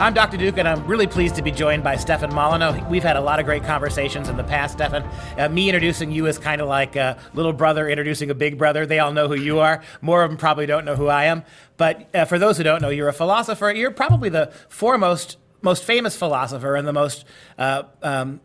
I'm Dr. Duke, and I'm really pleased to be joined by Stefan Molyneux. We've had a lot of great conversations in the past, Stefan. Uh, me introducing you is kind of like a little brother introducing a big brother. They all know who you are. More of them probably don't know who I am. But uh, for those who don't know, you're a philosopher. You're probably the foremost, most famous philosopher and the most uh, um,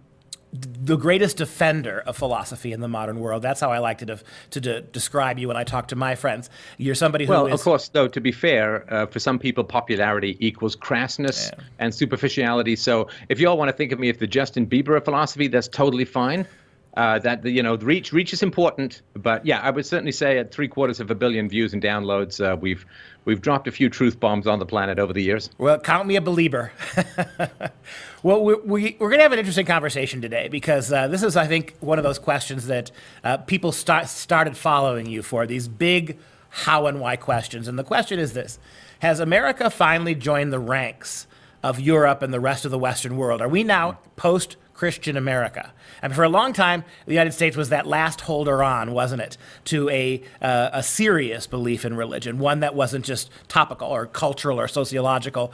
the greatest defender of philosophy in the modern world. That's how I like to, de- to de- describe you when I talk to my friends. You're somebody who well, is- of course, though, to be fair, uh, for some people, popularity equals crassness Yeah. and superficiality. So if you all want to think of me as the Justin Bieber of philosophy, that's totally fine. Uh, that you know, reach reach is important, but yeah, I would certainly say at three quarters of a billion views and downloads, uh, we've we've dropped a few truth bombs on the planet over the years. Well, count me a believer. well, we, we, we're going to have an interesting conversation today because uh, this is, I think, one of those questions that uh, people start, started following you for these big how and why questions. And the question is this Has America finally joined the ranks of Europe and the rest of the Western world? Are we now post Christian America? And for a long time, the United States was that last holder on, wasn't it, to a, uh, a serious belief in religion, one that wasn't just topical or cultural or sociological.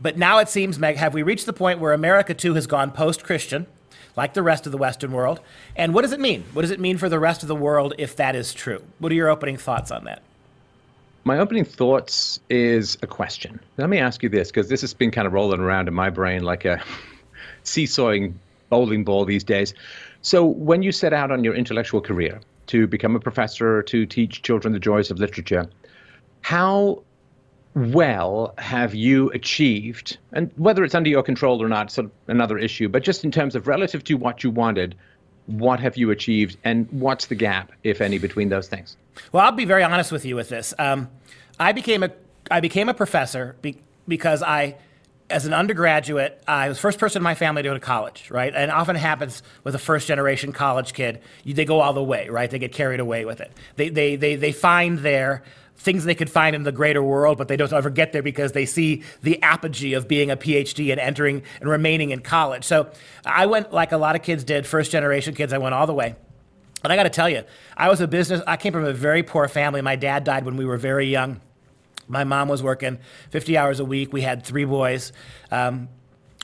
But now it seems, Meg, have we reached the point where America too has gone post Christian, like the rest of the Western world? And what does it mean? What does it mean for the rest of the world if that is true? What are your opening thoughts on that? My opening thoughts is a question. Let me ask you this, because this has been kind of rolling around in my brain like a seesawing bowling ball these days. So, when you set out on your intellectual career to become a professor, to teach children the joys of literature, how well have you achieved, and whether it's under your control or not, sort of another issue, but just in terms of relative to what you wanted, what have you achieved, and what's the gap, if any, between those things? Well, I'll be very honest with you with this. Um, I became a I became a professor be, because I, as an undergraduate, I was the first person in my family to go to college, right? And often happens with a first generation college kid. You, they go all the way, right? They get carried away with it. They they they they find their things they could find in the greater world, but they don't ever get there because they see the apogee of being a PhD and entering and remaining in college. So I went like a lot of kids did, first generation kids. I went all the way. And I got to tell you, I was a business. I came from a very poor family. My dad died when we were very young. My mom was working 50 hours a week. We had three boys. Um,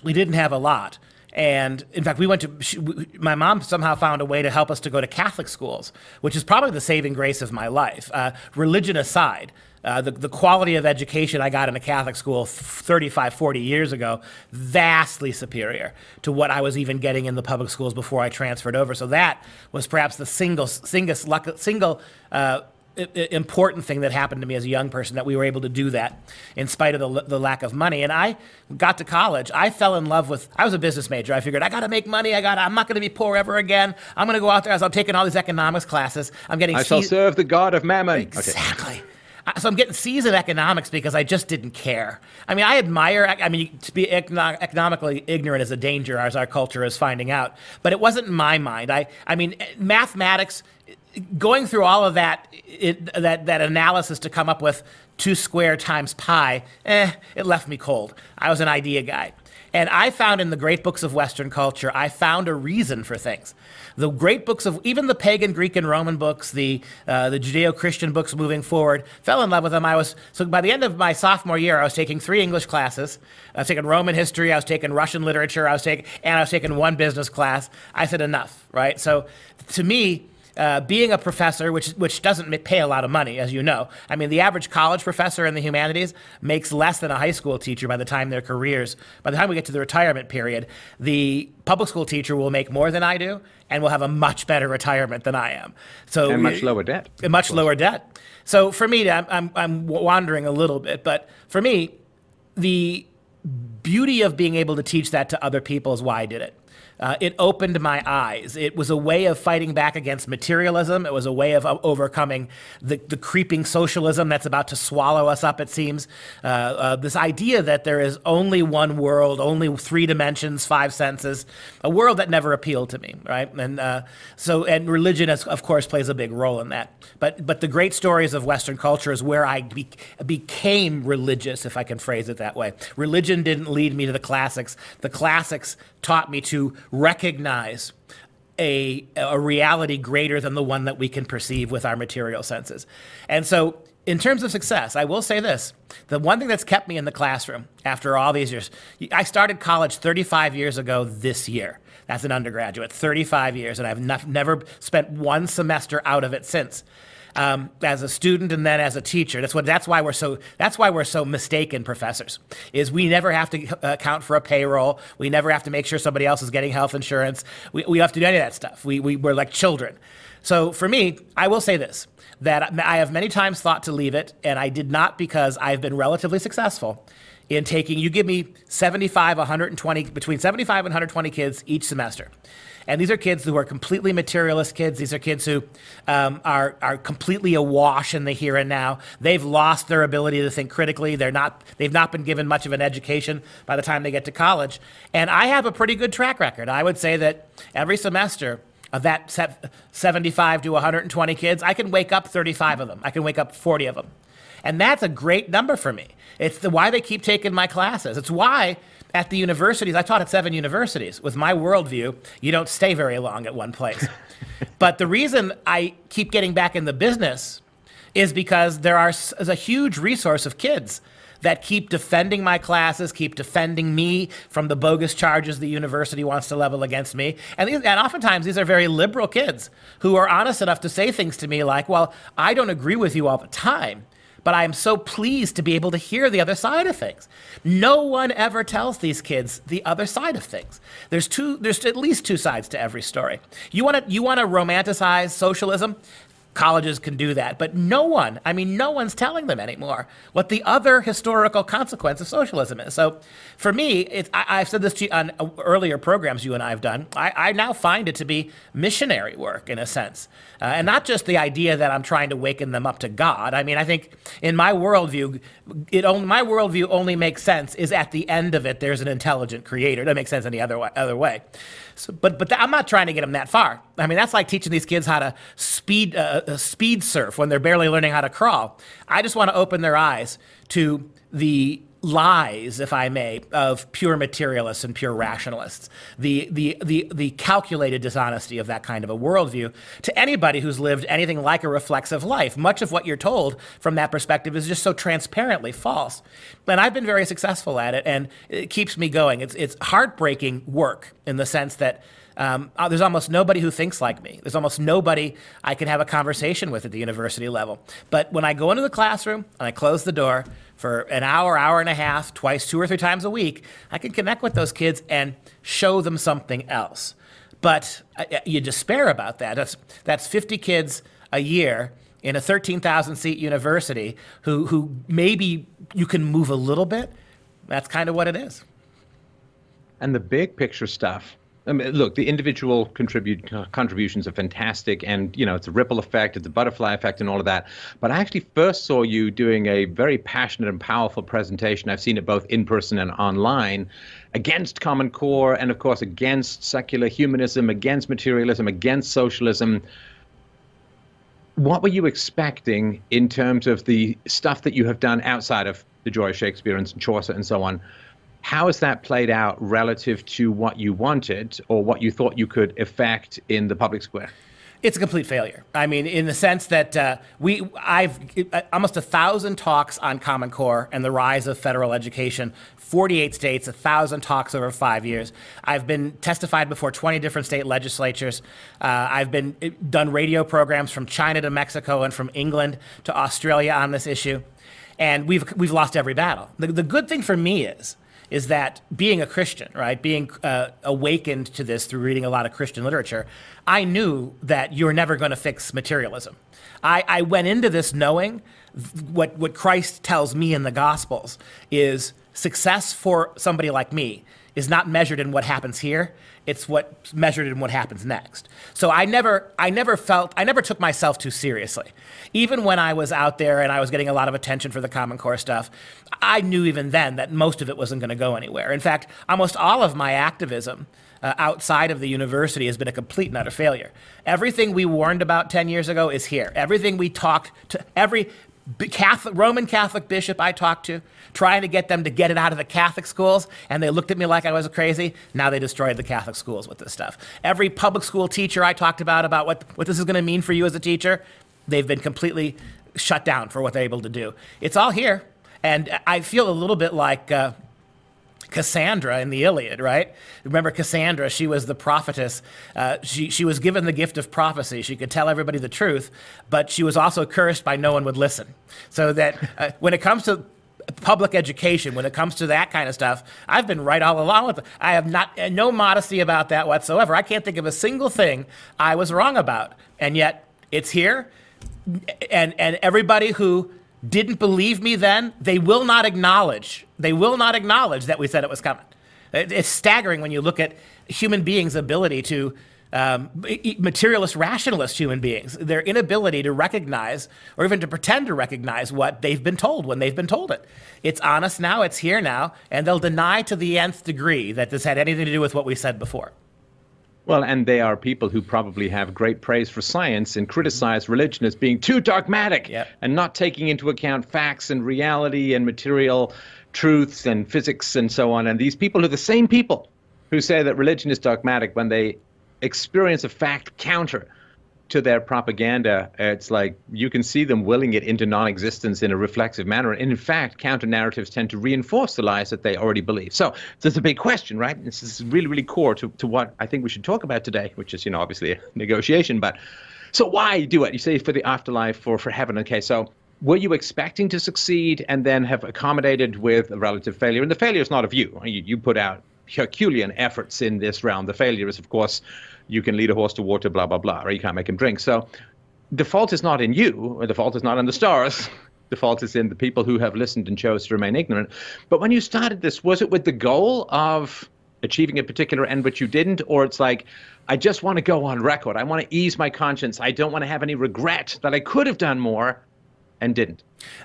we didn't have a lot. And in fact, we went to, she, we, my mom somehow found a way to help us to go to Catholic schools, which is probably the saving grace of my life. Uh, religion aside, uh, the, the quality of education I got in a Catholic school 35, 40 years ago, vastly superior to what I was even getting in the public schools before I transferred over. So that was perhaps the single, single, single uh, important thing that happened to me as a young person that we were able to do that in spite of the, the lack of money. And I got to college. I fell in love with, I was a business major. I figured I got to make money. I got I'm not going to be poor ever again. I'm going to go out there as I'm taking all these economics classes. I'm getting I shall C- serve the God of Mammon. Exactly. Uh, So I'm getting C's in economics because I just didn't care. I mean, I admire. I mean, to be econo- economically ignorant is a danger, as our culture is finding out. But it wasn't in my mind. I, I mean, eh, mathematics. Going through all of that, it, that that analysis to come up with two square times pi, eh, it left me cold. I was an idea guy. And I found in the great books of Western culture, I found a reason for things. The great books of even the pagan Greek and Roman books, the uh, the Judeo-Christian books moving forward, fell in love with them. I was so by the end of my sophomore year, I was taking three English classes. I was taking Roman history, I was taking Russian literature, I was taking and I was taking one business class. I said enough, right? So to me, uh, being a professor, which which doesn't pay a lot of money, as you know. I mean, the average college professor in the humanities makes less than a high school teacher by the time their careers. By the time we get to the retirement period, the public school teacher will make more than I do and will have a much better retirement than I am. So And much we- lower debt. a much lower debt. So for me, I'm, I'm, I'm wandering a little bit, but for me, the beauty of being able to teach that to other people is why I did it. Uh, it opened my eyes. It was a way of fighting back against materialism. It was a way of uh, overcoming the, the creeping socialism that's about to swallow us up, it seems. Uh, uh, this idea that there is only one world, only three dimensions, five senses, a world that never appealed to me, right? And uh, so, and religion, is, of course, plays a big role in that. But, but the great stories of Western culture is where I be, became religious, if I can phrase it that way. Religion didn't lead me to the classics. The classics taught me to recognize a, a reality greater than the one that we can perceive with our material senses. And so, in terms of success, I will say this. The one thing that's kept me in the classroom after all these years, I started college 35 years ago this year. As an undergraduate, 35 years, and I've never spent one semester out of it since um, as a student and then as a teacher. That's what. That's why we're so. That's why we're so mistaken professors. Is we never have to uh, account for a payroll. We never have to make sure somebody else is getting health insurance. We, we have to do any of that stuff. We, we we're like children. So for me, I will say this: that I have many times thought to leave it, and I did not because I've been relatively successful in taking. You give me 75, 120 between 75 and 120 kids each semester. And these are kids who are completely materialist kids. These are kids who um, are, are completely awash in the here and now. They've lost their ability to think critically. They're not, they've not been given much of an education by the time they get to college. And I have a pretty good track record. I would say that every semester, of that 75 to 120 kids, I can wake up 35 of them. I can wake up 40 of them. And that's a great number for me. It's the, why they keep taking my classes. It's why at the universities, I taught at seven universities. With my worldview, you don't stay very long at one place. but the reason I keep getting back in the business is because there are is a huge resource of kids that keep defending my classes, keep defending me from the bogus charges the university wants to level against me. And, these, and oftentimes these are very liberal kids who are honest enough to say things to me like, well, I don't agree with you all the time, but I am so pleased to be able to hear the other side of things. No one ever tells these kids the other side of things. There's two there's at least two sides to every story. You want to you want to romanticize socialism? Colleges can do that. But no one, I mean, no one's telling them anymore what the other historical consequence of socialism is. So for me, I, have said this to you on uh, earlier programs you and I have done. I, I now find it to be missionary work in a sense. Uh, and not just the idea that I'm trying to waken them up to God. I mean, I think in my worldview, it only, my worldview only makes sense is at the end of it, there's an intelligent creator. It doesn't make sense any other way. Other way. So, but but th- I'm not trying to get them that far. I mean, that's like teaching these kids how to speed uh, uh, speed surf when they're barely learning how to crawl. I just want to open their eyes to the lies, if I may, of pure materialists and pure rationalists, the, the, the, the calculated dishonesty of that kind of a worldview to anybody who's lived anything like a reflexive life. Much of what you're told from that perspective is just so transparently false. And I've been very successful at it, and it keeps me going. It's, it's heartbreaking work in the sense that um, uh, there's almost nobody who thinks like me. There's almost nobody I can have a conversation with at the university level. But when I go into the classroom and I close the door for an hour, hour and a half, twice, two or three times a week, I can connect with those kids and show them something else. But uh, uh you despair about that. That's, that's 50 kids a year in a 13,000 seat university who, who maybe you can move a little bit. That's kind of what it is. And the big picture stuff I mean, look, the individual contribute uh, contributions are fantastic, and you know it's a ripple effect, it's a butterfly effect, and all of that. But I actually first saw you doing a very passionate and powerful presentation. I've seen it both in person and online against Common Core, and of course against secular humanism, against materialism, against socialism. What were you expecting in terms of the stuff that you have done outside of the Joy of Shakespeare and Chaucer and so on? How has that played out relative to what you wanted or what you thought you could effect in the public square? It's a complete failure. I mean, in the sense that uh, we, I've almost a thousand talks on Common Core and the rise of federal education. 48 states, a thousand talks over five years. I've been testified before 20 different state legislatures. Uh, I've been uh, done radio programs from China to Mexico and from England to Australia on this issue, and we've we've lost every battle. The, the good thing for me is is that being a Christian, right, being uh, awakened to this through reading a lot of Christian literature, I knew that you're never going to fix materialism. I, I went into this knowing what, what Christ tells me in the Gospels is success for somebody like me is not measured in what happens here it's what's measured in what happens next so i never i never felt i never took myself too seriously even when i was out there and i was getting a lot of attention for the common core stuff i knew even then that most of it wasn't going to go anywhere in fact almost all of my activism uh, outside of the university has been a complete and utter failure everything we warned about 10 years ago is here everything we talked to every Catholic, Roman Catholic bishop I talked to, trying to get them to get it out of the Catholic schools, and they looked at me like I was crazy. Now they destroyed the Catholic schools with this stuff. Every public school teacher I talked about about what, what this is going to mean for you as a teacher, they've been completely shut down for what they're able to do. It's all here, and I feel a little bit like. Uh, Cassandra in the Iliad, right? Remember Cassandra? She was the prophetess. Uh, she, she was given the gift of prophecy. She could tell everybody the truth, but she was also cursed by no one would listen. So that uh, when it comes to public education, when it comes to that kind of stuff, I've been right all along with it. I have not uh, no modesty about that whatsoever. I can't think of a single thing I was wrong about, and yet it's here. And and everybody who didn't believe me then, they will not acknowledge. They will not acknowledge that we said it was coming. It's staggering when you look at human beings' ability to um, materialist, rationalist human beings, their inability to recognize or even to pretend to recognize what they've been told when they've been told it. It's on us now, it's here now, and they'll deny to the nth degree that this had anything to do with what we said before. Well, and they are people who probably have great praise for science and criticize religion as being too dogmatic yep. and not taking into account facts and reality and material truths and physics and so on. And these people are the same people who say that religion is dogmatic when they experience a fact counter to their propaganda, it's like you can see them willing it into non existence in a reflexive manner. And in fact, counter narratives tend to reinforce the lies that they already believe. So there's a big question, right? This is really, really core to, to what I think we should talk about today, which is, you know, obviously a negotiation. But so why do it? You say for the afterlife, for, for heaven. Okay, so were you expecting to succeed and then have accommodated with a relative failure? And the failure is not of you. You, you put out Herculean efforts in this round. The failure is, of course, you can lead a horse to water, blah, blah, blah, or you can't make him drink. So the fault is not in you, or the fault is not in the stars. The fault is in the people who have listened and chose to remain ignorant. But when you started this, was it with the goal of achieving a particular end which you didn't, or it's like, I just want to go on record. I want to ease my conscience. I don't want to have any regret that I could have done more and didn't?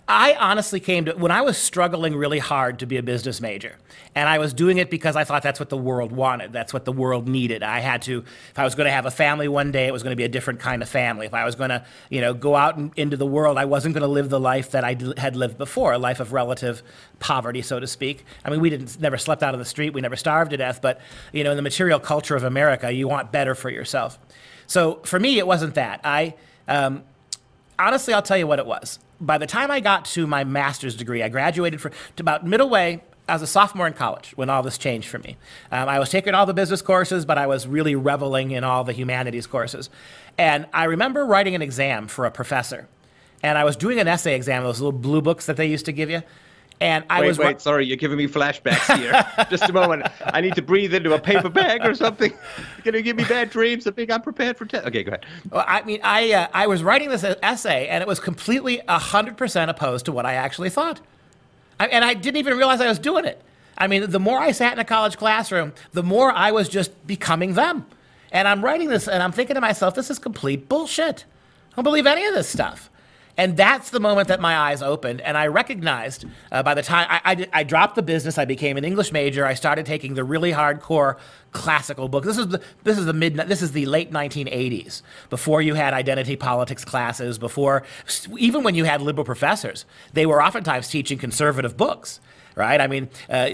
I honestly came to when I was struggling really hard to be a business major, and I was doing it because I thought that's what the world wanted, that's what the world needed. I had to, if I was going to have a family one day, it was going to be a different kind of family. If I was going to, you know, go out and, into the world, I wasn't going to live the life that I had lived before, a life of relative poverty, so to speak. I mean, we didn't never slept out on the street, we never starved to death, but you know, in the material culture of America, you want better for yourself. So for me, it wasn't that. I um, honestly, I'll tell you what it was by the time I got to my master's degree, I graduated to about middle way as a sophomore in college when all this changed for me. Um, I was taking all the business courses, but I was really reveling in all the humanities courses. And I remember writing an exam for a professor. And I was doing an essay exam, those little blue books that they used to give you. And I wait, was wait, sorry, you're giving me flashbacks here. Just a moment. I need to breathe into a paper bag or something. You're gonna give me bad dreams. I think I'm prepared for test. Okay, go ahead. Well, I mean, I uh, I was writing this essay, and it was completely hundred percent opposed to what I actually thought, I, and I didn't even realize I was doing it. I mean, the more I sat in a college classroom, the more I was just becoming them. And I'm writing this, and I'm thinking to myself, this is complete bullshit. I don't believe any of this stuff. And that's the moment that my eyes opened, and I recognized uh, by the time I, I, I, dropped the business, I became an English major. I started taking the really hardcore classical books. This is the this is the mid this is the late 1980s, before you had identity politics classes, before even when you had liberal professors, they were oftentimes teaching conservative books right? I mean, uh,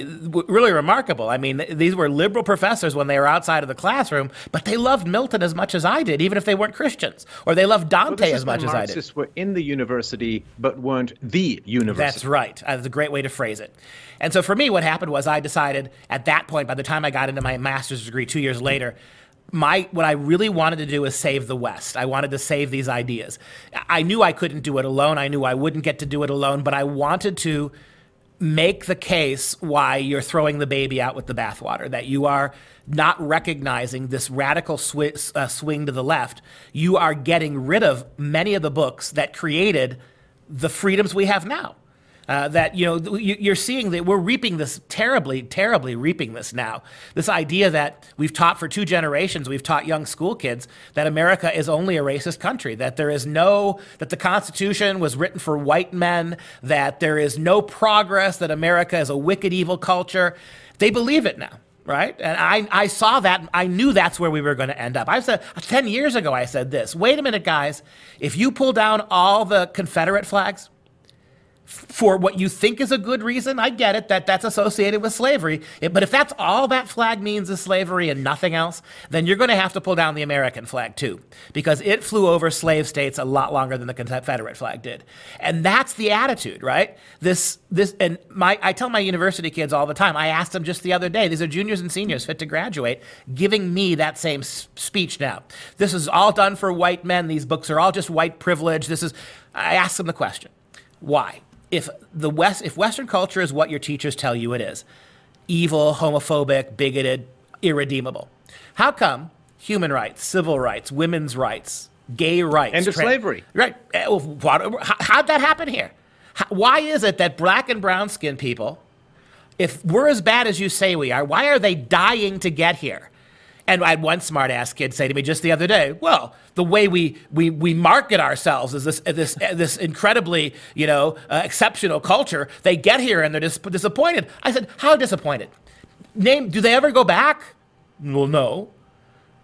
really remarkable. I mean, these were liberal professors when they were outside of the classroom, but they loved Milton as much as I did, even if they weren't Christians, or they loved Dante well, as much as I did. Marxists were in the university, but weren't the university. That's right. That's a great way to phrase it. And so for me, what happened was I decided at that point, by the time I got into my master's degree two years later, my what I really wanted to do was save the West. I wanted to save these ideas. I knew I couldn't do it alone. I knew I wouldn't get to do it alone, but I wanted to make the case why you're throwing the baby out with the bathwater, that you are not recognizing this radical sw- uh, swing to the left. You are getting rid of many of the books that created the freedoms we have now. Uh, that you know you're seeing that we're reaping this terribly, terribly reaping this now. This idea that we've taught for two generations, we've taught young school kids that America is only a racist country, that there is no, that the Constitution was written for white men, that there is no progress, that America is a wicked, evil culture. They believe it now right? And I, I saw that. I knew that's where we were going to end up. I said 10 years ago, I said this wait a minute, guys. If you pull down all the Confederate flags, for what you think is a good reason, I get it that that's associated with slavery. But if that's all that flag means is slavery and nothing else, then you're going to have to pull down the American flag too, because it flew over slave states a lot longer than the Confederate flag did. And that's the attitude, right? This, this, and my, I tell my university kids all the time. I asked them just the other day. These are juniors and seniors fit to graduate, giving me that same speech now. This is all done for white men. These books are all just white privilege. This is. I asked them the question, why? If the West, if Western culture is what your teachers tell you it is, evil, homophobic, bigoted, irredeemable, how come human rights, civil rights, women's rights, gay rights, end of slavery, right? Eh, how'd that happen here? why is it that black and brown skinned people, if we're as bad as you say we are, why are they dying to get here? And I had one smart ass kid say to me just the other day, well, the way we, we, we market ourselves is this, this, this incredibly, you know, uh, exceptional culture, they get here and they're dis- disappointed. I said, how disappointed? Name, do they ever go back? Well, no.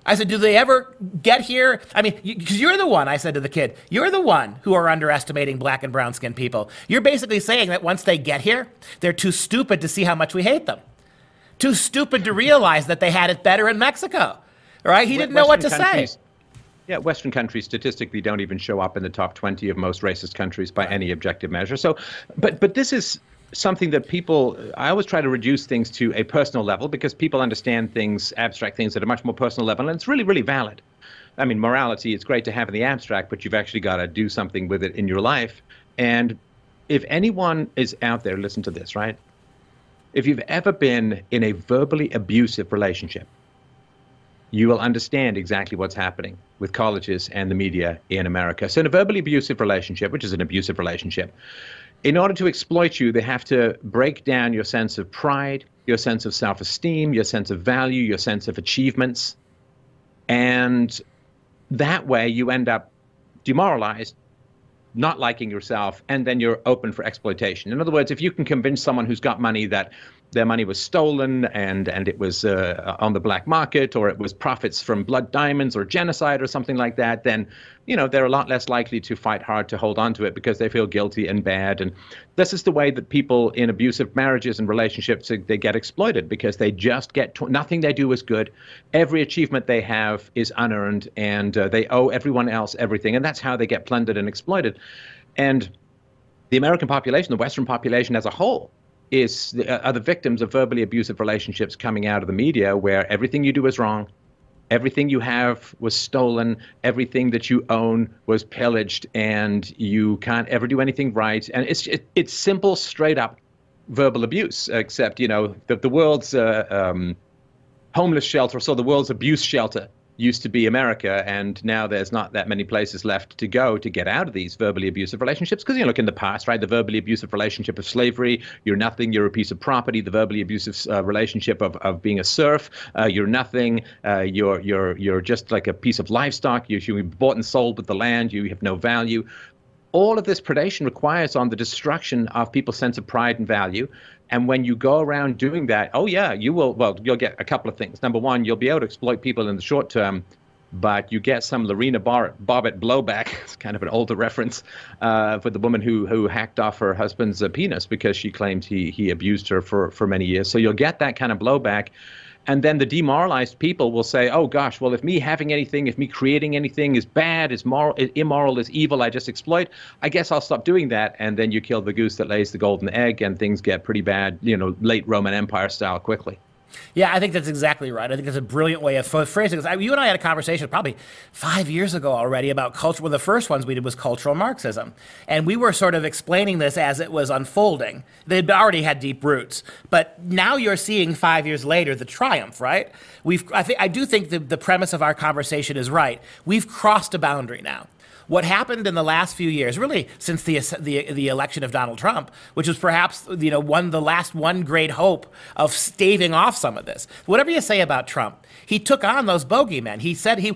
I said, do they ever get here? I mean, because you, are the one, I said to the kid, you're the one who are underestimating black and brown skinned people. You're basically saying that once they get here, they're too stupid to see how much we hate them too stupid to realize that they had it better in Mexico. Right? He didn't Western know what to say. Yeah, Western countries statistically don't even show up in the top 20 of most racist countries by any objective measure. So, but but this is something that people I always try to reduce things to a personal level because people understand things, abstract things at a much more personal level, and it's really really valid. I mean, morality it's great to have in the abstract, but you've actually got to do something with it in your life. And if anyone is out there, listen to this, right? If you've ever been in a verbally abusive relationship, you will understand exactly what's happening with colleges and the media in America. So, in a verbally abusive relationship, which is an abusive relationship, in order to exploit you, they have to break down your sense of pride, your sense of self esteem, your sense of value, your sense of achievements. And that way, you end up demoralized, not liking yourself, and then you're open for exploitation. In other words, if you can convince someone who's got money that their money was stolen and and it was uh, on the black market or it was profits from blood diamonds or genocide or something like that, then you know they're a lot less likely to fight hard to hold on to it because they feel guilty and bad. And this is the way that people in abusive marriages and relationships they get exploited because they just get to- nothing they do is good. Every achievement they have is unearned, and uh, they owe everyone else everything, and that's how they get plundered and exploited. And the American population, the Western population as a whole, is uh, are the victims of verbally abusive relationships coming out of the media where everything you do is wrong everything you have was stolen everything that you own was pillaged and you can't ever do anything right. And it's it, it's simple straight up verbal abuse except you know the, the world's uh, um, homeless shelter so the world's abuse shelter used to be America, and now there's not that many places left to go to get out of these verbally abusive relationships. Because you look in the past, right? The verbally abusive relationship of slavery, you're nothing, you're a piece of property. The verbally abusive uh, relationship of, of being a serf, uh, you're nothing, uh, you're you're you're just like a piece of livestock. You should be bought and sold with the land. You have no value all of this predation requires on the destruction of people's sense of pride and value. And when you go around doing that, oh yeah, you will. Well, you'll get a couple of things. Number one, you'll be able to exploit people in the short term, but you get some Lorena Bar- Bobbitt blowback. It's kind of an older reference uh, for the woman who who hacked off her husband's uh, penis because she claimed he he abused her for for many years. So you'll get that kind of blowback. And then the demoralized people will say, oh gosh, well, if me having anything, if me creating anything is bad, is moral, is immoral, is evil, I just exploit, I guess I'll stop doing that. And then you kill the goose that lays the golden egg, and things get pretty bad, you know, late Roman Empire style quickly. Yeah, I think that's exactly right. I think that's a brilliant way of phrasing it. You and I had a conversation probably five years ago already about culture. One of the first ones we did was cultural Marxism. And we were sort of explaining this as it was unfolding. They'd already had deep roots. But now you're seeing five years later the triumph, right? We've, I, think, I do think the, the premise of our conversation is right. We've crossed a boundary now. What happened in the last few years, really since the, the, the election of Donald Trump, which was perhaps you know one the last one great hope of staving off some of this. Whatever you say about Trump, he took on those bogeymen. He said he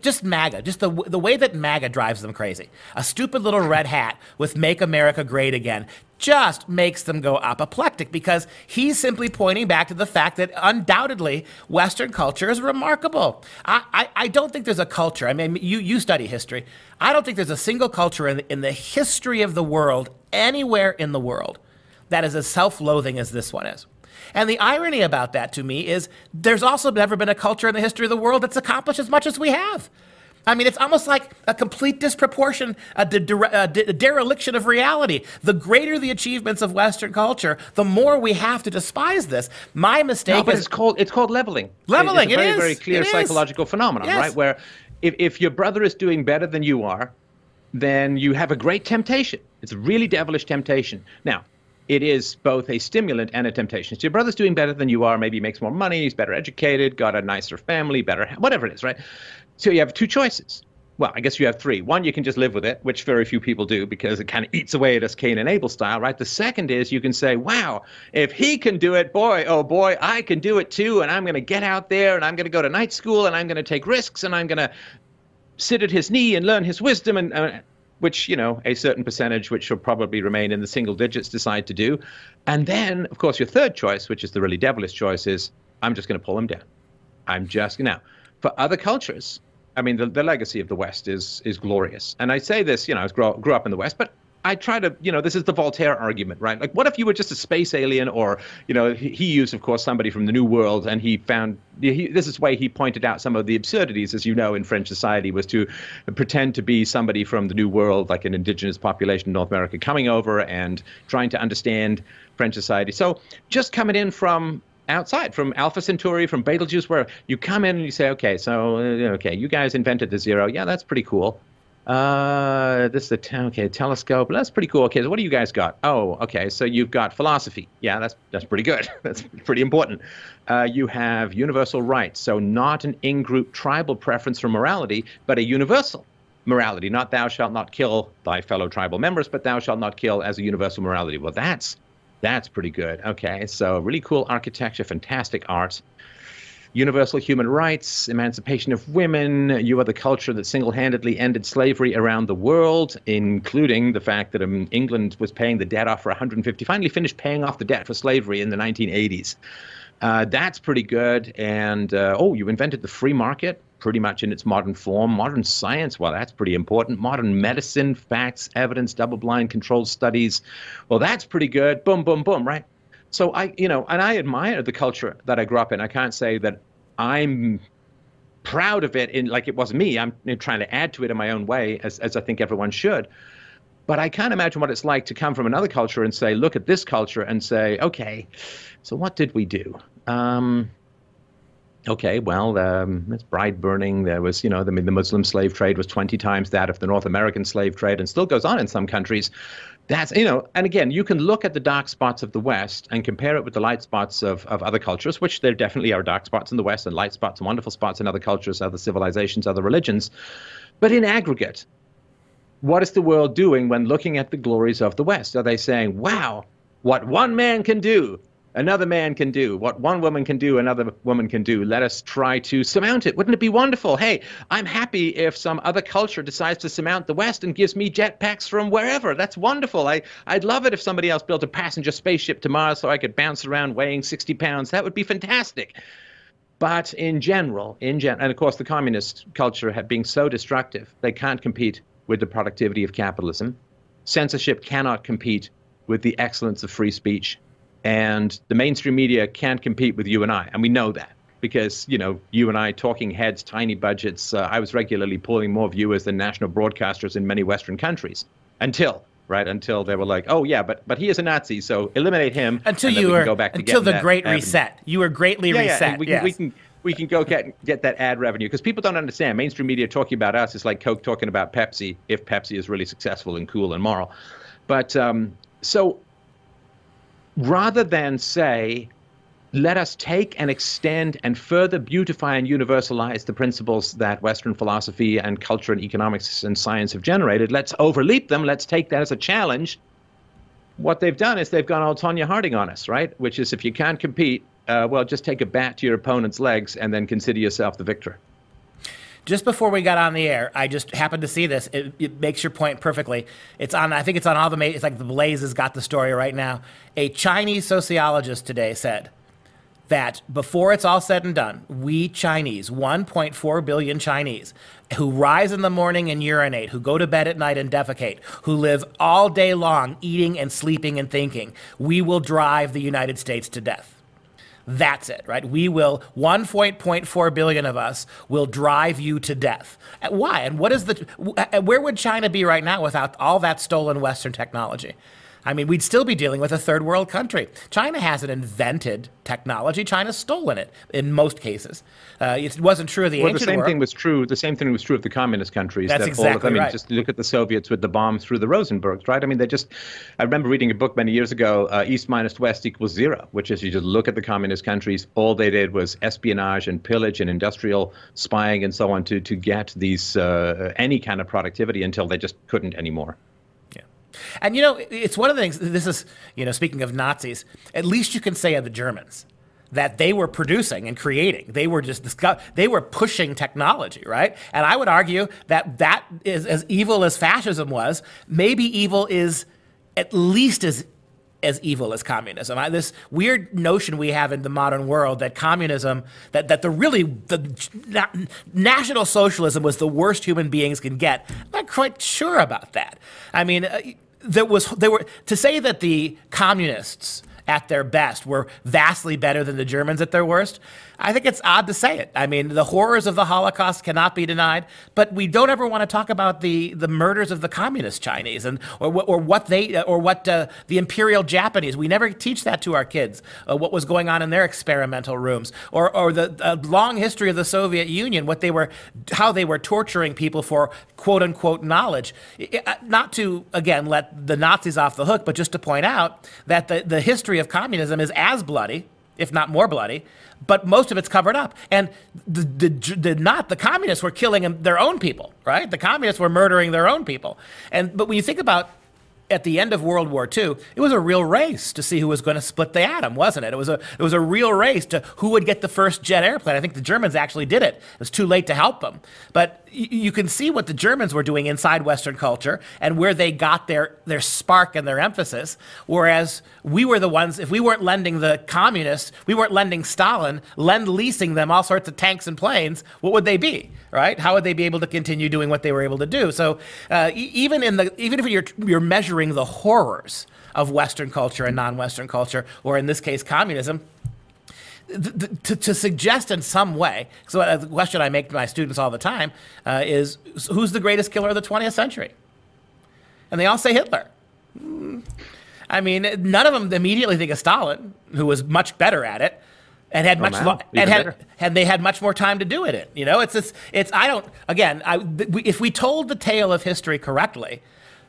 just MAGA, just the the way that MAGA drives them crazy. A stupid little red hat with "Make America Great Again." Just makes them go apoplectic because he's simply pointing back to the fact that undoubtedly Western culture is remarkable. I, I, I, don't think there's a culture, I mean, you, you study history. I don't think there's a single culture in, in the history of the world, anywhere in the world, that is as self loathing as this one is. And the irony about that to me is there's also never been a culture in the history of the world that's accomplished as much as we have. I mean, it's almost like a complete disproportion, a, de- de- dereliction of reality. The greater the achievements of Western culture, the more we have to despise this. My mistake. No, but is, it's called it's called leveling. Leveling. It's a very it is. very clear psychological phenomenon, yes. right? Where if if your brother is doing better than you are, then you have a great temptation. It's a really devilish temptation. Now, it is both a stimulant and a temptation. So your brother's doing better than you are. Maybe he makes more money. He's better educated, got a nicer family, better whatever it is, right? So you have two choices well, I guess you have three. One, you can just live with it, which very few people do because it kind of eats away at us Cain and Abel style, right? The second is you can say, wow, if he can do it, boy, oh boy, I can do it too. And I'm going to get out there and I'm going to go to night school and I'm going to take risks and I'm going to sit at his knee and learn his wisdom and, uh, which, you know, a certain percentage, which will probably remain in the single digits, decide to do. And then, of course, your third choice, which is the really devilish choice, is I'm just going to pull him down. I'm just, now, for other cultures, I mean, the, the legacy of the West is is glorious. And I say this, you know, I grew, grew up in the West, but I try to, you know, this is the Voltaire argument, right? Like, what if you were just a space alien, or, you know, he, he used, of course, somebody from the New World, and he found he, this is why he pointed out some of the absurdities, as you know, in French society, was to pretend to be somebody from the New World, like an indigenous population in North America, coming over and trying to understand French society. So just coming in from outside from Alpha Centauri, from Betelgeuse, where you come in and you say, okay, so uh, okay, you guys invented the zero. Yeah, that's pretty cool. Uh, this is a okay telescope. That's pretty cool. Okay, so what do you guys got? Oh, okay, so you've got philosophy. Yeah, that's that's pretty good. that's pretty important. Uh, you have universal rights, so not an in-group tribal preference for morality, but a universal morality. Not thou shalt not kill thy fellow tribal members, but thou shalt not kill as a universal morality. Well, that's that's pretty good. Okay, so really cool architecture, fantastic art universal human rights, emancipation of women. You are the culture that single handedly ended slavery around the world, including the fact that um, England was paying the debt off for 150, finally finished paying off the debt for slavery in the 1980s. Uh, that's pretty good. And uh, oh, you invented the free market pretty much in its modern form. Modern science, well, that's pretty important. Modern medicine, facts, evidence, double blind controlled studies. Well, that's pretty good. Boom, boom, boom, right? So I, you know, and I admire the culture that I grew up in. I can't say that I'm proud of it in like it wasn't me. I'm trying to add to it in my own way, as, as I think everyone should. But I can't imagine what it's like to come from another culture and say, look at this culture and say, okay, so what did we do? Um, okay, well, um, it's bride burning. There was, you know, the, the Muslim slave trade was 20 times that of the North American slave trade and still goes on in some countries. That's you know and again you can look at the dark spots of the west and compare it with the light spots of, of other cultures which there definitely are dark spots in the west and light spots and wonderful spots in other cultures other civilizations other religions. But in aggregate what is the world doing when looking at the glories of the west? Are they saying wow what one man can do another man can do, what one woman can do, another woman can do. Let us try to surmount it. Wouldn't it be wonderful? Hey, I'm happy if some other culture decides to surmount the West and gives me jetpacks from wherever. That's wonderful. I, I'd love it if somebody else built a passenger spaceship to Mars so I could bounce around weighing 60 pounds. That would be fantastic. But in general, in gen- and of course, the communist culture have being so destructive, they can't compete with the productivity of capitalism. Censorship cannot compete with the excellence of free speech and the mainstream media can't compete with you and I, and we know that because you know you and I talking heads, tiny budgets. Uh, I was regularly pulling more viewers than national broadcasters in many Western countries until right until they were like, oh yeah, but but he is a Nazi, so eliminate him. Until you were go back until the Great Reset, you were greatly yeah, reset. Yeah, we, yes. we can we can go get get that ad revenue because people don't understand mainstream media talking about us is like Coke talking about Pepsi if Pepsi is really successful and cool and moral. But um, so rather than say, let us take and extend and further beautify and universalize the principles that Western philosophy and culture and economics and science have generated. Let's overleap them. Let's take that as a challenge. What they've done is they've gone all Tonya Harding on us, right? Which is if you can't compete, uh, well, just take a bat to your opponent's legs and then consider yourself the victor. Just before we got on the air, I just happened to see this. It, it makes your point perfectly. It's on. I think it's on all the. It's like the Blaze has got the story right now. A Chinese sociologist today said that before it's all said and done, we Chinese, 1.4 billion Chinese, who rise in the morning and urinate, who go to bed at night and defecate, who live all day long eating and sleeping and thinking, we will drive the United States to death. That's it, right? We will, 1.4 billion of us will drive you to death. Uh, why? And what is the, uh, where would China be right now without all that stolen Western technology? I mean, we'd still be dealing with a third world country. China hasn't invented technology. China's stolen it in most cases. Uh, it wasn't true of the well, ancient the same world. thing was true. The same thing was true of the communist countries. That's that exactly all I mean, right. just look at the Soviets with the bomb through the Rosenbergs, right? I mean, they just. I remember reading a book many years ago, uh, East minus West equals zero, which is you just look at the communist countries. All they did was espionage and pillage and industrial spying and so on to to get these uh, any kind of productivity until they just couldn't anymore. And you know, it's one of the things. This is, you know, speaking of Nazis, at least you can say of the Germans that they were producing and creating. They were just they were pushing technology, right? And I would argue that that is as evil as fascism was. Maybe evil is at least as as evil as communism. I, this weird notion we have in the modern world that communism, that, that the really the na- national socialism was the worst human beings can get. I'm not quite sure about that. I mean, uh, there was there were to say that the communists at their best were vastly better than the Germans at their worst. I think it's odd to say it. I mean, the horrors of the Holocaust cannot be denied, but we don't ever want to talk about the, the murders of the communist Chinese and or, what- or what they or what uh, the imperial Japanese. We never teach that to our kids. Uh, what was going on in their experimental rooms, or or the uh, long history of the Soviet Union, what they were, how they were torturing people for quote unquote knowledge. Not to again let the Nazis off the hook, but just to point out that the, the history of communism is as bloody if not more bloody, but most of it's covered up. And the, the, the not the communists were killing their own people, right? The communists were murdering their own people. And but when you think about at the end of World War II, it was a real race to see who was going to split the atom, wasn't it? It was a it was a real race to who would get the first jet airplane. I think the Germans actually did it. It was too late to help them, but y- you can see what the Germans were doing inside Western culture and where they got their their spark and their emphasis. Whereas we were the ones, if we weren't lending the communists, we weren't lending Stalin, lend leasing them all sorts of tanks and planes. What would they be, right? How would they be able to continue doing what they were able to do? So uh, e- even in the even if you're you're measuring the horrors of Western culture and non-Western culture, or in this case, communism, th- to, to suggest in some way, so uh, the question I make to my students all the time uh, is who's the greatest killer of the 20th century? And they all say Hitler. Mm. I mean, none of them immediately think of Stalin, who was much better at it. And had much, Mao, lo- and had, better. and they had much more time to do it. in. You know, it's it's, it's I don't. Again, I, if we told the tale of history correctly,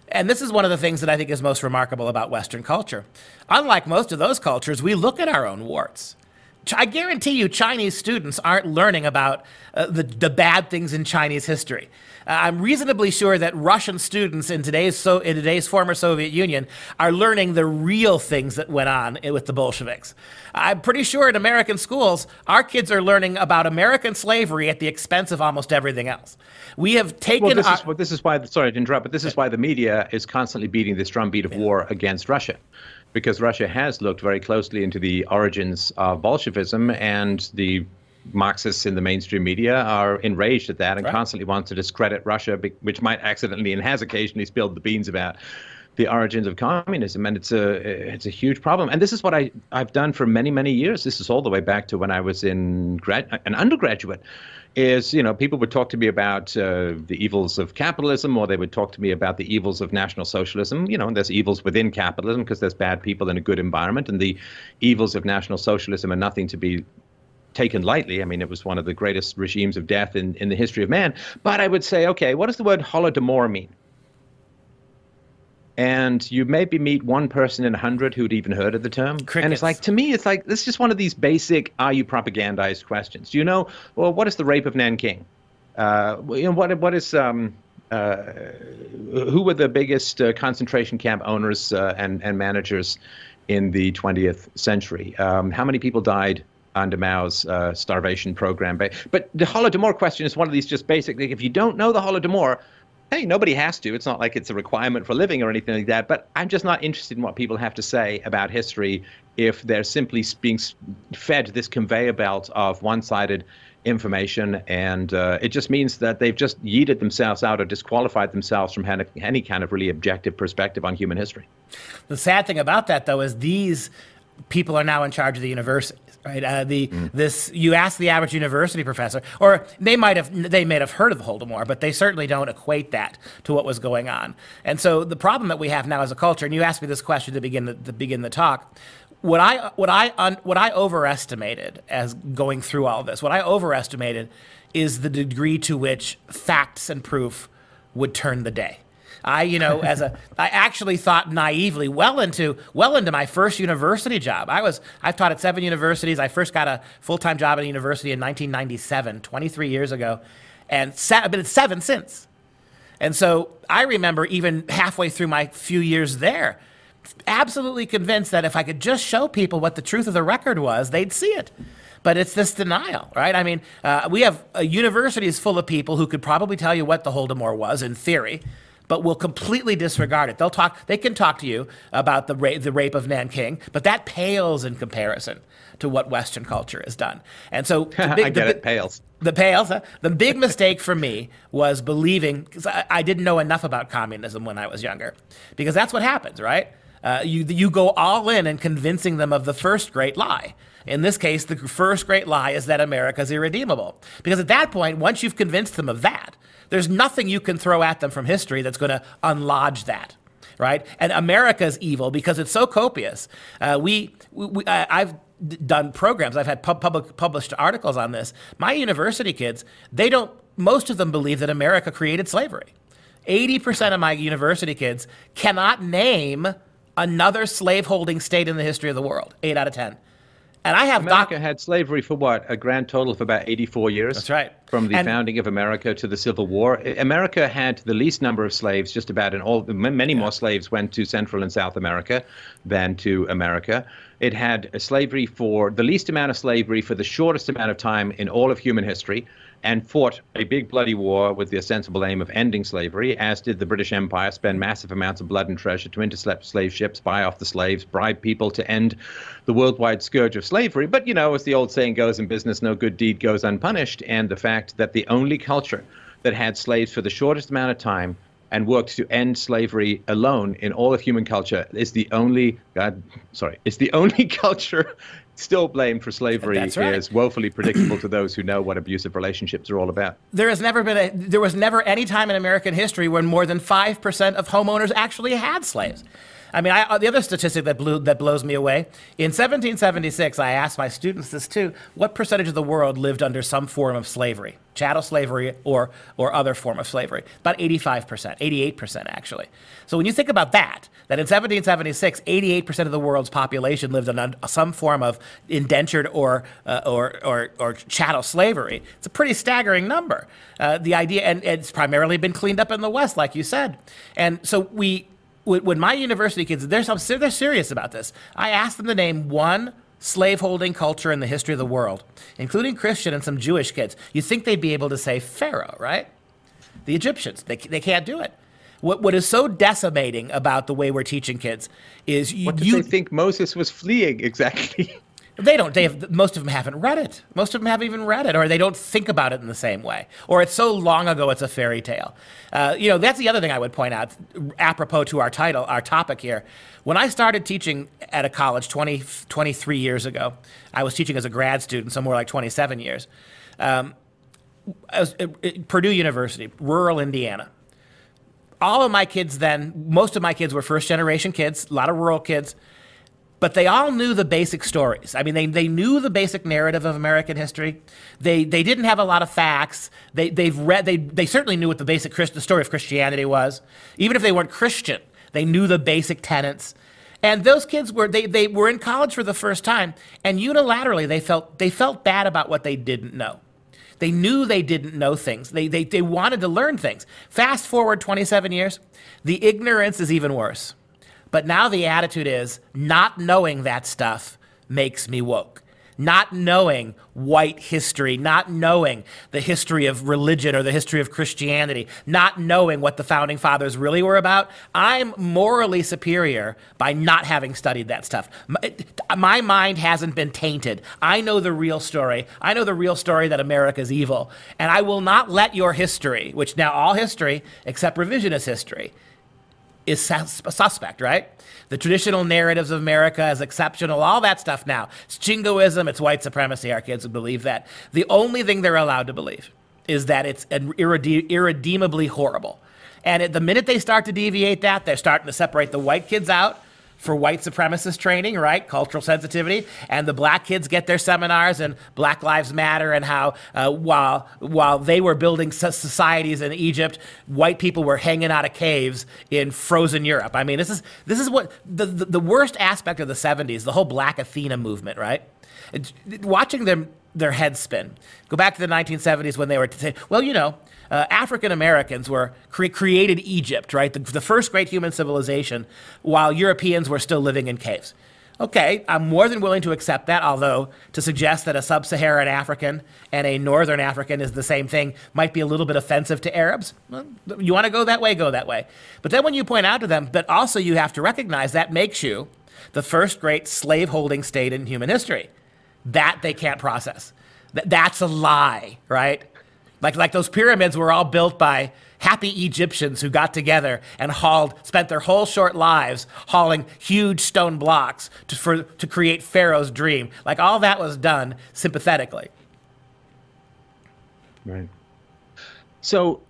and this is one of the things that I think is most remarkable about Western culture. Unlike most of those cultures, we look at our own warts. I guarantee you, Chinese students aren't learning about uh, the, the bad things in Chinese history. Uh, I'm reasonably sure that Russian students in today's, so, in today's former Soviet Union are learning the real things that went on with the Bolsheviks. I'm pretty sure in American schools, our kids are learning about American slavery at the expense of almost everything else. We have taken Well, this our, is what this is why. Sorry to interrupt, but this is why the media is constantly beating this drumbeat of war against Russia, because Russia has looked very closely into the origins of Bolshevism, and the Marxists in the mainstream media are enraged at that and Right. constantly want to discredit Russia, which might accidentally and has occasionally spilled the beans about the origins of communism, and it's a it's a huge problem. And this is what I I've done for many many years. This is all the way back to when I was in grad an undergraduate. Is you know people would talk to me about uh, the evils of capitalism, or they would talk to me about the evils of national socialism. You know, and there's evils within capitalism because there's bad people in a good environment, and the evils of national socialism are nothing to be taken lightly. I mean, it was one of the greatest regimes of death in, in the history of man. But I would say, okay, what does the word holodomor mean? And you maybe meet one person in a hundred who'd even heard of the term. And it's like, to me, it's like, this is just one of these basic, are you propagandized questions? Do you know, well, what is the rape of Nanking? Uh, you know, what, what is, um, uh, who were the biggest uh, concentration camp owners uh, and, and managers in the 20th century? Um, how many people died under Mao's uh, starvation program. But, but the Holodomor question is one of these just basically, if you don't know the Holodomor, hey, nobody has to. It's not like it's a requirement for living or anything like that. But I'm just not interested in what people have to say about history if they're simply being fed this conveyor belt of one sided information. And uh, it just means that they've just yeeted themselves out or disqualified themselves from any kind of really objective perspective on human history. The sad thing about that, though, is these people are now in charge of the universities right? Uh, the mm. this you ask the average university professor or they might have they may have heard of the Holodomor but they certainly don't equate that to what was going on. And so the problem that we have now as a culture and you asked me this question to begin the, to begin the talk what I what I un, what I overestimated as going through all this what I overestimated is the degree to which facts and proof would turn the day I, you know, as a, I actually thought naively well into, well into my first university job. I was, I've taught at seven universities. I first got a full-time job at a university in 1997, 23 years ago, and se- I've been at seven since. And so I remember even halfway through my few years there, absolutely convinced that if I could just show people what the truth of the record was, they'd see it. But it's this denial, right? I mean, uh, we have uh, universities full of people who could probably tell you what the Holodomor was in theory, but will completely disregard it. They'll talk. They can talk to you about the rape, the rape of Nanking, but that pales in comparison to what Western culture has done. And so, the big, I get the, it pales. The pales. Huh? The big mistake for me was believing because I, I, didn't know enough about communism when I was younger, because that's what happens, right? Uh, you you go all in and convincing them of the first great lie. In this case, the first great lie is that America is irredeemable. Because at that point, once you've convinced them of that, there's nothing you can throw at them from history that's going to unlodge that. Right? And America's evil because it's so copious. Uh, we, we I've done programs. I've had pub- public published articles on this. My university kids, they don't. Most of them believe that America created slavery. Eighty percent of my university kids cannot name another slaveholding state in the history of the world. Eight out of ten. And I have America doc- had slavery for what a grand total of about 84 years. That's right. From the and founding of America to the Civil War, America had the least number of slaves. Just about in all, many yeah. more slaves went to Central and South America than to America. It had slavery for the least amount of slavery for the shortest amount of time in all of human history and fought a big bloody war with the ostensible aim of ending slavery, as did the British Empire spend massive amounts of blood and treasure to intercept slave ships, buy off the slaves, bribe people to end the worldwide scourge of slavery. But, you know, as the old saying goes in business, no good deed goes unpunished. And the fact that the only culture that had slaves for the shortest amount of time and worked to end slavery alone in all of human culture is the only God, sorry, it's the only culture still blamed for slavery right. is woefully predictable to those who know what abusive relationships are all about. There has never been a there was never any time in American history when more than 5% of homeowners actually had slaves. I mean, I, uh, the other statistic that, blew, that blows me away in 1776, I asked my students this too what percentage of the world lived under some form of slavery, chattel slavery or, or other form of slavery? About 85%, 88% actually. So when you think about that, that in 1776, 88% of the world's population lived under some form of indentured or, uh, or, or, or, chattel slavery, it's a pretty staggering number. Uh, the idea, and it's primarily been cleaned up in the West, like you said. And so we, when my university kids, they're, they're serious about this. I asked them to name one slaveholding culture in the history of the world, including Christian and some Jewish kids. You think they'd be able to say Pharaoh, right? The Egyptians, they, they can't do it. What, what is so decimating about the way we're teaching kids is you. What do you, they think Moses was fleeing exactly? They don't. They have, most of them haven't read it. Most of them haven't even read it, or they don't think about it in the same way, or it's so long ago it's a fairy tale. Uh, you know, that's the other thing I would point out, apropos to our title, our topic here. When I started teaching at a college 20, 23 years ago, I was teaching as a grad student, somewhere like 27 years. Um, was at Purdue University, rural Indiana. All of my kids then, most of my kids were first generation kids, a lot of rural kids but they all knew the basic stories. I mean, they, they knew the basic narrative of American history. They, they didn't have a lot of facts. They, they've read, they, they certainly knew what the basic Christ, the story of Christianity was. Even if they weren't Christian, they knew the basic tenets. And those kids were, they, they were in college for the first time, and unilaterally they felt, they felt bad about what they didn't know. They knew they didn't know things. They, they, they wanted to learn things. Fast forward 27 years, the ignorance is even worse. But now the attitude is not knowing that stuff makes me woke. not knowing white history, not knowing the history of religion or the history of Christianity, not knowing what the founding fathers really were about, I'm morally superior by not having studied that stuff. My, mind hasn't been tainted. I know the real story. I know the real story that America is evil. And I will not let your history, which now all history except revisionist history, is suspect, right? The traditional narratives of America as exceptional, all that stuff now. It's jingoism, it's white supremacy. Our kids believe that. The only thing they're allowed to believe is that it's irrede- irredeemably horrible. And the minute they start to deviate that, they're starting to separate the white kids out for white supremacist training, right? Cultural sensitivity. And the black kids get their seminars and Black Lives Matter and how uh, while, while they were building societies in Egypt, white people were hanging out of caves in frozen Europe. I mean, this is, this is what the, the, the worst aspect of the 70s, the whole Black Athena movement, right? watching them their heads spin. Go back to the 1970s when they were to say, well, you know, uh, African Americans were cre- created Egypt, right? The, the first great human civilization, while Europeans were still living in caves. Okay, I'm more than willing to accept that, although to suggest that a sub Saharan African and a northern African is the same thing might be a little bit offensive to Arabs. Well, you want to go that way, go that way. But then when you point out to them, but also you have to recognize that makes you the first great slave holding state in human history. That they can't process. Th- that's a lie, right? Like, like those pyramids were all built by happy Egyptians who got together and hauled, spent their whole short lives hauling huge stone blocks to, for, to create Pharaoh's dream. Like all that was done sympathetically. Right. So,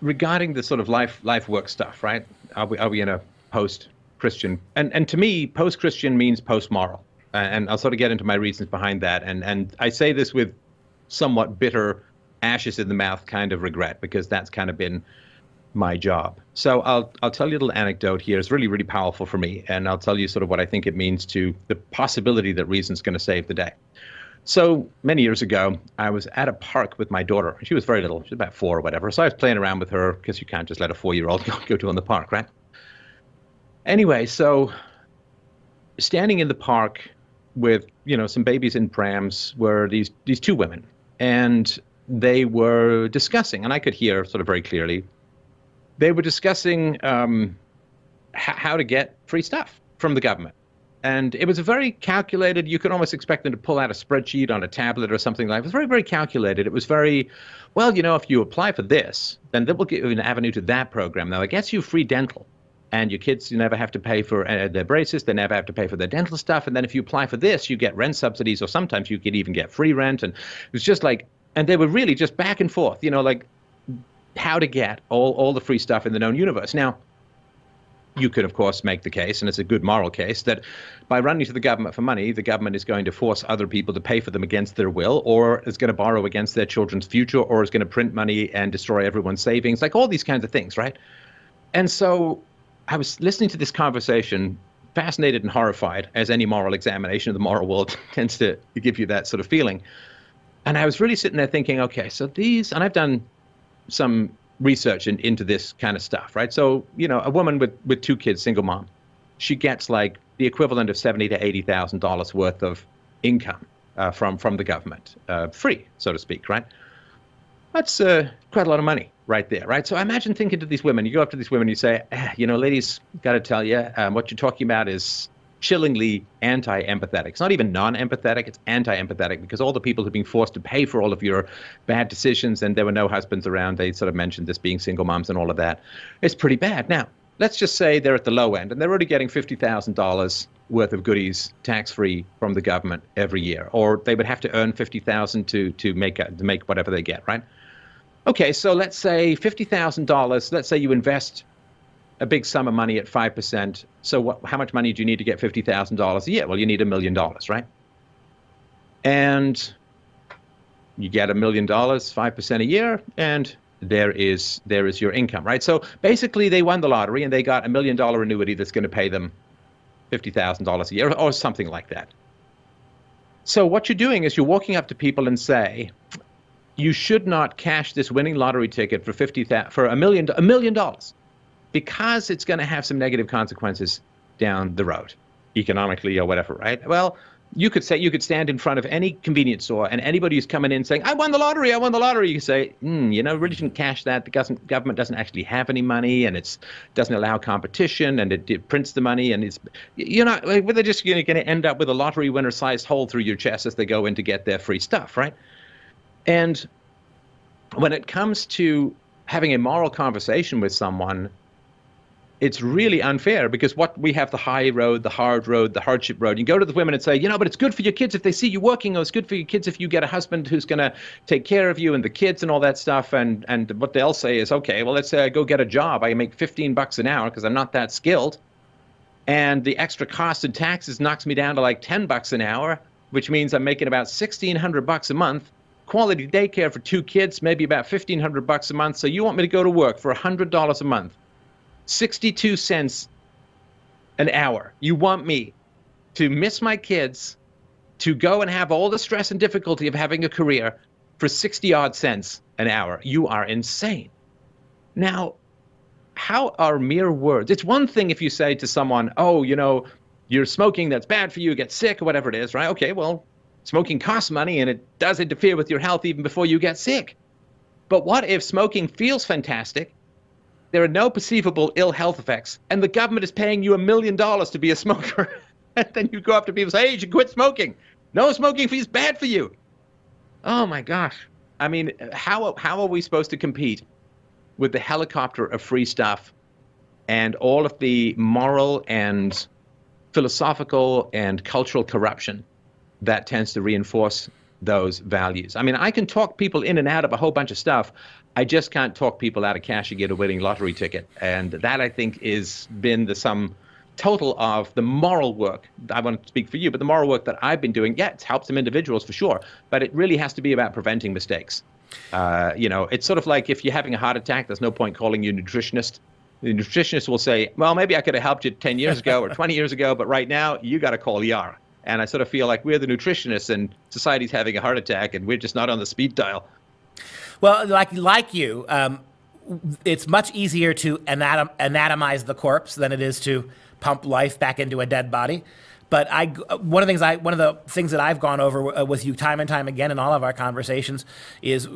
regarding the sort of life life work stuff, right? Are we are we in a post Christian? And and to me, post Christian means post moral. And I'll sort of get into my reasons behind that. And and I say this with somewhat bitter ashes in the mouth kind of regret because that's kind of been my job. So I'll I'll tell you a little anecdote here. It's really really powerful for me, and I'll tell you sort of what I think it means to the possibility that reason's going to save the day. So many years ago, I was at a park with my daughter. She was very little; she was about four or whatever. So I was playing around with her because you can't just let a four-year-old go, go to in the park, right? Anyway, so standing in the park with you know some babies in prams were these these two women, and they were discussing, and I could hear sort of very clearly, they were discussing um, h- how to get free stuff from the government. And it was a very calculated, you could almost expect them to pull out a spreadsheet on a tablet or something like that. It was very, very calculated. It was very, well, you know, if you apply for this, then that will give you an avenue to that program. Now, it gets you free dental and your kids you never have to pay for uh, their braces they never have to pay for their dental stuff and then if you apply for this you get rent subsidies or sometimes you could even get free rent and it was just like and they were really just back and forth, you know, like how to get all, all the free stuff in the known universe. Now, you could, of course, make the case, and it's a good moral case, that by running to the government for money, the government is going to force other people to pay for them against their will, or is going to borrow against their children's future, or is going to print money and destroy everyone's savings, like all these kinds of things, right? And so I was listening to this conversation, fascinated and horrified, as any moral examination of the moral world tends to give you that sort of feeling. And I was really sitting there thinking, okay, so these, and I've done some research in, into this kind of stuff, right? So, you know, a woman with, with two kids, single mom, she gets like the equivalent of seventy to eighty thousand dollars worth of income uh, from from the government, uh, free, so to speak, right? That's uh, quite a lot of money right there, right? So I imagine thinking to these women, you go up to these women, you say, eh, you know, ladies, got to tell you, um, what you're talking about is chillingly anti-empathetic. It's not even non-empathetic; it's anti-empathetic because all the people who've been forced to pay for all of your bad decisions, and there were no husbands around. They sort of mentioned this being single moms and all of that. It's pretty bad. Now, let's just say they're at the low end and they're already getting fifty thousand dollars worth of goodies tax-free from the government every year, or they would have to earn fifty thousand to to make to make whatever they get, right? Okay, so let's say fifty thousand dollars. Let's say you invest a big sum of money at 5%. So what, how much money do you need to get $50,000 a year? Well, you need a million dollars, right? And you get a million dollars, 5% a year, and there is there is your income, right? So basically they won the lottery and they got a million dollar annuity that's going to pay them $50,000 a year or something like that. So what you're doing is you're walking up to people and say, you should not cash this winning lottery ticket for 50 for a million a million dollars because it's going to have some negative consequences down the road, economically or whatever, right? Well, you could say you could stand in front of any convenience store and anybody who's coming in saying, "I won the lottery, I won the lottery," you say, mm, "You know, really shouldn't cash that. The government doesn't actually have any money, and it doesn't allow competition, and it, it, prints the money, and it's not. Like, they're just going to end up with a lottery winner-sized hole through your chest as they go in to get their free stuff, right? And when it comes to having a moral conversation with someone it's really unfair because what we have the high road, the hard road, the hardship road. You go to the women and say, you know, but it's good for your kids if they see you working, or it's good for your kids if you get a husband who's going to take care of you and the kids and all that stuff. And and what they'll say is, okay, well, let's say I go get a job. I make 15 bucks an hour because I'm not that skilled, and the extra cost and taxes knocks me down to like 10 bucks an hour, which means I'm making about 1,600 bucks a month. Quality daycare for two kids, maybe about 1,500 bucks a month. So you want me to go to work for $100 a month? 62 cents an hour. You want me to miss my kids, to go and have all the stress and difficulty of having a career for 60 odd cents an hour. You are insane. Now, how are mere words? It's one thing if you say to someone, oh, you know, you're smoking, that's bad for you, get sick, or whatever it is, right? Okay, well, smoking costs money and it does interfere with your health even before you get sick. But what if smoking feels fantastic there are no perceivable ill health effects, and the government is paying you a million dollars to be a smoker. and then you go up to people and say, hey, you should quit smoking. No smoking is bad for you. Oh my gosh. I mean, how, how are we supposed to compete with the helicopter of free stuff and all of the moral and philosophical and cultural corruption that tends to reinforce those values. I mean, I can talk people in and out of a whole bunch of stuff. I just can't talk people out of cash and get a winning lottery ticket. And that, I think, is been the sum total of the moral work. I want to speak for you, but the moral work that I've been doing, yeah, it's helped some individuals for sure, but it really has to be about preventing mistakes. Uh, you know, it's sort of like if you're having a heart attack, there's no point calling you a nutritionist. The nutritionist will say, well, maybe I could have helped you 10 years ago or 20 years ago, but right now you got to call ER. And I sort of feel like we're the nutritionists and society's having a heart attack and we're just not on the speed dial. Well, like like you, um, it's much easier to anatom- anatomize the corpse than it is to pump life back into a dead body. But I, one of the things I, one of the things that I've gone over uh, with you time and time again in all of our conversations is,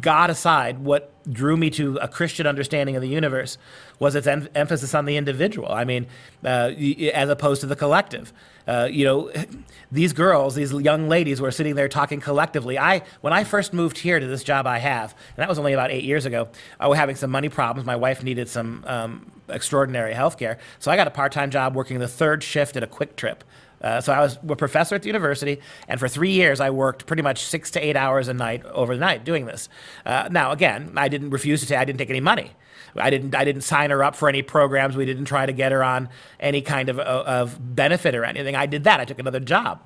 God aside, what drew me to a Christian understanding of the universe was its em- emphasis on the individual. I mean, uh, as opposed to the collective. Uh, you know, these girls, these young ladies were sitting there talking collectively. I, when I first moved here to this job I have, and that was only about eight years ago, I was having some money problems. My wife needed some um, extraordinary health care. So I got a part time job working the third shift at a QuikTrip. Uh, so I was a professor at the university, and for three years I worked pretty much six to eight hours a night over the night doing this. Uh, now, again, I didn't refuse to say I didn't take any money. I didn't I didn't sign her up for any programs. We didn't try to get her on any kind of, uh, of benefit or anything. I did that. I took another job.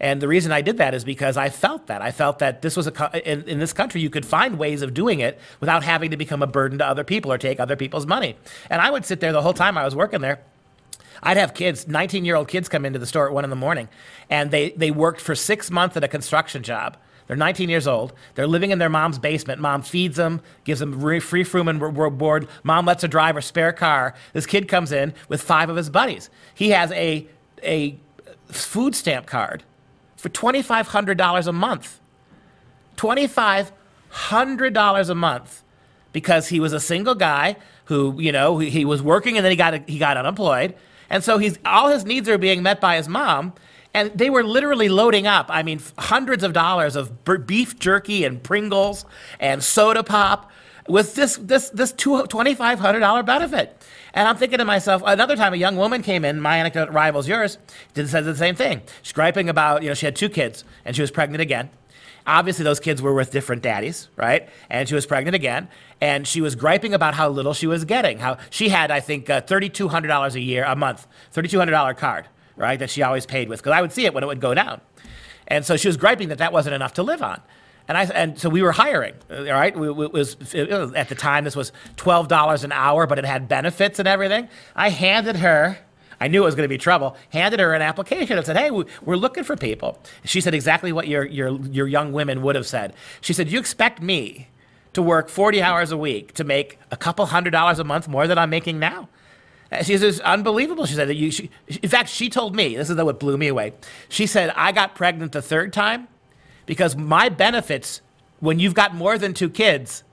And the reason I did that is because I felt that. I felt that this was a in, in this country you could find ways of doing it without having to become a burden to other people or take other people's money. And I would sit there the whole time I was working there. I'd have kids, 19 year old kids come into the store at one in the morning, and they, they worked for six months at a construction job they're 19 years old. They're living in their mom's basement. Mom feeds them, gives them free room and board. Mom lets her drive her spare car. This kid comes in with five of his buddies. He has a, a food stamp card for $2,500 a month. $2,500 a month because he was a single guy who, you know, he was working and then he got, he got unemployed. And so he's, all his needs are being met by his mom. And they were literally loading up, I mean, hundreds of dollars of beef jerky and Pringles and soda pop with this, this, this $2,500 benefit. And I'm thinking to myself, another time a young woman came in, my anecdote rivals yours, did said the same thing. She's griping about, you know, she had two kids and she was pregnant again. Obviously, those kids were with different daddies, right? And she was pregnant again, and she was griping about how little she was getting. How she had, I think, uh, thirty-two hundred dollars a year, a month, thirty-two hundred dollar card right, that she always paid with, because I would see it when it would go down. And so she was griping that that wasn't enough to live on. And, I, and so we were hiring, all right? We, it was, at the time, this was $12 an hour, but it had benefits and everything. I handed her, I knew it was going to be trouble, handed her an application and said, hey, we're looking for people. She said exactly what your, your, your young women would have said. She said, you expect me to work 40 hours a week to make a couple hundred dollars a month more than I'm making now? She says, unbelievable. She said that you, she, in fact, she told me, this is what blew me away. She said, I got pregnant the third time because my benefits, when you've got more than two kids,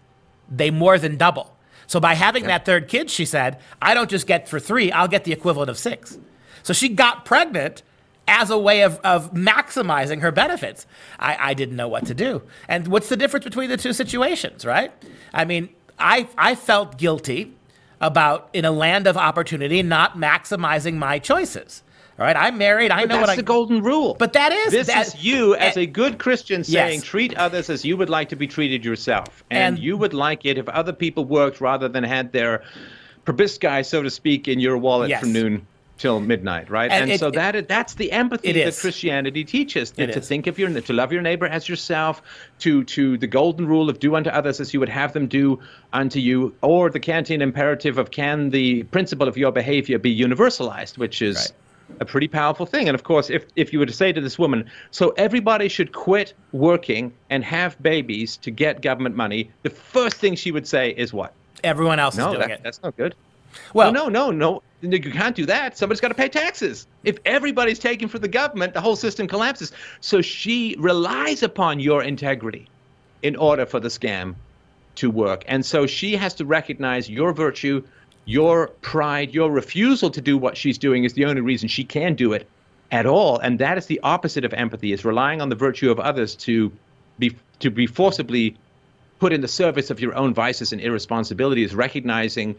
they more than double. So by having that third kid, she said, I don't just get for three, I'll get the equivalent of six. So she got pregnant as a way of, of maximizing her benefits. I, I didn't know what to do. And what's the difference between the two situations, right? I mean, I, I felt guilty about in a land of opportunity not maximizing my choices. All right, I'm married. I but know that's what I. the golden rule. But that is this that, is you as a good Christian saying yes. treat others as you would like to be treated yourself, and, And- you would like it if other people worked rather than had their proboscis, so to speak, in your wallet Yes. from noon till midnight, right? And And, it- so that that's the empathy that. Christianity teaches to, It to think of your to love your neighbor as yourself, to to the golden rule of do unto others as you would have them do unto you, or the Kantian imperative of can the principle of your behavior be universalized, which is Right. a pretty powerful thing. And of course, if, if you were to say to this woman, so everybody should quit working and have babies to get government money, the first thing she would say is what? everyone else No, is doing that, it. that's not good. Well, no, no, no, no. You can't do that. Somebody's got to pay taxes. If everybody's taking for the government, the whole system collapses. So she relies upon your integrity in order for the scam to work. And so she has to recognize your virtue, your pride, your refusal to do what she's doing is the only reason she can do it at all. And that is the opposite of empathy, is relying on the virtue of others to be to be forcibly put in the service of your own vices and irresponsibilities, recognizing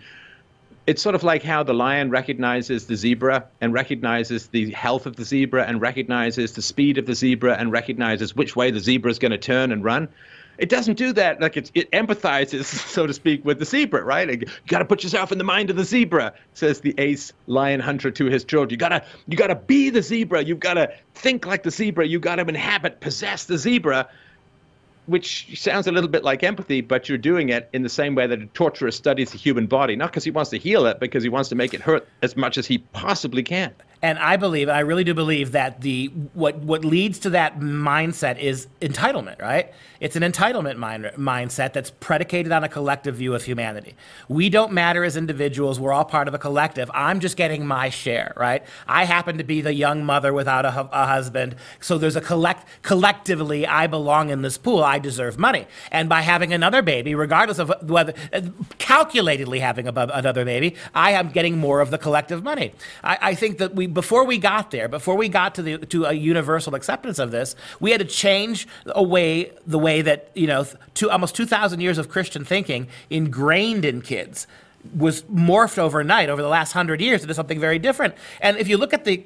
it's sort of like how the lion recognizes the zebra and recognizes the health of the zebra and recognizes the speed of the zebra and recognizes which way the zebra is going to turn and run. It doesn't do that. Like it, it empathizes, so to speak, with the zebra, right? Like, you got to put yourself in the mind of the zebra, says the ace lion hunter to his children. You gotta, you gotta be the zebra. You've got to think like the zebra. You got to inhabit, possess the zebra which sounds a little bit like empathy, but you're doing it in the same way that a torturer studies the human body, not because he wants to heal it, because he wants to make it hurt as much as he possibly can. And I believe, I really do believe that the what what leads to that mindset is entitlement, right? It's an entitlement mind, mindset that's predicated on a collective view of humanity. We don't matter as individuals; we're all part of a collective. I'm just getting my share, right? I happen to be the young mother without a, a husband, so there's a collect collectively. I belong in this pool. I deserve money, and by having another baby, regardless of whether calculatedly having another baby, I am getting more of the collective money. I, I think that we before we got there, before we got to the to a universal acceptance of this, we had to change away the way that you know, to almost two thousand years of Christian thinking ingrained in kids was morphed overnight over the last hundred years into something very different. And if you look at the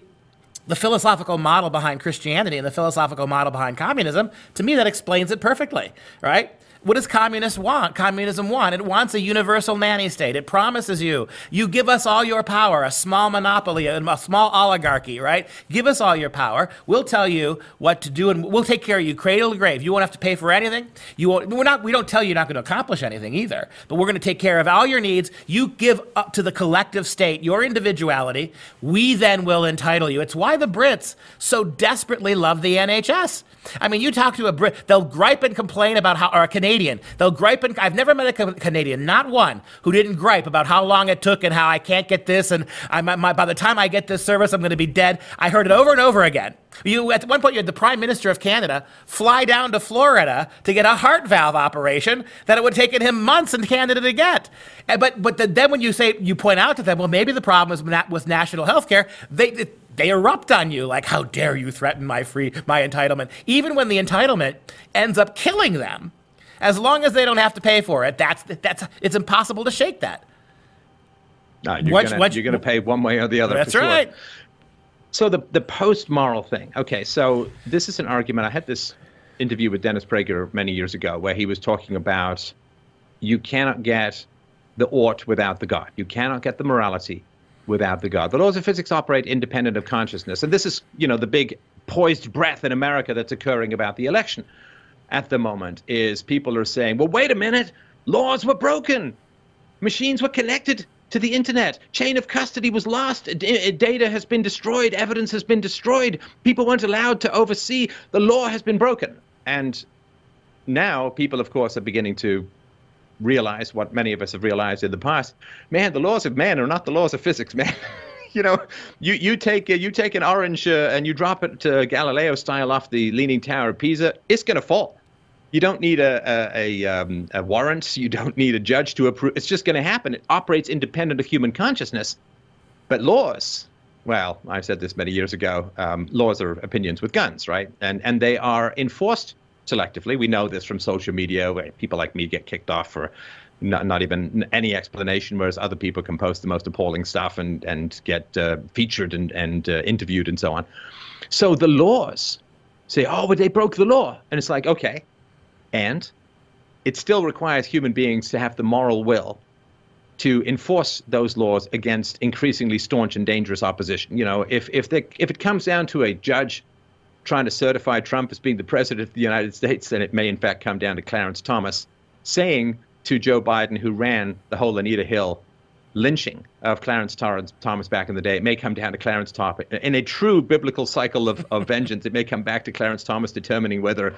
the philosophical model behind Christianity and the philosophical model behind communism, to me that explains it perfectly, right? What does communist want? Communism want? It wants a universal nanny state. It promises you, you give us all your power, a small monopoly, a small oligarchy, right? Give us all your power. We'll tell you what to do, and we'll take care of you cradle to grave. You won't have to pay for anything. You won't. We're not. We don't tell you you're not going to accomplish anything either. But we're going to take care of all your needs. You give up to the collective state your individuality. We then will entitle you. It's why the Brits so desperately love the NHS. I mean, you talk to a Brit, they'll gripe and complain about how, a Canadian, they'll gripe and, I've never met a Canadian, not one, who didn't gripe about how long it took and how I can't get this and I, my, my, by the time I get this service, I'm going to be dead. I heard it over and over again. You, at one point, you had the Prime Minister of Canada fly down to Florida to get a heart valve operation that it would have taken him months in Canada to get. And- But, but the, then when you say, you point out to them, well, maybe the problem is na- with national health care, they, they erupt on you like how dare you threaten my free my entitlement even when the entitlement ends up killing them as long as they don't have to pay for it that's that's it's impossible to shake that No, you're What- gonna what- you're gonna pay one way or the other. that's for sure. right So the the post moral thing. Okay, so this is an argument. I had this interview with Dennis Prager many years ago where he was talking about you cannot get the ought without the God. You cannot get the morality without the God. The laws of physics operate independent of consciousness, and this is you know the big poised breath in America that's occurring about the election at the moment. Is people are saying, well, wait a minute, laws were broken. Machines were connected to the internet. Chain of custody was lost. D- uh, data has been destroyed. Evidence has been destroyed. People weren't allowed to oversee. The law has been broken. And now people of course are beginning to realize what many of us have realized in the past. Man, the laws of man are not the laws of physics, man. you know, you you take you take an orange uh, and you drop it uh, Galileo style off the Leaning Tower of Pisa, it's going to fall. You don't need a a, a, um, a warrant. You don't need a judge to approve. It's just going to happen. It operates independent of human consciousness. But laws, well, I've said this many years ago. Um, laws are opinions with guns, right? And and they are enforced selectively. We know this from social media, where people like me get kicked off for not, not even any explanation, whereas other people can post the most appalling stuff and and get uh, featured and and uh, interviewed and so on. So the laws say, oh, but they broke the law, and it's like, okay, and it still requires human beings to have the moral will to enforce those laws against increasingly staunch and dangerous opposition. You know, if if they, if it comes down to a judge trying to certify Trump as being the president of the United States, then it may in fact come down to Clarence Thomas saying to Joe Biden, who ran the whole Anita Hill lynching of Clarence Thomas back in the day. It may come down to Clarence Thomas. In a true biblical cycle of, of vengeance, it may come back to Clarence Thomas determining whether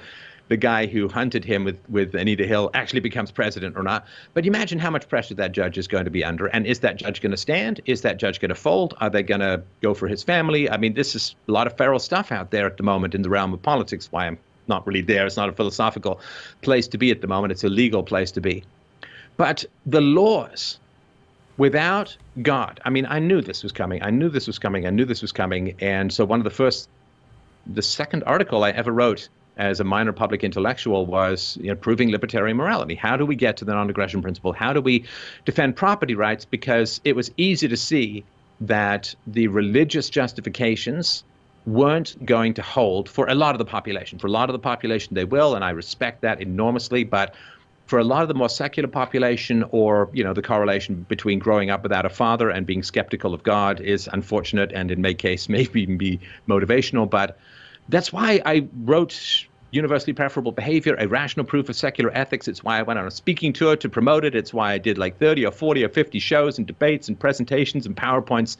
the guy who hunted him with, with Anita Hill actually becomes president or not. But imagine how much pressure that judge is going to be under. And is that judge going to stand? Is that judge going to fold? Are they going to go for his family? I mean, this is a lot of feral stuff out there at the moment in the realm of politics. Why I'm not really there. It's not a philosophical place to be at the moment. It's a legal place to be. But the laws, without God, I mean, I knew this was coming. I knew this was coming. I knew this was coming. And so one of the first, the second article I ever wrote as a minor public intellectual was you know, proving libertarian morality. How do we get to the non-aggression principle? How do we defend property rights? Because it was easy to see that the religious justifications weren't going to hold for a lot of the population. For a lot of the population, they will, and I respect that enormously. But for a lot of the more secular population, or you know, the correlation between growing up without a father and being skeptical of God is unfortunate, and in my case, maybe even be motivational. But that's why I wrote Universally Preferable Behavior, a rational proof of secular ethics. It's why I went on a speaking tour to promote it. It's why I did like 30 or 40 or 50 shows and debates and presentations and PowerPoints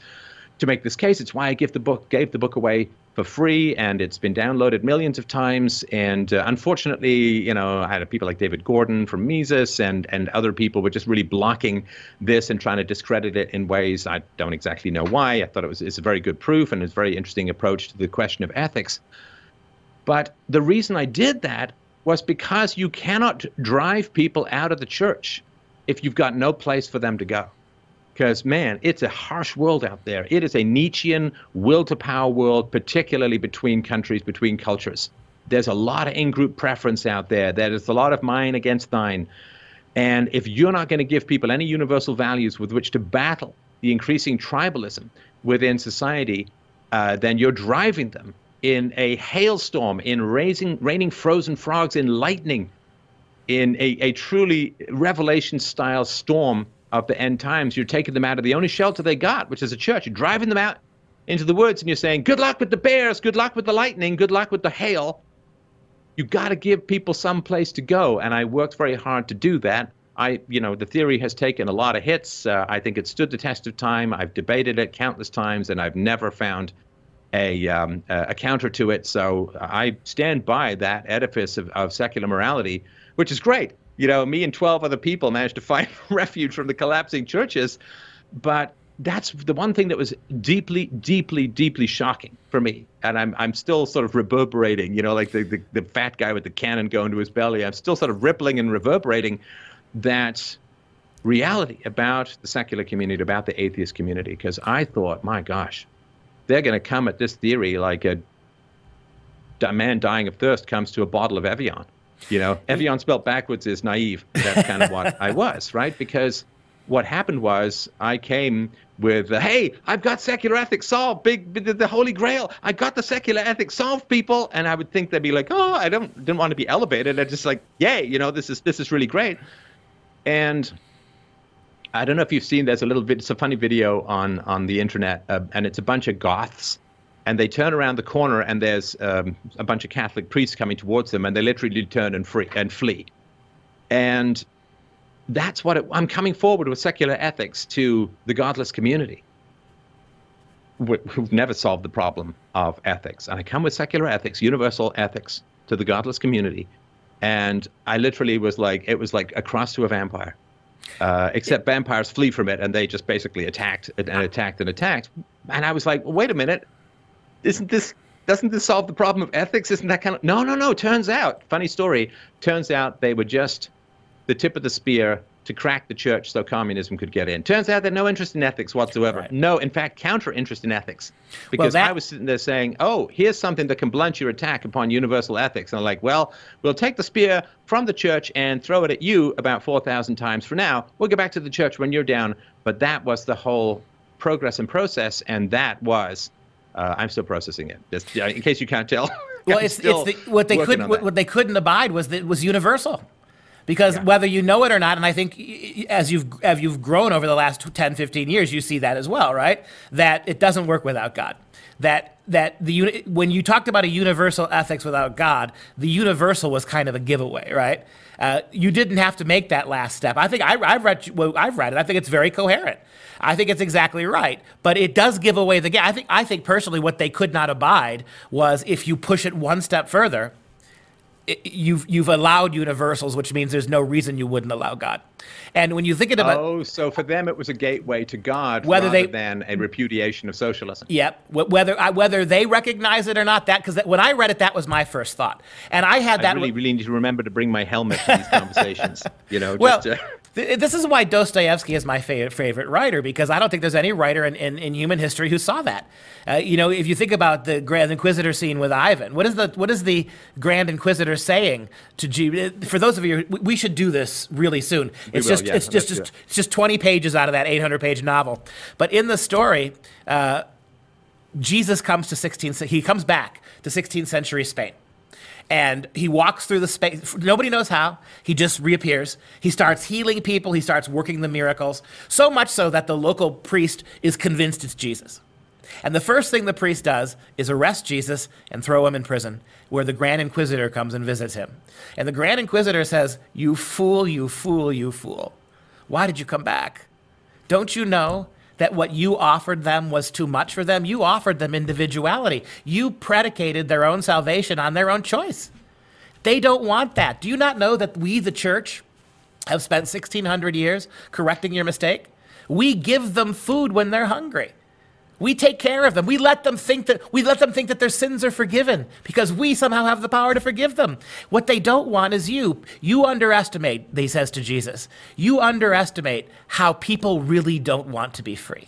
to make this case. It's why I give the book, gave the book away for free, and it's been downloaded millions of times. And uh, unfortunately, you know, I had people like David Gordon from Mises and and other people were just really blocking this and trying to discredit it in ways I don't exactly know why. I thought it was it's a very good proof and it's a very interesting approach to the question of ethics. But the reason I did that was because you cannot drive people out of the church if you've got no place for them to go. Because, man, it's a harsh world out there. It is a Nietzschean will to power world, particularly between countries, between cultures. There's a lot of in group preference out there. There's a lot of mine against thine. And if you're not going to give people any universal values with which to battle the increasing tribalism within society, uh, then you're driving them in a hailstorm, in raising, raining frozen frogs, in lightning, in a, a truly revelation style storm of the end times. You're taking them out of the only shelter they got, which is a church. You're driving them out into the woods and you're saying, Good luck with the bears, good luck with the lightning, good luck with the hail. You've got to give people some place to go. And I worked very hard to do that. I, you know, the theory has taken a lot of hits. Uh, I think it stood the test of time. I've debated it countless times, and I've never found a, um, a counter to it. So I stand by that edifice of, of secular morality, which is great. You know, me and 12 other people managed to find refuge from the collapsing churches. But that's the one thing that was deeply, deeply, deeply shocking for me. And I'm, I'm still sort of reverberating, you know, like the, the, the fat guy with the cannon going to his belly. I'm still sort of rippling and reverberating that reality about the secular community, about the atheist community. Because I thought, my gosh, they're going to come at this theory like a, a man dying of thirst comes to a bottle of Evian. You know, Evian spelled backwards is naive. That's kind of what I was, right? Because what happened was I came with, uh, hey, I've got secular ethics solved, big, the, the holy grail. I got the secular ethics solved, people. And I would think they'd be like, oh, I don't didn't want to be elevated. I just like, yay, you know, this is this is really great. And I don't know if you've seen. There's a little bit. It's a funny video on on the internet, uh, and it's a bunch of goths, and they turn around the corner, and there's um, a bunch of Catholic priests coming towards them, and they literally turn and free and flee. And that's what it, I'm coming forward with secular ethics to the godless community, who've never solved the problem of ethics. And I come with secular ethics, universal ethics, to the godless community and I literally was like, it was like a cross to a vampire. Uh, except vampires flee from it, and they just basically attacked and attacked and attacked. And I was like, wait a minute, isn't this doesn't this solve the problem of ethics? Isn't that kind of no, no, no? Turns out, funny story. Turns out they were just the tip of the spear to crack the church so communism could get in. Turns out they had no interest in ethics whatsoever. Right. No, in fact, counter interest in ethics. Because well, that... I was sitting there saying, oh, here's something that can blunt your attack upon universal ethics. And I'm like, well, we'll take the spear from the church and throw it at you about 4,000 times for now. We'll get back to the church when you're down. But that was the whole progress and process. And that was, uh, I'm still processing it, just in case you can't tell. well, it's, it's the, what they couldn't what, what, they couldn't abide was that it was universal. Because yeah. whether you know it or not and i think as you've as you've grown over the last 10 15 years you see that as well right? That it doesn't work without god. That that the when you talked about a universal ethics without god the universal was kind of a giveaway right uh, you didn't have to make that last step. I think I, have read well, i've read it. I think it's very coherent. I think it's exactly right, but it does give away the game. I think I think personally, what they could not abide was if you push it one step further, you've you've allowed universals, which means there's no reason you wouldn't allow God. And when you think about oh, so for them it was a gateway to God whether rather they, than a repudiation of socialism. Yep. Whether uh, whether they recognize it or not, that because when I read it, that was my first thought, and I had that. I really, really need to remember to bring my helmet to these conversations. you know, well, to... this is why Dostoevsky is my favorite favorite writer because I don't think there's any writer in, in, in human history who saw that. Uh, you know, if you think about the Grand Inquisitor scene with Ivan, what is the what is the Grand Inquisitor saying to G? For those of you, we should do this really soon. It's will, just yeah, it's just, just it's just 20 pages out of that 800 page novel. But in the story, uh, Jesus comes to 16. He comes back to 16th century Spain and he walks through the space. Nobody knows how. He just reappears. He starts healing people. He starts working the miracles. So much so that the local priest is convinced it's Jesus. And the first thing the priest does is arrest Jesus and throw him in prison, where the Grand Inquisitor comes and visits him. And the Grand Inquisitor says, You fool, you fool, you fool. Why did you come back? Don't you know that what you offered them was too much for them? You offered them individuality. You predicated their own salvation on their own choice. They don't want that. Do you not know that we, the church, have spent 1,600 years correcting your mistake? We give them food when they're hungry. We take care of them. We let them think that we let them think that their sins are forgiven because we somehow have the power to forgive them. What they don't want is you. You underestimate, he says to Jesus. You underestimate how people really don't want to be free.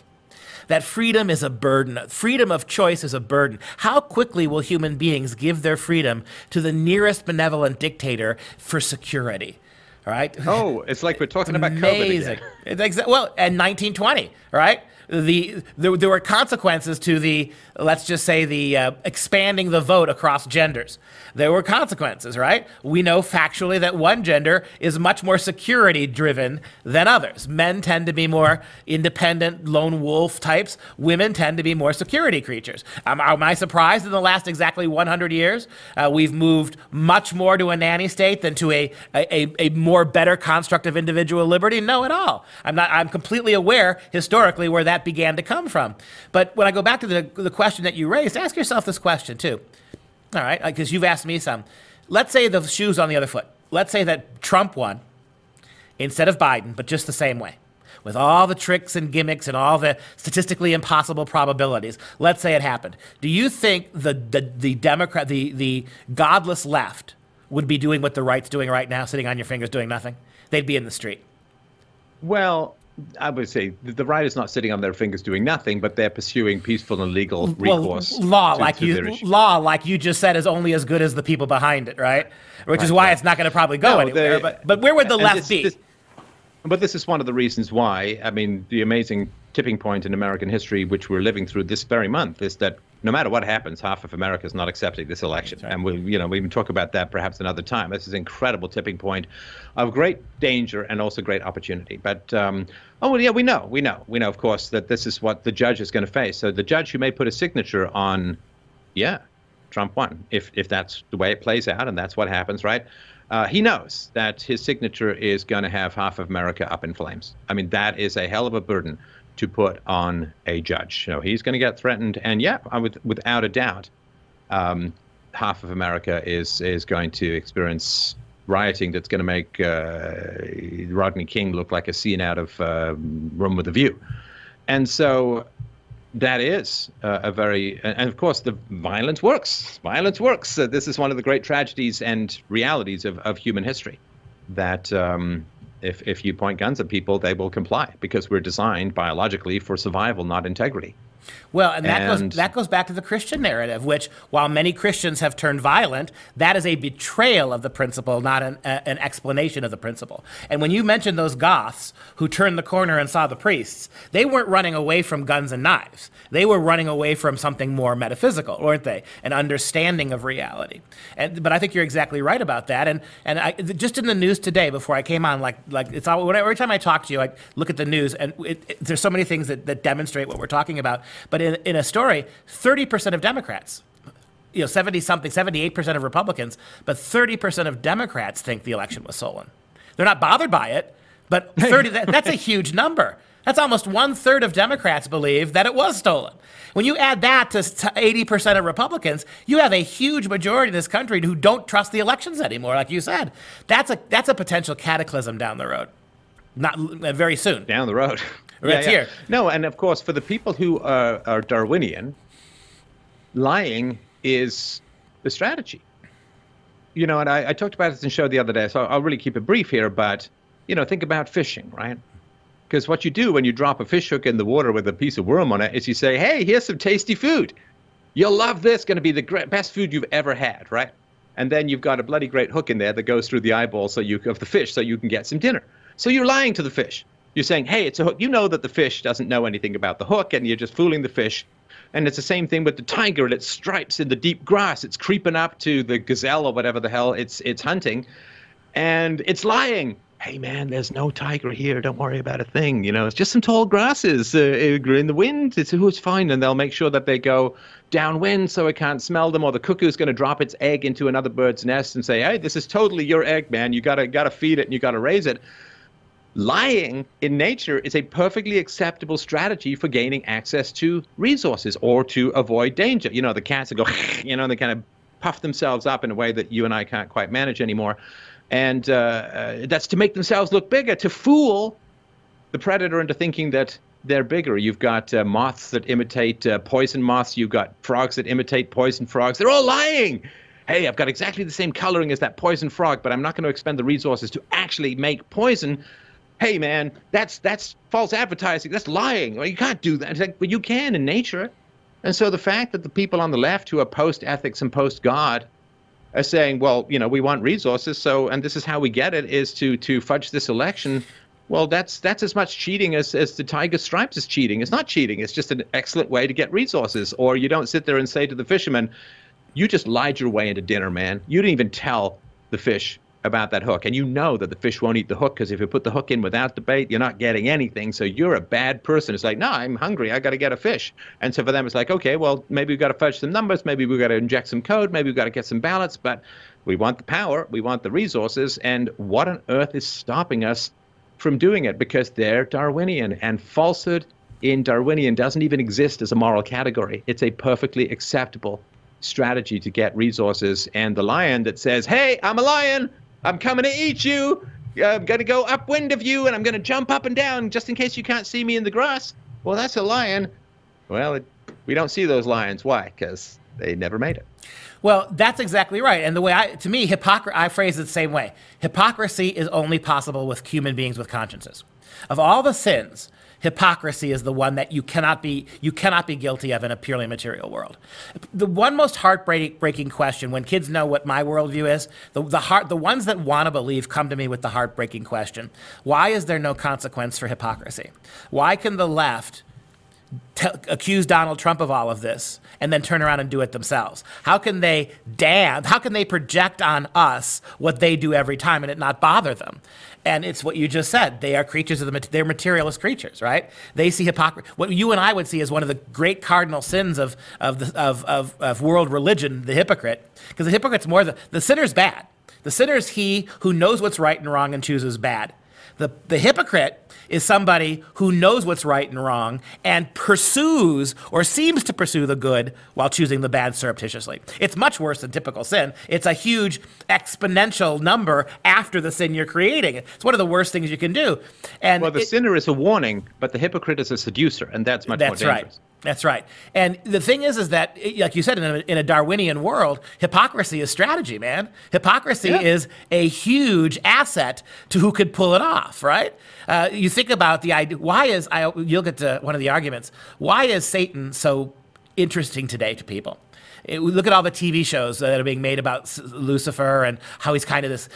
That freedom is a burden. Freedom of choice is a burden. How quickly will human beings give their freedom to the nearest benevolent dictator for security? Right? Oh, it's like we're talking about COVID. Amazing. COVID. Well, in 1920, right? The there, there were consequences to the let's just say the uh, expanding the vote across genders. There were consequences, right? We know factually that one gender is much more security driven than others. Men tend to be more independent, lone wolf types. Women tend to be more security creatures. Um, am I surprised in the last exactly 100 years uh, we've moved much more to a nanny state than to a, a, a more better construct of individual liberty? No, at all. I'm not. I'm completely aware historically where that began to come from. But when I go back to the, the question that you raised, ask yourself this question too. All right, because you've asked me some. Let's say the shoe's on the other foot. Let's say that Trump won instead of Biden, but just the same way, with all the tricks and gimmicks and all the statistically impossible probabilities. Let's say it happened. Do you think the the, the Democrat, the the godless left, would be doing what the right's doing right now, sitting on your fingers doing nothing? They'd be in the street. Well, I would say the right is not sitting on their fingers doing nothing, but they're pursuing peaceful and legal recourse. Well, law, to, like to you, law, like you just said, is only as good as the people behind it, right? Which right, is why yeah. it's not going to probably go no, anywhere. But but where would the left this, be? This, but this is one of the reasons why. I mean, the amazing tipping point in American history, which we're living through this very month, is that no matter what happens, half of America is not accepting this election, right. and we, you know, we can talk about that perhaps another time. This is an incredible tipping point of great danger and also great opportunity. But um, oh well, yeah, we know, we know, we know, of course, that this is what the judge is going to face. So the judge who may put a signature on, yeah, Trump won, if if that's the way it plays out, and that's what happens, right? Uh, he knows that his signature is going to have half of America up in flames. I mean, that is a hell of a burden to put on a judge. So he's going to get threatened, and yeah, I would, without a doubt, um, half of America is is going to experience rioting that's going to make uh, Rodney King look like a scene out of uh, Room with a View. And so that is uh, a very, and of course, the violence works. Violence works. Uh, this is one of the great tragedies and realities of, of human history. That um, if, if you point guns at people, they will comply because we're designed biologically for survival, not integrity. Well, and that and, goes that goes back to the Christian narrative, which while many Christians have turned violent, that is a betrayal of the principle, not an, a, an explanation of the principle. And when you mentioned those Goths who turned the corner and saw the priests, they weren't running away from guns and knives. They were running away from something more metaphysical, weren't they? An understanding of reality. And but I think you're exactly right about that. And and I, just in the news today, before I came on, like like it's all, every time I talk to you, I look at the news, and it, it, there's so many things that, that demonstrate what we're talking about. But in, in a story, 30% of Democrats, you know, 70 something, 78% of Republicans, but 30% of Democrats think the election was stolen. They're not bothered by it, but 30, that, that's a huge number. That's almost one third of Democrats believe that it was stolen. When you add that to 80% of Republicans, you have a huge majority in this country who don't trust the elections anymore, like you said. That's a, that's a potential cataclysm down the road. Not uh, very soon. Down the road. Right yeah, yeah. here. No, and of course, for the people who are, are Darwinian, lying is the strategy. You know, and I, I talked about this in the show the other day, so I'll really keep it brief here. But you know, think about fishing, right? Because what you do when you drop a fish hook in the water with a piece of worm on it is you say, "Hey, here's some tasty food. You'll love this. Going to be the great, best food you've ever had, right?" And then you've got a bloody great hook in there that goes through the eyeball so you of the fish, so you can get some dinner. So you're lying to the fish. You're saying, hey, it's a hook. You know that the fish doesn't know anything about the hook, and you're just fooling the fish. And it's the same thing with the tiger and its stripes in the deep grass. It's creeping up to the gazelle or whatever the hell it's it's hunting, and it's lying. Hey man, there's no tiger here. Don't worry about a thing. You know, it's just some tall grasses uh, in the wind. It's who's fine, and they'll make sure that they go downwind so it can't smell them. Or the cuckoo's going to drop its egg into another bird's nest and say, "Hey, this is totally your egg, man. You gotta gotta feed it and you gotta raise it." Lying in nature is a perfectly acceptable strategy for gaining access to resources or to avoid danger. You know, the cats that go, you know, they kind of puff themselves up in a way that you and I can't quite manage anymore. And uh, uh, that's to make themselves look bigger, to fool the predator into thinking that they're bigger. You've got uh, moths that imitate uh, poison moths. You've got frogs that imitate poison frogs. They're all lying. Hey, I've got exactly the same coloring as that poison frog, but I'm not going to expend the resources to actually make poison hey man, that's that's false advertising. That's lying. Well, you can't do that. It's like, but you can in nature. And so the fact that the people on the left who are post ethics and post God are saying, well, you know, we want resources, so and this is how we get it is to to fudge this election. Well, that's that's as much cheating as, as the tiger stripes is cheating. It's not cheating. It's just an excellent way to get resources. Or you don't sit there and say to the fisherman, you just lied your way into dinner, man. You didn't even tell the fish about that hook. And you know that the fish won't eat the hook because if you put the hook in without the bait, you're not getting anything. So you're a bad person. It's like, no, I'm hungry. I got to get a fish. And so for them, it's like, okay, well, maybe we've got to fudge some numbers. Maybe we've got to inject some code. Maybe we've got to get some ballots. But we want the power. We want the resources. And what on earth is stopping us from doing it? Because they're Darwinian. And falsehood in Darwinian doesn't even exist as a moral category. It's a perfectly acceptable strategy to get resources. And the lion that says, hey, I'm a lion. I'm coming to eat you. I'm going to go upwind of you and I'm going to jump up and down just in case you can't see me in the grass. Well, that's a lion. Well, it, we don't see those lions. Why? Because they never made it. Well, that's exactly right. And the way I, to me, hypocrisy, I phrase it the same way. Hypocrisy is only possible with human beings with consciences. Of all the sins, hypocrisy is the one that you cannot be you cannot be guilty of in a purely material world. The one most heartbreaking question when kids know what my worldview is, the the heart the ones that want to believe come to me with the heartbreaking question: Why is there no consequence for hypocrisy? Why can the left accuse Donald Trump of all of this and then turn around and do it themselves? How can they damn, how can they project on us what they do every time and it not bother them? And it's what you just said. They are creatures of the, they're materialist creatures, right? They see hypocrisy. What you and I would see as one of the great cardinal sins of, of, the, of, of, of world religion, the hypocrite. Because the hypocrite's more, the, the sinner's bad. The sinner is he who knows what's right and wrong and chooses bad. The, the hypocrite is somebody who knows what's right and wrong and pursues or seems to pursue the good while choosing the bad surreptitiously. It's much worse than typical sin. It's a huge exponential number after the sin you're creating. It's one of the worst things you can do. And well, the it, sinner is a warning, but the hypocrite is a seducer, and that's much that's more dangerous. Right. That's right. And the thing is, is that, like you said, in a, in a Darwinian world, hypocrisy is strategy, man. Hypocrisy yeah. is a huge asset to who could pull it off, right? Uh, you think about the idea. Why is I? You'll get to one of the arguments. Why is Satan so interesting today to people? It, look at all the TV shows that are being made about Lucifer and how he's kind of this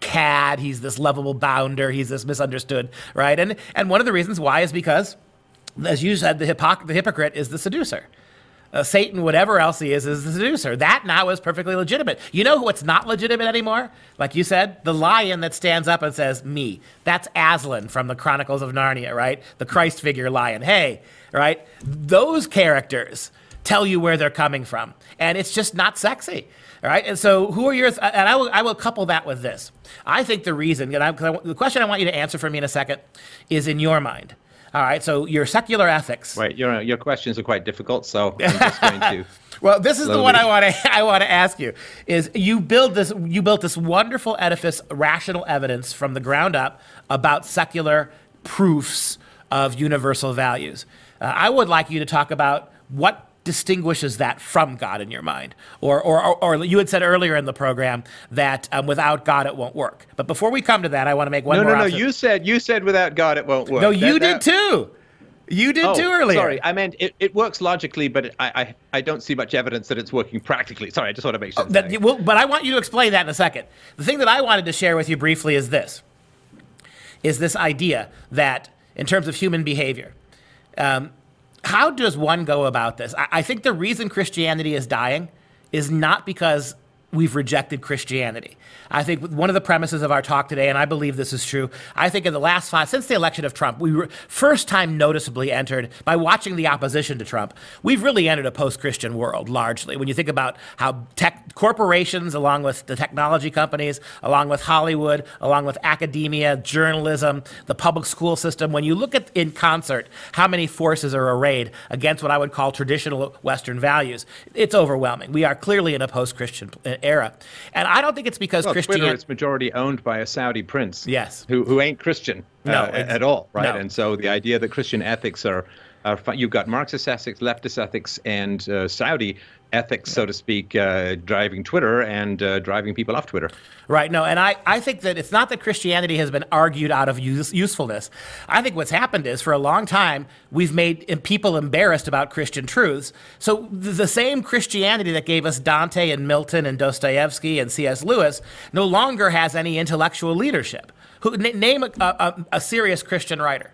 cad. He's this lovable bounder. He's this misunderstood, right? And and one of the reasons why is because as you said, the, hypoc- the hypocrite is the seducer. Uh, Satan, whatever else he is, is the seducer. That now is perfectly legitimate. You know what's not legitimate anymore? Like you said, the lion that stands up and says, me. That's Aslan from the Chronicles of Narnia, right? The Christ figure lion. Hey, right? Those characters tell you where they're coming from. And it's just not sexy. All right. And so, who are yours? And I will, I will couple that with this. I think the reason, and I, the question I want you to answer for me in a second is in your mind. All right, so your secular ethics. Right, your your questions are quite difficult, so I'm just going to. well, this is the one I want to I want to ask you. Is you build this you built this wonderful edifice, rational evidence from the ground up about secular proofs of universal values. Uh, I would like you to talk about what distinguishes that from God in your mind? Or, or, or, or you had said earlier in the program that um, without God it won't work. But before we come to that, I want to make one no, more. No, no, no. You said you said without God it won't work. No, you that, did that... too. You did oh, too earlier. Sorry, I meant it, it works logically, but I, I, I don't see much evidence that it's working practically. Sorry, I just want to make sure. Oh, that, well, but I want you to explain that in a second. The thing that I wanted to share with you briefly is this: is this idea that in terms of human behavior, um, how does one go about this? I, I think the reason Christianity is dying is not because we've rejected Christianity. I think one of the premises of our talk today, and I believe this is true, I think in the last five, since the election of Trump, we were first time noticeably entered by watching the opposition to Trump. We've really entered a post Christian world largely. When you think about how tech corporations, along with the technology companies, along with Hollywood, along with academia, journalism, the public school system, when you look at in concert how many forces are arrayed against what I would call traditional Western values, it's overwhelming. We are clearly in a post Christian era. And I don't think it's because well, Christianity. Twitter is majority owned by a Saudi prince. Yes. Who, who ain't Christian uh, no, at all, right? No. And so the idea that Christian ethics are, are you've got Marxist ethics, leftist ethics, and uh, Saudi ethics, so to speak, uh, driving Twitter and uh, driving people off Twitter. Right. No, and I, I think that it's not that Christianity has been argued out of use, usefulness. I think what's happened is for a long time, we've made people embarrassed about Christian truths. So the same Christianity that gave us Dante and Milton and Dostoevsky and C.S. Lewis no longer has any intellectual leadership. Who, name a, a, a serious Christian writer.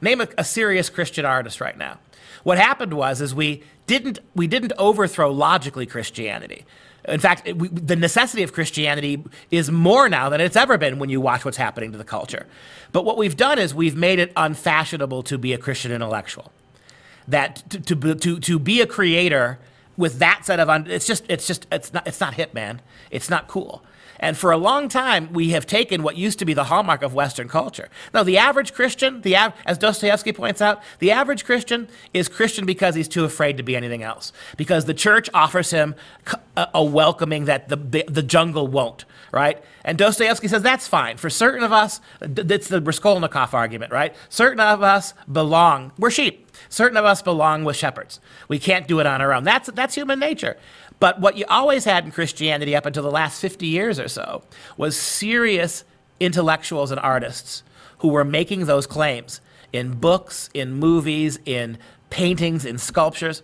Name a, a serious Christian artist right now. What happened was is we didn't we didn't overthrow logically Christianity. In fact, we, the necessity of Christianity is more now than it's ever been when you watch what's happening to the culture. But what we've done is we've made it unfashionable to be a Christian intellectual. That to, to, to, to be a creator with that set of un- it's just it's just it's not it's not hip man it's not cool and for a long time, we have taken what used to be the hallmark of Western culture. Now, the average Christian, the av- as Dostoevsky points out, the average Christian is Christian because he's too afraid to be anything else, because the church offers him a, a welcoming that the, the, jungle won't, right? And Dostoevsky says that's fine. For certain of us, it's the Raskolnikov argument, right? Certain of us belong, we're sheep. Certain of us belong with shepherds. We can't do it on our own. That's, that's human nature. But what you always had in Christianity up until the last 50 years or so was serious intellectuals and artists who were making those claims in books, in movies, in paintings, in sculptures.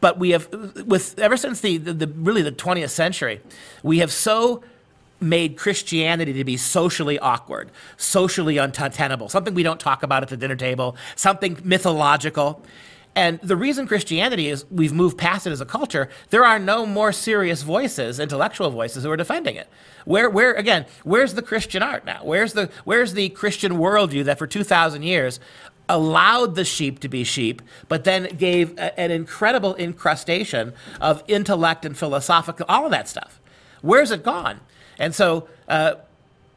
But we have, with ever since the, the, the really the 20th century, we have so made Christianity to be socially awkward, socially untenable, something we don't talk about at the dinner table, something mythological. And the reason Christianity is we've moved past it as a culture, there are no more serious voices, intellectual voices, who are defending it. Where, where again, where's the Christian art now? Where's the, where's the Christian worldview that for 2,000 years allowed the sheep to be sheep, but then gave a, an incredible incrustation of intellect and philosophical, all of that stuff? Where's it gone? And so, uh,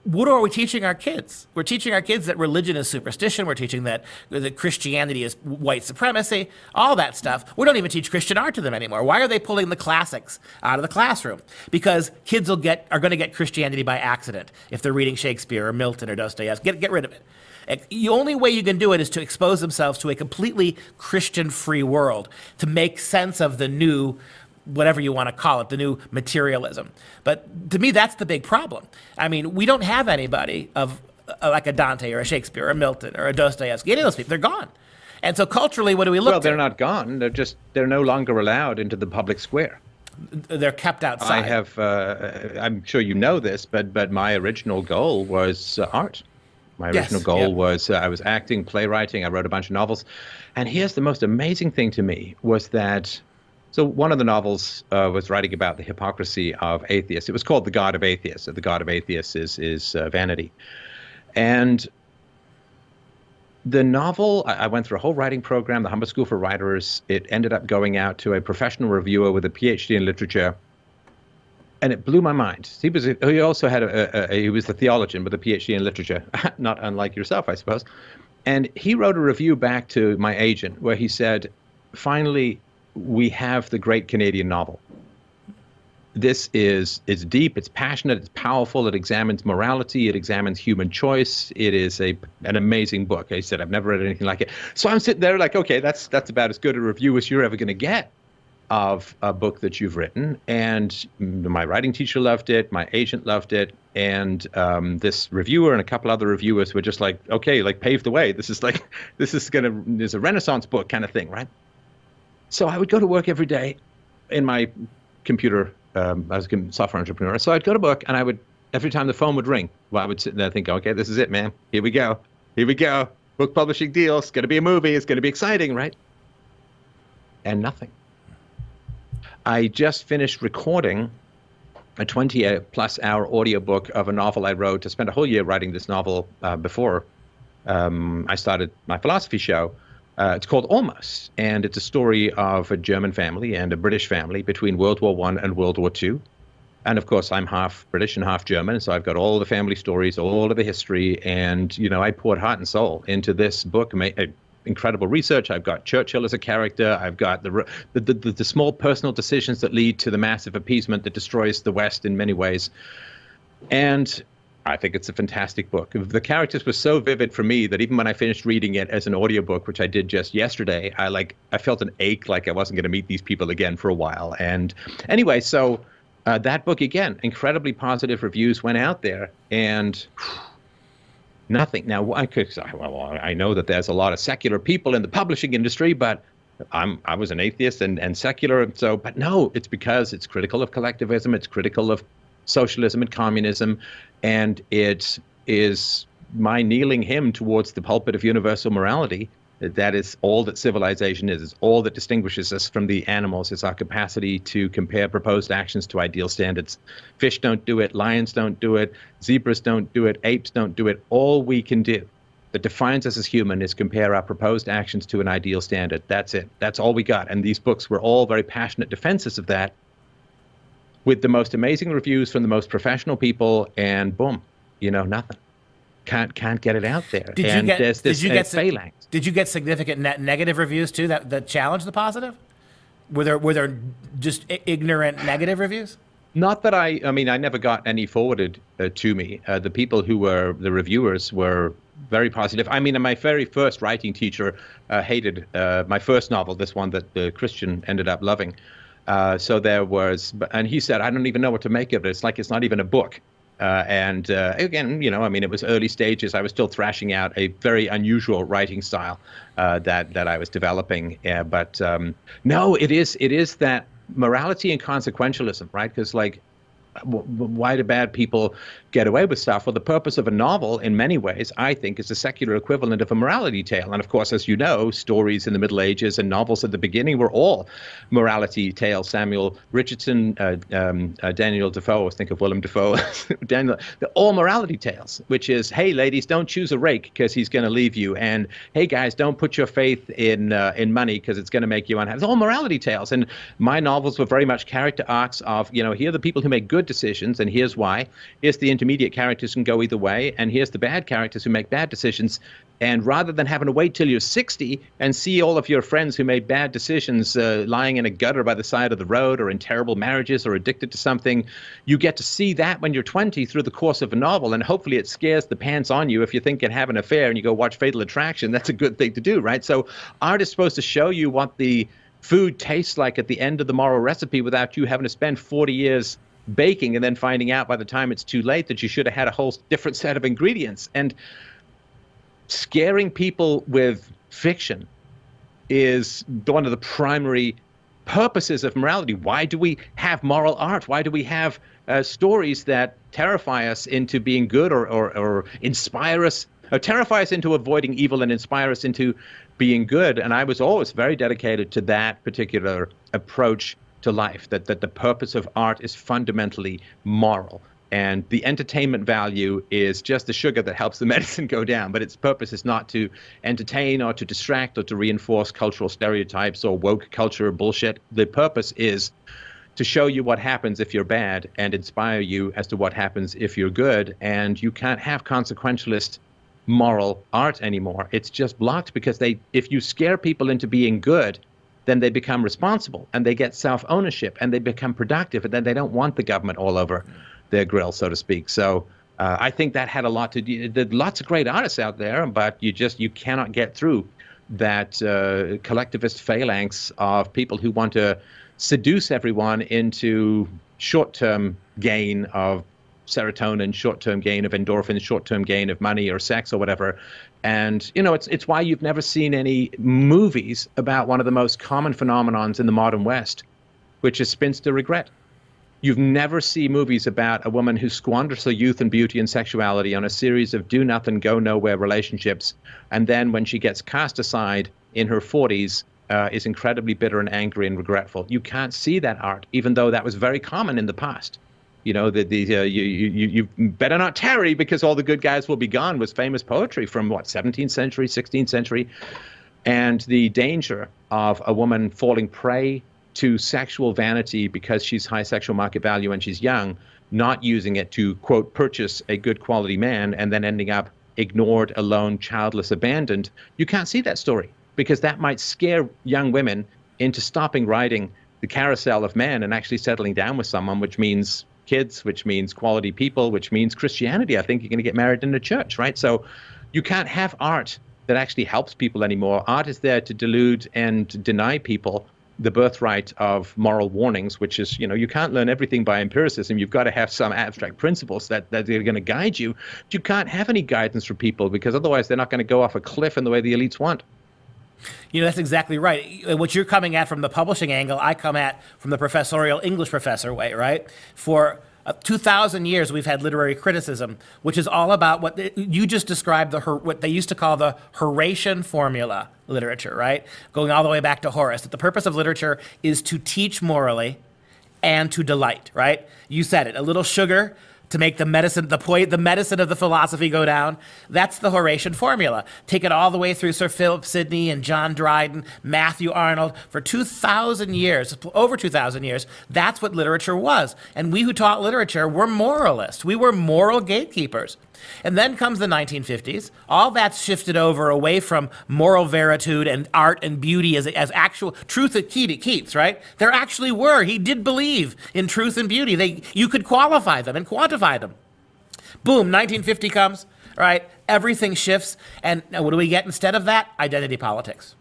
what are we teaching our kids? We're teaching our kids that religion is superstition. We're teaching that, that Christianity is white supremacy, all that stuff. We don't even teach Christian art to them anymore. Why are they pulling the classics out of the classroom? Because kids will get, are going to get Christianity by accident if they're reading Shakespeare or Milton or Dostoevsky. Get, get rid of it. The only way you can do it is to expose themselves to a completely Christian free world, to make sense of the new whatever you want to call it, the new materialism. But to me, that's the big problem. I mean, we don't have anybody of uh, like a Dante or a Shakespeare or a Milton or a Dostoevsky. Any of those people, they're gone. And so culturally, what do we look? Well, they're not gone. They're just they're no longer allowed into the public square. They're kept outside. I have. Uh, I'm sure you know this, but but my original goal was uh, art. My original yes, goal yep. was uh, I was acting, playwriting. I wrote a bunch of novels, and here's the most amazing thing to me was that so one of the novels uh, was writing about the hypocrisy of atheists. It was called The God of Atheists. The God of Atheists is is uh, vanity, and the novel I, I went through a whole writing program, the Humber School for Writers. It ended up going out to a professional reviewer with a PhD in literature, and it blew my mind. He was he also had a, a, a he was a theologian with a PhD in literature, not unlike yourself, I suppose. And he wrote a review back to my agent where he said, finally we have the great Canadian novel. This is it's deep, it's passionate, it's powerful. It examines morality, it examines human choice. It is a an amazing book. I said I've never read anything like it. So I'm sitting there like, okay, that's that's about as good a review as you're ever going to get of a book that you've written. And my writing teacher loved it, my agent loved it, and um, this reviewer and a couple other reviewers were just like, okay, like pave the way. This is like this is gonna is a Renaissance book kind of thing, right? So I would go to work every day in my computer. Um, I was a software entrepreneur. So I'd go to work and I would, every time the phone would ring, well, I would sit there and think, okay, this is it, man. Here we go. Here we go. Book publishing deal. It's going to be a movie. It's going to be exciting, right? And nothing. I just finished recording a 20 plus hour audiobook of a novel I wrote. I spent a whole year writing this novel uh, before um, I started my philosophy show. Uh, it's called Almost, and it's a story of a German family and a British family between World War One and World War Two. And of course, I'm half British and half German, so I've got all the family stories, all of the history, and you know, I poured heart and soul into this book. Uh, incredible research. I've got Churchill as a character. I've got the the, the the small personal decisions that lead to the massive appeasement that destroys the West in many ways. And I think it's a fantastic book. The characters were so vivid for me that even when I finished reading it as an audiobook, which I did just yesterday, I like I felt an ache like I wasn't going to meet these people again for a while. And anyway, so uh, that book again, incredibly positive reviews went out there, and nothing. Now I could well, I know that there's a lot of secular people in the publishing industry, but I'm I was an atheist and, and secular, so but no, it's because it's critical of collectivism, it's critical of socialism and communism, and it is my kneeling hymn towards the pulpit of universal morality. That is all that civilization is. It's all that distinguishes us from the animals. It's our capacity to compare proposed actions to ideal standards. Fish don't do it. Lions don't do it. Zebras don't do it. Apes don't do it. All we can do that defines us as human is compare our proposed actions to an ideal standard. That's it. That's all we got. And these books were all very passionate defenses of that with the most amazing reviews from the most professional people, and boom, you know, nothing. Can't can't get it out there. Did and you get? there's this did you get? phalanx. Did you get significant net negative reviews too that that challenge the positive? Were there were there just ignorant negative reviews? Not that I. I mean, I never got any forwarded uh, to me. Uh, the people who were the reviewers were very positive. I mean, my very first writing teacher uh, hated uh, my first novel, this one that the Christian ended up loving. Uh, so there was, and he said, I don't even know what to make of it. It's like it's not even a book. Uh, and uh, again, you know, I mean, it was early stages. I was still thrashing out a very unusual writing style uh, that that I was developing. but um, no, it is it is that morality and consequentialism, right? Because like why do bad people get away with stuff? Well, the purpose of a novel, in many ways, I think, is a secular equivalent of a morality tale. And of course, as you know, stories in the Middle Ages and novels at the beginning were all morality tales. Samuel Richardson, uh, um, uh, Daniel Defoe, I think of Willem Dafoe, Daniel, they're all morality tales, which is, hey, ladies, don't choose a rake because he's going to leave you. And hey, guys, don't put your faith in uh, in money because it's going to make you unhappy. It's all morality tales. And my novels were very much character arcs of, you know, here are the people who make good decisions, and here's why. Here's the intermediate characters can go either way, and here's the bad characters who make bad decisions. And rather than having to wait till you're 60 and see all of your friends who made bad decisions uh, lying in a gutter by the side of the road or in terrible marriages or addicted to something, you get to see that when you're 20 through the course of a novel. And hopefully it scares the pants on you if you think and have an affair and you go watch Fatal Attraction. That's a good thing to do, right? So art is supposed to show you what the food tastes like at the end of the moral recipe without you having to spend 40 years baking and then finding out by the time it's too late that you should have had a whole different set of ingredients. And scaring people with fiction is one of the primary purposes of morality. Why do we have moral art? Why do we have uh, stories that terrify us into being good or, or, or inspire us, or terrify us into avoiding evil and inspire us into being good? And I was always very dedicated to that particular approach to life, that, that the purpose of art is fundamentally moral. And the entertainment value is just the sugar that helps the medicine go down. But its purpose is not to entertain or to distract or to reinforce cultural stereotypes or woke culture bullshit. The purpose is to show you what happens if you're bad and inspire you as to what happens if you're good. And you can't have consequentialist moral art anymore. It's just blocked because they if you scare people into being good, then they become responsible and they get self ownership and they become productive and then they don't want the government all over their grill, so to speak. So uh, I think that had a lot to do. There's lots of great artists out there, but you just you cannot get through that uh, collectivist phalanx of people who want to seduce everyone into short-term gain of serotonin, short-term gain of endorphins, short-term gain of money or sex or whatever. And you know, it's it's why you've never seen any movies about one of the most common phenomenons in the modern West, which is spinster regret. You've never seen movies about a woman who squanders her youth and beauty and sexuality on a series of do nothing, go nowhere relationships, and then when she gets cast aside in her 40s, uh, is incredibly bitter and angry and regretful. You can't see that art, even though that was very common in the past. You know, the, the uh, you, you, you better not tarry because all the good guys will be gone was famous poetry from what, 17th century, 16th century. And the danger of a woman falling prey to sexual vanity because she's high sexual market value and she's young, not using it to, quote, purchase a good quality man and then ending up ignored, alone, childless, abandoned, you can't see that story because that might scare young women into stopping riding the carousel of men and actually settling down with someone, which means kids, which means quality people, which means Christianity. I think you're going to get married in a church, right? So you can't have art that actually helps people anymore. Art is there to delude and deny people the birthright of moral warnings, which is, you know, you can't learn everything by empiricism. You've got to have some abstract principles that, that are going to guide you. But you can't have any guidance for people because otherwise they're not going to go off a cliff in the way the elites want. You know, that's exactly right. What you're coming at from the publishing angle, I come at from the professorial English professor way, right? For uh, 2,000 years, we've had literary criticism, which is all about what the, you just described, the what they used to call the Horatian formula literature, right? Going all the way back to Horace. That the purpose of literature is to teach morally and to delight, right? You said it. A little sugar, to make the medicine, the point, the medicine of the philosophy go down. That's the Horatian formula. Take it all the way through Sir Philip Sidney and John Dryden, Matthew Arnold. For 2,000 years, over 2,000 years, that's what literature was. And we who taught literature were moralists. We were moral gatekeepers. And then comes the 1950s. All that's shifted over away from moral veritude and art and beauty as, as actual truth at Keats, right? There actually were. He did believe in truth and beauty. They, you could qualify them and quantify them. Boom, 1950 comes, right? Everything shifts. And what do we get instead of that? Identity politics.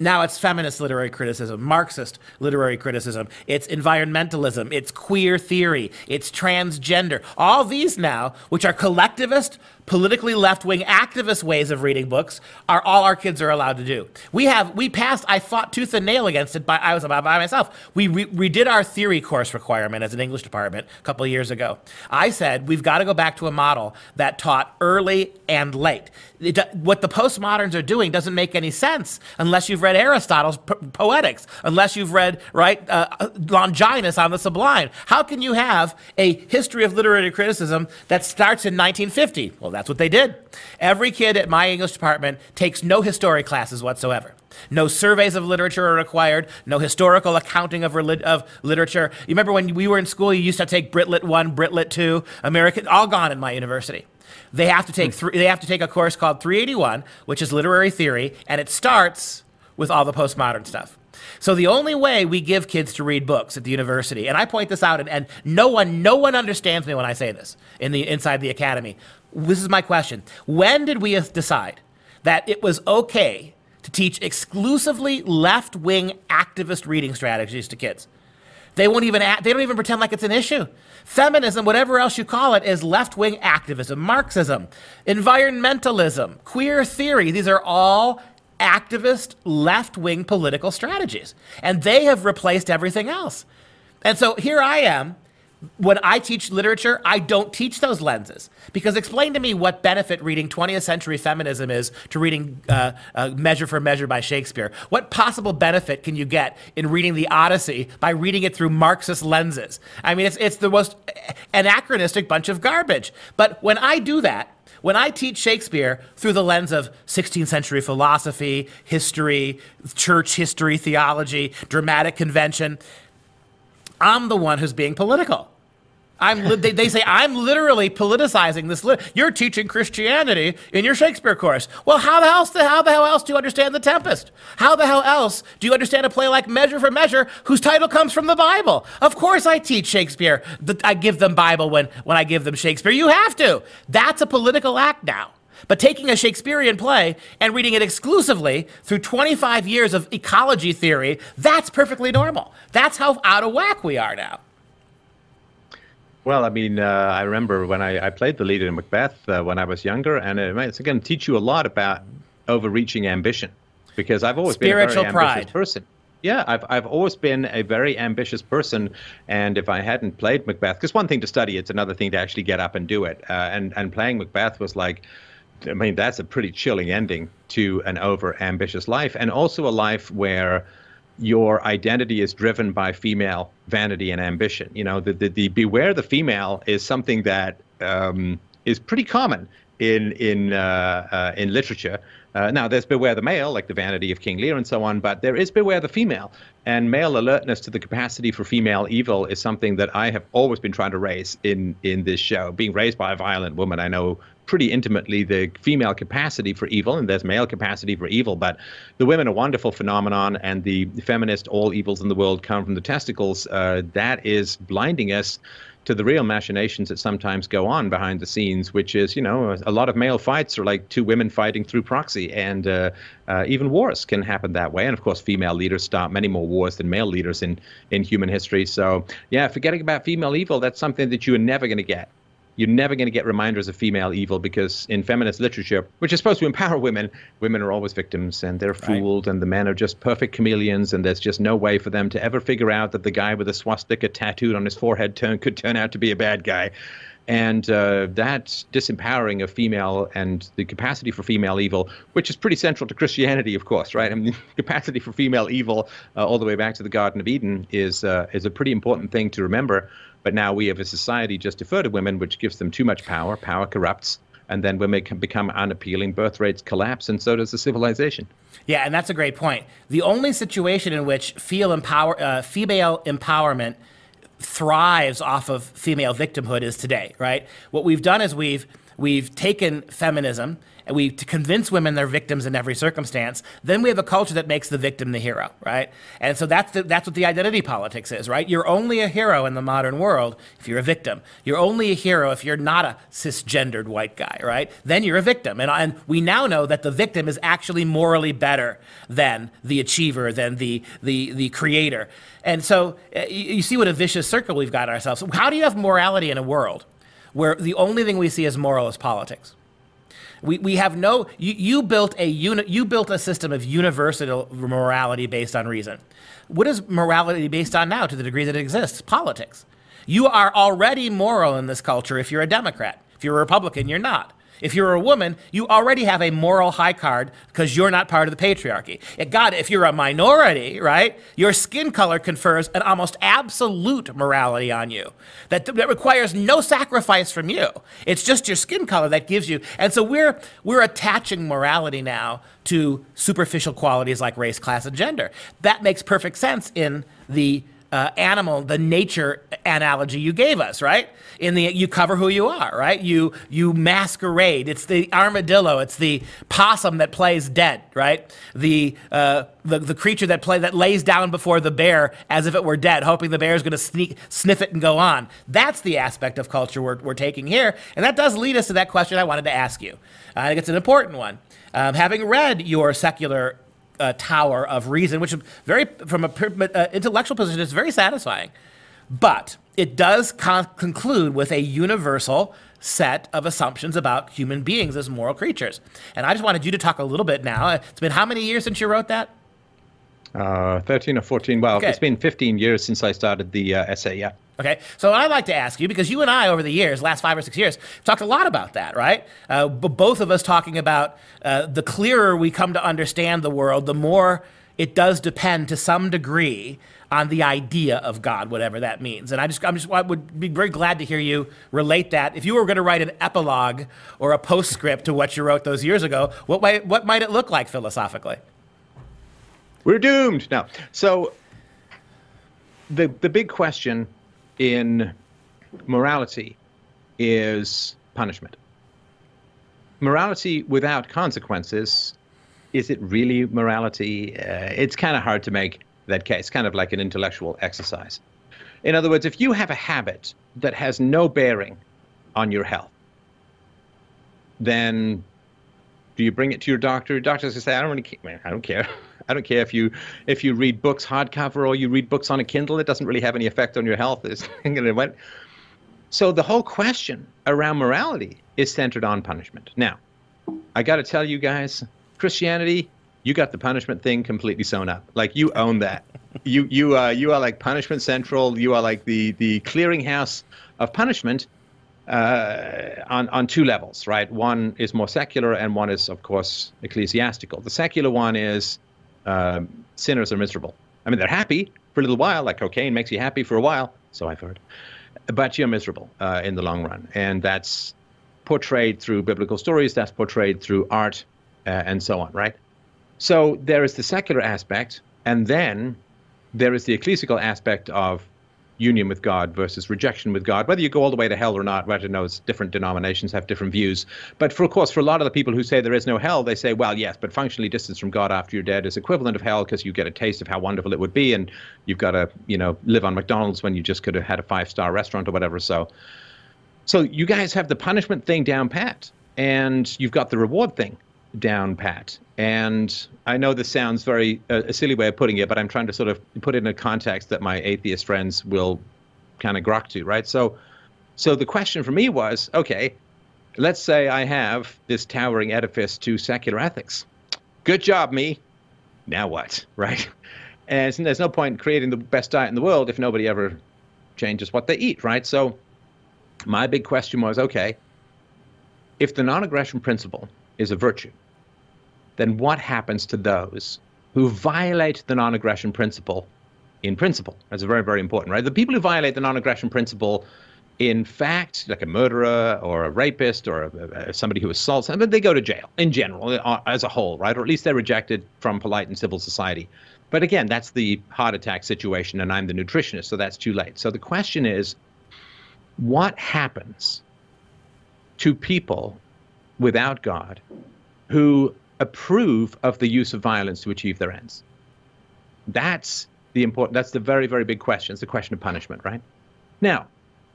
Now it's feminist literary criticism, Marxist literary criticism, it's environmentalism, it's queer theory, it's transgender. All these now, which are collectivist, politically left-wing activist ways of reading books are all our kids are allowed to do. We have we passed. I fought tooth and nail against it. By I was by myself. We re, redid our theory course requirement as an English department a couple years ago. I said we've got to go back to a model that taught early and late. It, what the postmoderns are doing doesn't make any sense unless you've read Aristotle's Poetics, unless you've read, right, uh, Longinus on the Sublime. How can you have a history of literary criticism that starts in 1950? Well, that's what they did. Every kid at my English department takes no history classes whatsoever. No surveys of literature are required. No historical accounting of, of literature. You remember when we were in school, you used to take Britlit 1, Britlit 2, American, all gone in my university. They have to take hmm. th- they have to take a course called 381, which is literary theory, and it starts with all the postmodern stuff. So the only way we give kids to read books at the university, and I point this out, and, and no one no one understands me when I say this in the inside the academy. This is my question: When did we decide that it was okay to teach exclusively left wing activist reading strategies to kids. They won't even they don't even pretend like it's an issue. Feminism, whatever else you call it, is left wing activism, Marxism, environmentalism, queer theory. These are all activist left wing political strategies. And they have replaced everything else. And so here I am when I teach literature, I don't teach those lenses. Because explain to me what benefit reading 20th century feminism is to reading uh, uh, Measure for Measure by Shakespeare. What possible benefit can you get in reading the Odyssey by reading it through Marxist lenses? I mean, it's, it's the most anachronistic bunch of garbage. But when I do that, when I teach Shakespeare through the lens of 16th century philosophy, history, church history, theology, dramatic convention, I'm the one who's being political. Li- they, they, say I'm literally politicizing this. You're teaching Christianity in your Shakespeare course. Well, how the hell how the hell else do you understand The Tempest? How the hell else do you understand a play like Measure for Measure, whose title comes from the Bible? Of course, I teach Shakespeare. I give them Bible when when I give them Shakespeare. You have to. That's a political act now. But taking a Shakespearean play and reading it exclusively through 25 years of ecology theory, that's perfectly normal. That's how out of whack we are now. Well, I mean, uh, I remember when I, I, played the lead in Macbeth uh, when I was younger, and it's going to teach you a lot about overreaching ambition because I've always Spiritual been a very pride. ambitious person. Yeah, I've, I've always been a very ambitious person, and if I hadn't played Macbeth, because one thing to study, it's another thing to actually get up and do it. Uh, and and playing Macbeth was like, I mean, that's a pretty chilling ending to an over ambitious life, and also a life where your identity is driven by female vanity and ambition. You know, the, the, the beware the female is something that um, is pretty common in in uh, uh, in literature. Uh, now, there's beware the male, like the vanity of King Lear and so on, but there is beware the female. And male alertness to the capacity for female evil is something that I have always been trying to raise in in this show. Being raised by a violent woman, I know pretty intimately the female capacity for evil, and there's male capacity for evil. But the women are a wonderful phenomenon, and the feminist all evils in the world come from the testicles. Uh, that is blinding us to the real machinations that sometimes go on behind the scenes, which is, you know, a lot of male fights are like two women fighting through proxy, and uh, uh, even wars can happen that way. And of course, female leaders start many more wars than male leaders in in human history. So, yeah, forgetting about female evil, that's something that you are never going to get you're never going to get reminders of female evil because in feminist literature, which is supposed to empower women, women are always victims and they're fooled, right. and the men are just perfect chameleons, and there's just no way for them to ever figure out that the guy with a swastika tattooed on his forehead turn, could turn out to be a bad guy. And uh, that disempowering of female and the capacity for female evil, which is pretty central to Christianity, of course, right? I mean, the capacity for female evil, uh, all the way back to the Garden of Eden, is uh, is a pretty important thing to remember. But now we, have a society, just defer to women, which gives them too much power. Power corrupts. And then women can become unappealing, birth rates collapse, and so does the civilization. Yeah, and that's a great point. The only situation in which empower, uh, female empowerment thrives off of female victimhood is today, right? What we've done is we've we've taken feminism and we to convince women they're victims in every circumstance, then we have a culture that makes the victim the hero, right? And so that's the, that's what the identity politics is, right? You're only a hero in the modern world if you're a victim. You're only a hero if you're not a cisgendered white guy, right? Then you're a victim. And, and we now know that the victim is actually morally better than the achiever, than the the the creator. And so eh, you, you see what a vicious circle we've got ourselves. How do you have morality in a world where the only thing we see as moral is politics? We, we have no, you, you, built a uni, you built a system of universal morality based on reason. What is morality based on now to the degree that it exists? Politics. You are already moral in this culture if you're a Democrat. If you're a Republican, you're not. If you're a woman, you already have a moral high card because you're not part of the patriarchy. God, if you're a minority, right, your skin color confers an almost absolute morality on you that, that requires no sacrifice from you. It's just your skin color that gives you. And so we're, we're attaching morality now to superficial qualities like race, class, and gender. That makes perfect sense in the uh, animal, the nature analogy you gave us, right? In the you cover who you are, right? You you masquerade. It's the armadillo. It's the possum that plays dead, right? The uh, the, the creature that play that lays down before the bear as if it were dead, hoping the bear is going to sneak sniff it and go on. That's the aspect of culture we're, we're taking here, and that does lead us to that question I wanted to ask you. I think it's an important one. Um, having read your secular uh, tower of reason, which is very, from an uh, intellectual position, is very satisfying. But it does con- conclude with a universal set of assumptions about human beings as moral creatures. And I just wanted you to talk a little bit now. It's been how many years since you wrote that? Uh, 13 or 14. Well, okay. it's been 15 years since I started the uh, essay, yeah. Okay, so I'd like to ask you because you and I, over the years, last five or six years, talked a lot about that, right? Uh, both of us talking about uh, the clearer we come to understand the world, the more it does depend to some degree on the idea of God, whatever that means. And I just, I'm just, I would be very glad to hear you relate that. If you were going to write an epilogue or a postscript to what you wrote those years ago, what might, what might it look like philosophically? We're doomed. now. So the the big question in morality is punishment. Morality without consequences, is it really morality? Uh, it's kind of hard to make that case, kind of like an intellectual exercise. In other words, if you have a habit that has no bearing on your health, then do you bring it to your doctor? Doctor's say, I don't really care. I don't care. I don't care if you if you read books hardcover or you read books on a Kindle. It doesn't really have any effect on your health. so the whole question around morality is centered on punishment. Now, I got to tell you guys, Christianity, you got the punishment thing completely sewn up. Like you own that. you you uh, you are like punishment central. You are like the the clearinghouse of punishment. Uh, on on two levels, right? One is more secular, and one is, of course, ecclesiastical. The secular one is um, sinners are miserable. I mean, they're happy for a little while, like cocaine makes you happy for a while, so I've heard. But you're miserable uh, in the long run. And that's portrayed through biblical stories, that's portrayed through art, uh, and so on, right? So there is the secular aspect, and then there is the ecclesial aspect of union with God versus rejection with God. Whether you go all the way to hell or not? I know It's different denominations have different views. But for of course, for a lot of the people who say there is no hell, they say, well, yes, but functionally distance from God after you're dead is equivalent of hell because you get a taste of how wonderful it would be, and you've got to, you know, live on McDonald's when you just could have had a five-star restaurant or whatever. So, so you guys have the punishment thing down pat, and you've got the reward thing down pat. And I know this sounds very uh, a silly way of putting it, but I'm trying to sort of put it in a context that my atheist friends will kind of grok to, right? So, so the question for me was, okay, let's say I have this towering edifice to secular ethics. Good job, me. Now what, right? And there's no point in creating the best diet in the world if nobody ever changes what they eat, right? So, my big question was, okay, if the non-aggression principle is a virtue, then what happens to those who violate the non aggression principle in principle? That's very, very important, right? The people who violate the non aggression principle in fact, like a murderer or a rapist or a, a, somebody who assaults, but they go to jail in general, uh, as a whole, right? Or at least they're rejected from polite and civil society. But again, that's the heart attack situation, and I'm the nutritionist, so that's too late. So the question is what happens to people without God who approve of the use of violence to achieve their ends? That's the important. That's the very, very big question. It's the question of punishment, right? Now,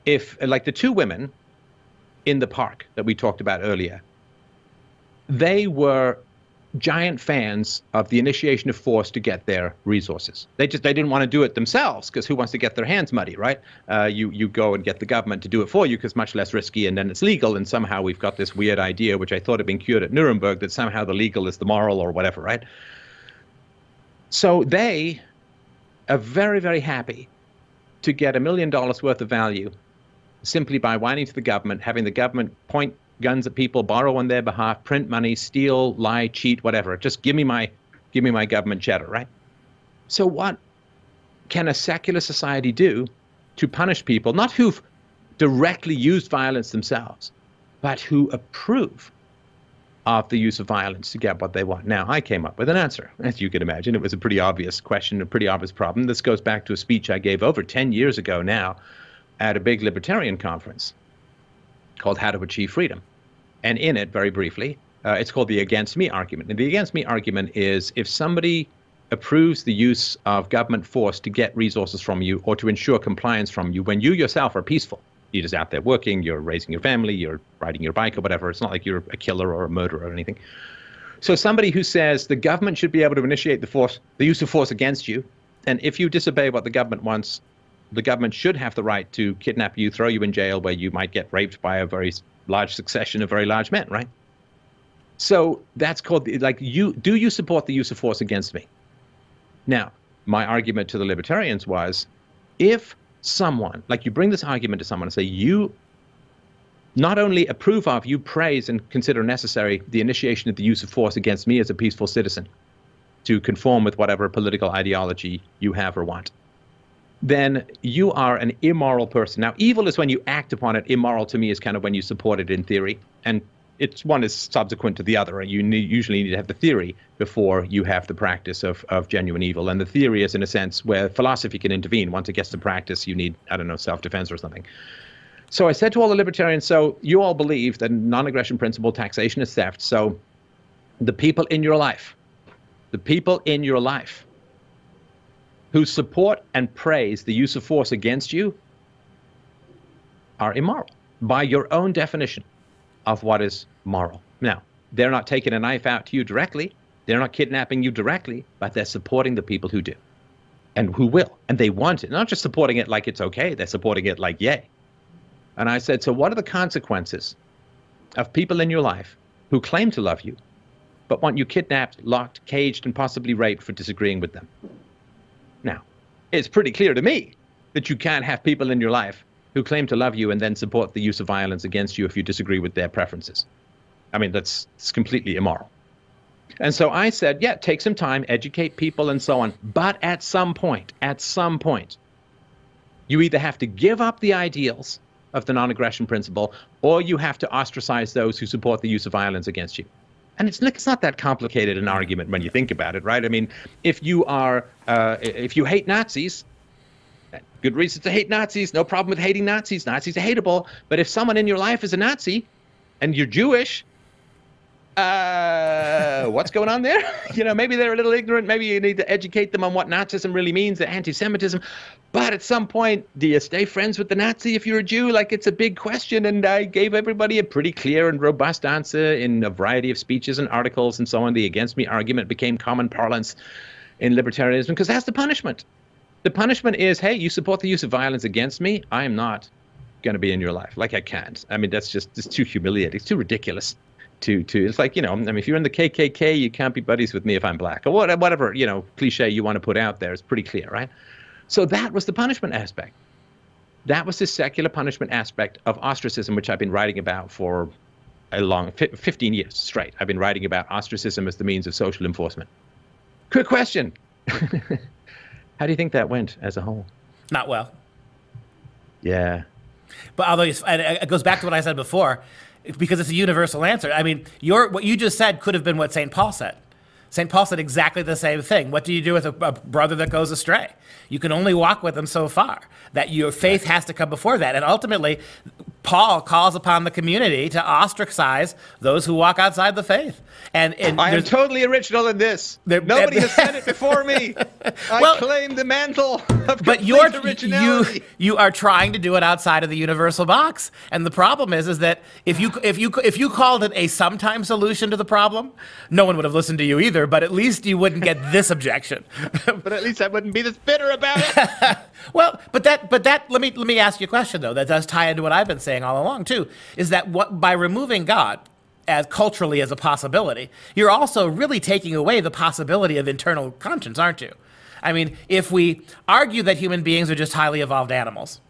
if like the two women in the park that we talked about earlier, they were giant fans of the initiation of force to get their resources. They just they didn't want to do it themselves because who wants to get their hands muddy, right? Uh, you you go and get the government to do it for you because much less risky, and then it's legal. And somehow we've got this weird idea, which I thought had been cured at Nuremberg, that somehow the legal is the moral or whatever, right? So they are very very happy to get a million dollars worth of value simply by whining to the government, having the government point guns at people, borrow on their behalf, print money, steal, lie, cheat, whatever. Just give me my give me my government cheddar, right? So what can a secular society do to punish people not who've directly used violence themselves, but who approve of the use of violence to get what they want. Now, I came up with an answer. As you can imagine, it was a pretty obvious question, a pretty obvious problem. This goes back to a speech I gave over 10 years ago now at a big libertarian conference called How to Achieve Freedom. And in it, very briefly, uh, it's called the against me argument. And the against me argument is if somebody approves the use of government force to get resources from you or to ensure compliance from you when you yourself are peaceful, you're just out there working, you're raising your family, you're riding your bike or whatever. It's not like you're a killer or a murderer or anything. So somebody who says the government should be able to initiate the force, the use of force against you, and if you disobey what the government wants, the government should have the right to kidnap you, throw you in jail, where you might get raped by a very large succession of very large men, right? So that's called like you. Do you support the use of force against me? Now, my argument to the libertarians was, if someone, like you bring this argument to someone and say, you not only approve of, you praise and consider necessary the initiation of the use of force against me as a peaceful citizen to conform with whatever political ideology you have or want, then you are an immoral person. Now, evil is when you act upon it. Immoral to me is kind of when you support it in theory. And it's one is subsequent to the other. You usually need to have the theory before you have the practice of, of genuine evil. And the theory is, in a sense, where philosophy can intervene. Once it gets to practice, you need, I don't know, self defense or something. So I said to all the libertarians, so you all believe that non aggression principle taxation is theft. So the people in your life, the people in your life who support and praise the use of force against you are immoral by your own definition of what is moral. Now, they're not taking a knife out to you directly, they're not kidnapping you directly, but they're supporting the people who do and who will. And they want it. Not just supporting it like it's okay, they're supporting it like yay. And I said, so what are the consequences of people in your life who claim to love you, but want you kidnapped, locked, caged, and possibly raped for disagreeing with them? It's pretty clear to me that you can't have people in your life who claim to love you and then support the use of violence against you if you disagree with their preferences. I mean, that's, that's completely immoral. And so I said, yeah, take some time, educate people and so on. But at some point, at some point, you either have to give up the ideals of the non aggression principle or you have to ostracize those who support the use of violence against you. And it's, it's not that complicated an argument when you think about it, right? I mean, if you are, uh, if you hate Nazis, good reason to hate Nazis. No problem with hating Nazis. Nazis are hateable. But if someone in your life is a Nazi and you're Jewish, uh, what's going on there? you know, maybe they're a little ignorant. Maybe you need to educate them on what Nazism really means, the anti-Semitism. But at some point, do you stay friends with the Nazi if you're a Jew? Like it's a big question, and I gave everybody a pretty clear and robust answer in a variety of speeches and articles and so on. The against me argument became common parlance in libertarianism because that's the punishment. The punishment is, hey, you support the use of violence against me. I am not going to be in your life. Like I can't. I mean, that's just it's too humiliating. It's too ridiculous. To to it's like you know, I mean, if you're in the KKK, you can't be buddies with me if I'm black or whatever you know cliche you want to put out there. It's pretty clear, right? So that was the punishment aspect. That was the secular punishment aspect of ostracism, which I've been writing about for a long 15 years straight. I've been writing about ostracism as the means of social enforcement. Quick question. How do you think that went as a whole? Not well. Yeah. But although it goes back to what I said before, because it's a universal answer. I mean, your what you just said could have been what St. Paul said. St. Paul said exactly the same thing. What do you do with a, a, brother that goes astray? You can only walk with him so far. That your faith has to come before that. And ultimately, Paul calls upon the community to ostracize those who walk outside the faith. And, and I am totally original in this. There, Nobody has said it before me. I well, claim the mantle of but you're, originality. You, you are trying to do it outside of the universal box. And the problem is, is that if you if you if you called it a sometime solution to the problem, no one would have listened to you either. But at least you wouldn't get this objection. but at least I wouldn't be this bitter about it. well, but that but that let me let me ask you a question though. That does tie into what I've been saying all along too. Is that what by removing God as culturally as a possibility, you're also really taking away the possibility of internal conscience, aren't you? I mean, if we argue that human beings are just highly evolved animals,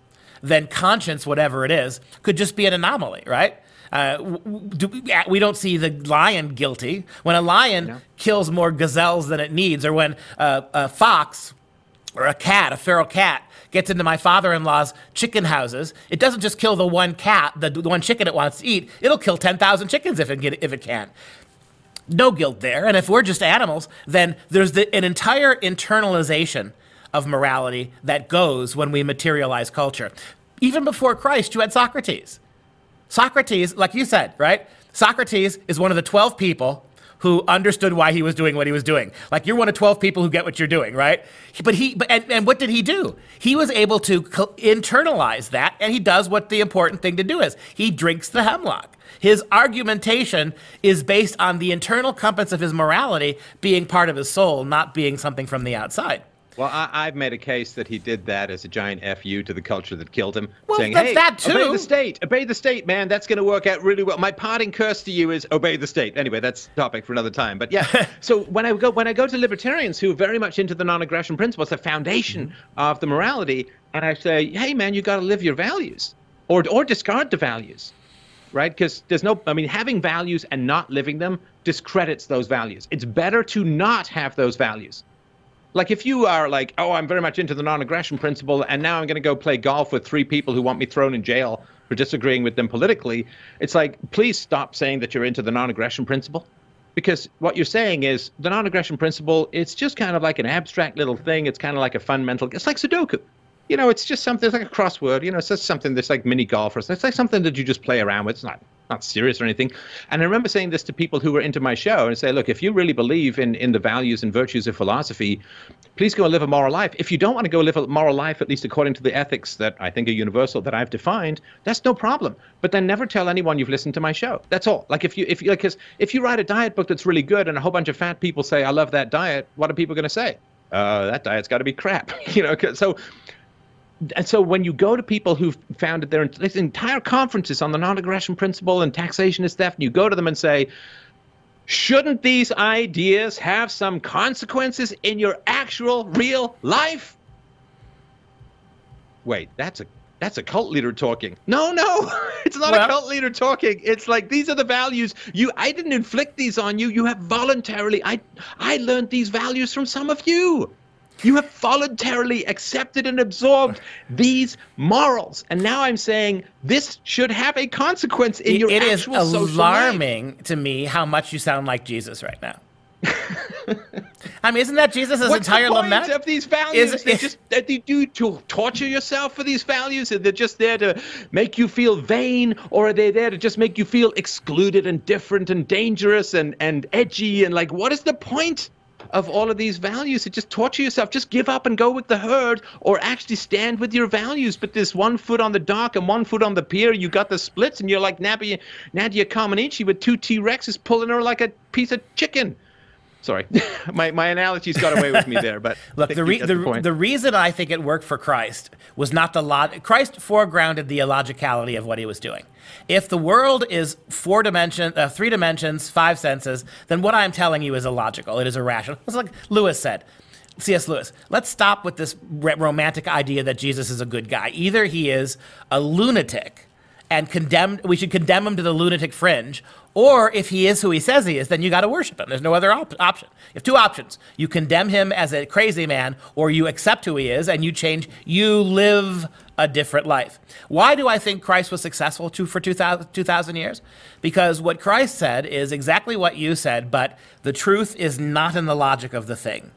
then conscience, whatever it is, could just be an anomaly, right? Uh, do, we don't see the lion guilty. When a lion no. kills more gazelles than it needs, or when uh, a fox or a cat, a feral cat, gets into my father-in-law's chicken houses, it doesn't just kill the one cat, the, the one chicken it wants to eat. It'll kill 10,000 chickens if it, if it can. No guilt there. And if we're just animals, then there's the, an entire internalization of morality that goes when we materialize culture. Even before Christ, you had Socrates. Socrates, like you said, right? Socrates is one of the 12 people who understood why he was doing what he was doing. Like you're one of 12 people who get what you're doing, right? But he, but, and, and what did he do? He was able to internalize that, and he does what the important thing to do is. He drinks the hemlock. His argumentation is based on the internal compass of his morality being part of his soul, not being something from the outside. Well, I, have made a case that he did that as a giant fu to the culture that killed him, well, saying, that's "Hey, that too. obey the state, obey the state, man. That's going to work out really well." My parting curse to you is obey the state. Anyway, that's topic for another time. But yeah, so when I go when I go to libertarians who are very much into the non-aggression principle, it's the foundation mm-hmm. of the morality, and I say, "Hey, man, you got to live your values, or or discard the values." Right? Because there's no, I mean, having values and not living them discredits those values. It's better to not have those values like if you are like, oh, I'm very much into the non-aggression principle, and now I'm going to go play golf with three people who want me thrown in jail for disagreeing with them politically, it's like, please stop saying that you're into the non-aggression principle, because what you're saying is the non-aggression principle. It's just kind of like an abstract little thing. It's kind of like a fundamental. It's like Sudoku. You know, it's just something. It's like a crossword. You know, it's just something that's like mini golf or something. It's like something that you just play around with. It's not not serious or anything. And I remember saying this to people who were into my show and say, look, if you really believe in, in the values and virtues of philosophy, please go and live a moral life. If you don't want to go live a moral life, at least according to the ethics that I think are universal that I've defined, that's no problem. But then never tell anyone you've listened to my show. That's all. Like if you if you like, if you write a diet book that's really good and a whole bunch of fat people say, I love that diet, what are people going to say? Uh, that diet's got to be crap. you know, so and so when you go to people who've founded their entire conferences on the non-aggression principle and taxation is theft, and you go to them and say, shouldn't these ideas have some consequences in your actual real life? Wait, that's a that's a cult leader talking. No, no, it's not well, a cult leader talking. It's like these are the values you. I didn't inflict these on you. You have voluntarily. I I learned these values from some of you. You have voluntarily accepted and absorbed these morals. And now I'm saying this should have a consequence in your it actual It is alarming to me how much you sound like Jesus right now. I mean, isn't that Jesus' What's entire the point lament? of these values? Is, they just that you do to torture yourself for these values, and they're just there to make you feel vain, or are they there to just make you feel excluded and different and dangerous and and edgy and like what is the point? Of all of these values to just torture yourself. Just give up and go with the herd or actually stand with your values. But this one foot on the dock and one foot on the pier, you got the splits and you're like Nadia, Nadia Comaneci with two T Rexes pulling her like a piece of chicken. Sorry, my, my analogies got away with me there. But look, the, re- the, the, the, reason I think it worked for Christ was not the lot. Christ foregrounded the illogicality of what he was doing. If the world is four dimension, uh, three dimensions, five senses, then what I'm telling you is illogical. It is irrational. It's like Lewis said. C.S. Lewis, let's stop with this romantic idea that Jesus is a good guy. Either he is a lunatic and condemned, we should condemn him to the lunatic fringe. Or if he is who he says he is, then you got to worship him. There's no other op- option. You have two options. You condemn him as a crazy man, or you accept who he is and you change, you live a different life. Why do I think Christ was successful to, for 2,000, 2,000 years? Because what Christ said is exactly what you said, but the truth is not in the logic of the thing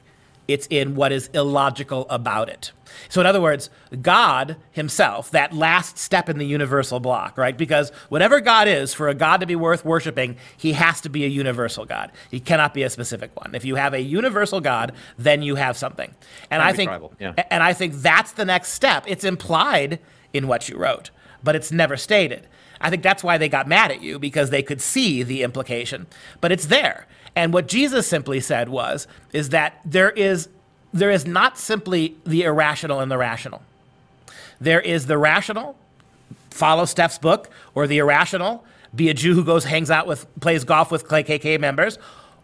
it's in what is illogical about it. So, in other words, God Himself, that last step in the universal block, right? Because whatever God is, for a God to be worth worshiping, He has to be a universal God. He cannot be a specific one. If you have a universal God, then you have something. And I think, yeah. and I think that's the next step. It's implied in what you wrote, but it's never stated. I think that's why they got mad at you because they could see the implication, but it's there. And what Jesus simply said was, is that there is, there is not simply the irrational and the rational. There is the rational, follow Steph's book, or the irrational, be a Jew who goes, hangs out with, plays golf with KKK members,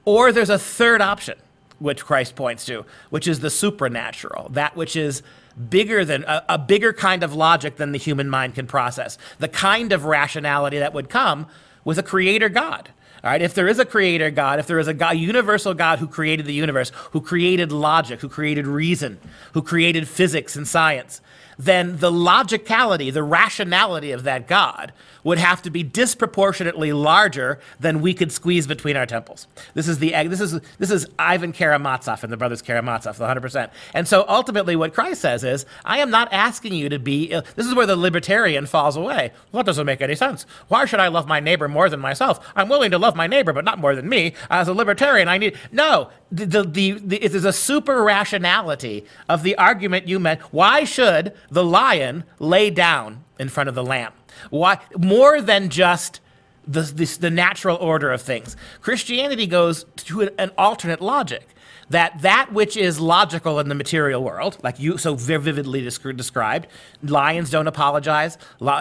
or there's a third option, which Christ points to, which is the supernatural, that which is bigger than a, a, bigger kind of logic than the human mind can process, the kind of rationality that would come with a creator God. All right, if there is a creator God, if there is a God, universal God who created the universe, who created logic, who created reason, who created physics and science, then the logicality, the rationality of that God would have to be disproportionately larger than we could squeeze between our temples. This is the this is this is Ivan Karamazov and the brothers Karamazov, 100%. And so ultimately, what Christ says is, I am not asking you to be. This is where the libertarian falls away. Well, that doesn't make any sense. Why should I love my neighbor more than myself? I'm willing to love my neighbor, but not more than me. As a libertarian, I need no. The, the, the, the it is a super rationality of the argument you meant. Why should the lion lay down in front of the lamb? Why more than just the, this, the natural order of things? Christianity goes to an alternate logic that that which is logical in the material world, like you so vividly described, lions don't apologize,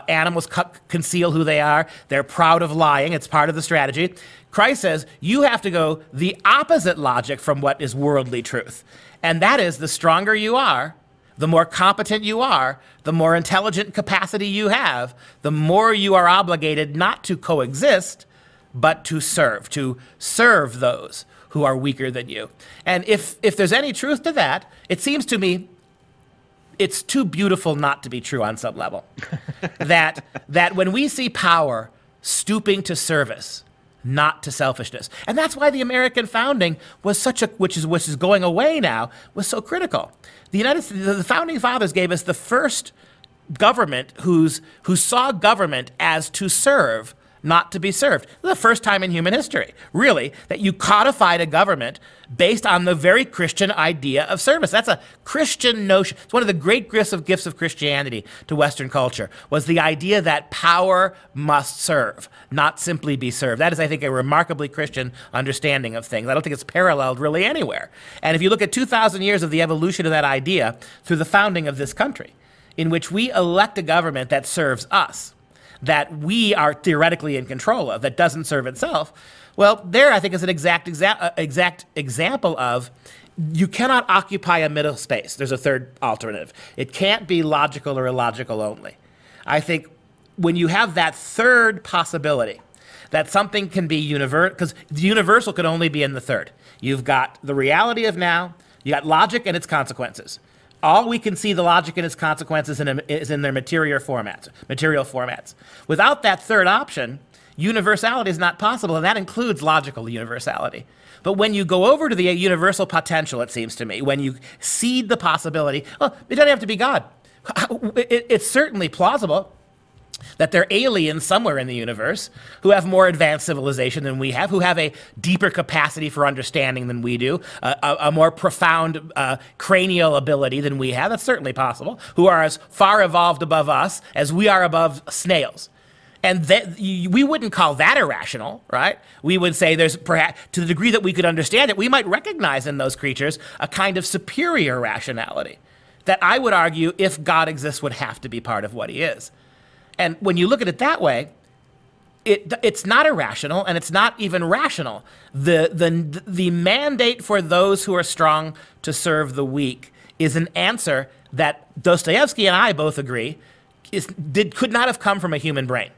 animals conceal who they are, they're proud of lying, it's part of the strategy. Christ says you have to go the opposite logic from what is worldly truth. And that is the stronger you are, the more competent you are, the more intelligent capacity you have, the more you are obligated not to coexist, but to serve, to serve those who are weaker than you. And if, if there's any truth to that, it seems to me it's too beautiful not to be true on some level. that, that when we see power stooping to service, not to selfishness. And that's why the American founding was such a, which is, which is going away now, was so critical. The United States, the founding fathers gave us the first government who's, who saw government as to serve, not to be served. The first time in human history, really, that you codified a government based on the very Christian idea of service. That's a Christian notion. It's one of the great gifts of gifts of Christianity to Western culture was the idea that power must serve, not simply be served. That is, I think, a remarkably Christian understanding of things. I don't think it's paralleled really anywhere. And if you look at 2,000 years of the evolution of that idea through the founding of this country, in which we elect a government that serves us, that we are theoretically in control of, that doesn't serve itself. Well, there I think is an exact, exa- uh, exact example of you cannot occupy a middle space. There's a third alternative. It can't be logical or illogical only. I think when you have that third possibility, that something can be universal, because the universal could only be in the third. You've got the reality of now, you got logic and its consequences all we can see the logic and its consequences in, is in their material formats, material formats. Without that third option, universality is not possible, and that includes logical universality. But when you go over to the universal potential, it seems to me, when you seed the possibility, well, it doesn't have to be God. It's certainly plausible that there are aliens somewhere in the universe who have more advanced civilization than we have, who have a deeper capacity for understanding than we do, a, a more profound uh, cranial ability than we have. That's certainly possible. Who are as far evolved above us as we are above snails. And that, we wouldn't call that irrational, right? We would say there's perhaps, to the degree that we could understand it, we might recognize in those creatures a kind of superior rationality that I would argue, if God exists, would have to be part of what he is. And when you look at it that way, it, it's not irrational and it's not even rational. The, the, the mandate for those who are strong to serve the weak is an answer that Dostoevsky and I both agree is, did, could not have come from a human brain.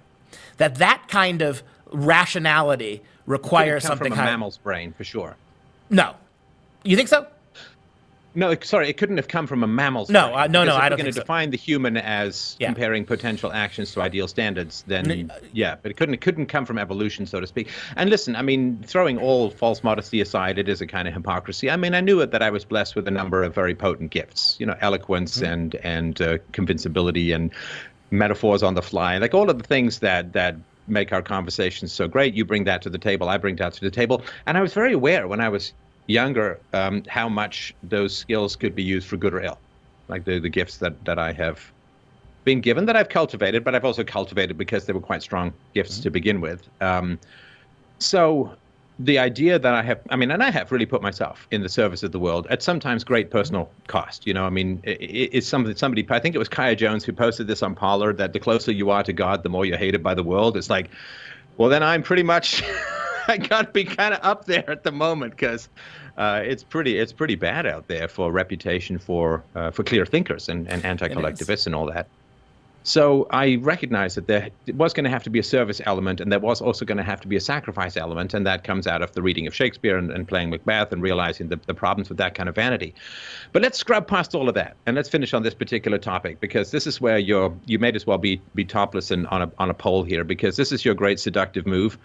That that kind of rationality requires something from a mammal's brain for sure. No, you think so? No, sorry, it couldn't have come from a mammal's no. Uh, no, no, I don't. If you're going to define the human as yeah. comparing potential actions to ideal standards, then yeah, but it couldn't it couldn't come from evolution, so to speak. And listen, I mean, throwing all false modesty aside, it is a kind of hypocrisy. I mean, I knew it that I was blessed with a number of very potent gifts, you know, eloquence mm-hmm. and and uh, convincibility and metaphors on the fly, like all of the things that that make our conversations so great. You bring that to the table, I bring that to the table, and I was very aware when I was younger um, how much those skills could be used for good or ill, like the, the gifts that, that I have been given that I've cultivated, but I've also cultivated because they were quite strong gifts mm-hmm. to begin with. Um, so the idea that I have, I mean, and I have really put myself in the service of the world at sometimes great personal cost. You know, I mean, it, it's something somebody, I think it was Kaya Jones who posted this on Parler that the closer you are to God, the more you're hated by the world. It's like, well, then I'm pretty much I got to be kind of up there at the moment because uh, it's pretty it's pretty bad out there for reputation for uh, for clear thinkers and, and anti-collectivists and all that. So I recognized that there was going to have to be a service element, and there was also going to have to be a sacrifice element, and that comes out of the reading of Shakespeare and, and playing Macbeth and realizing the, the problems with that kind of vanity. But let's scrub past all of that, and let's finish on this particular topic because this is where you're you may as well be be topless and on a on a pole here because this is your great seductive move.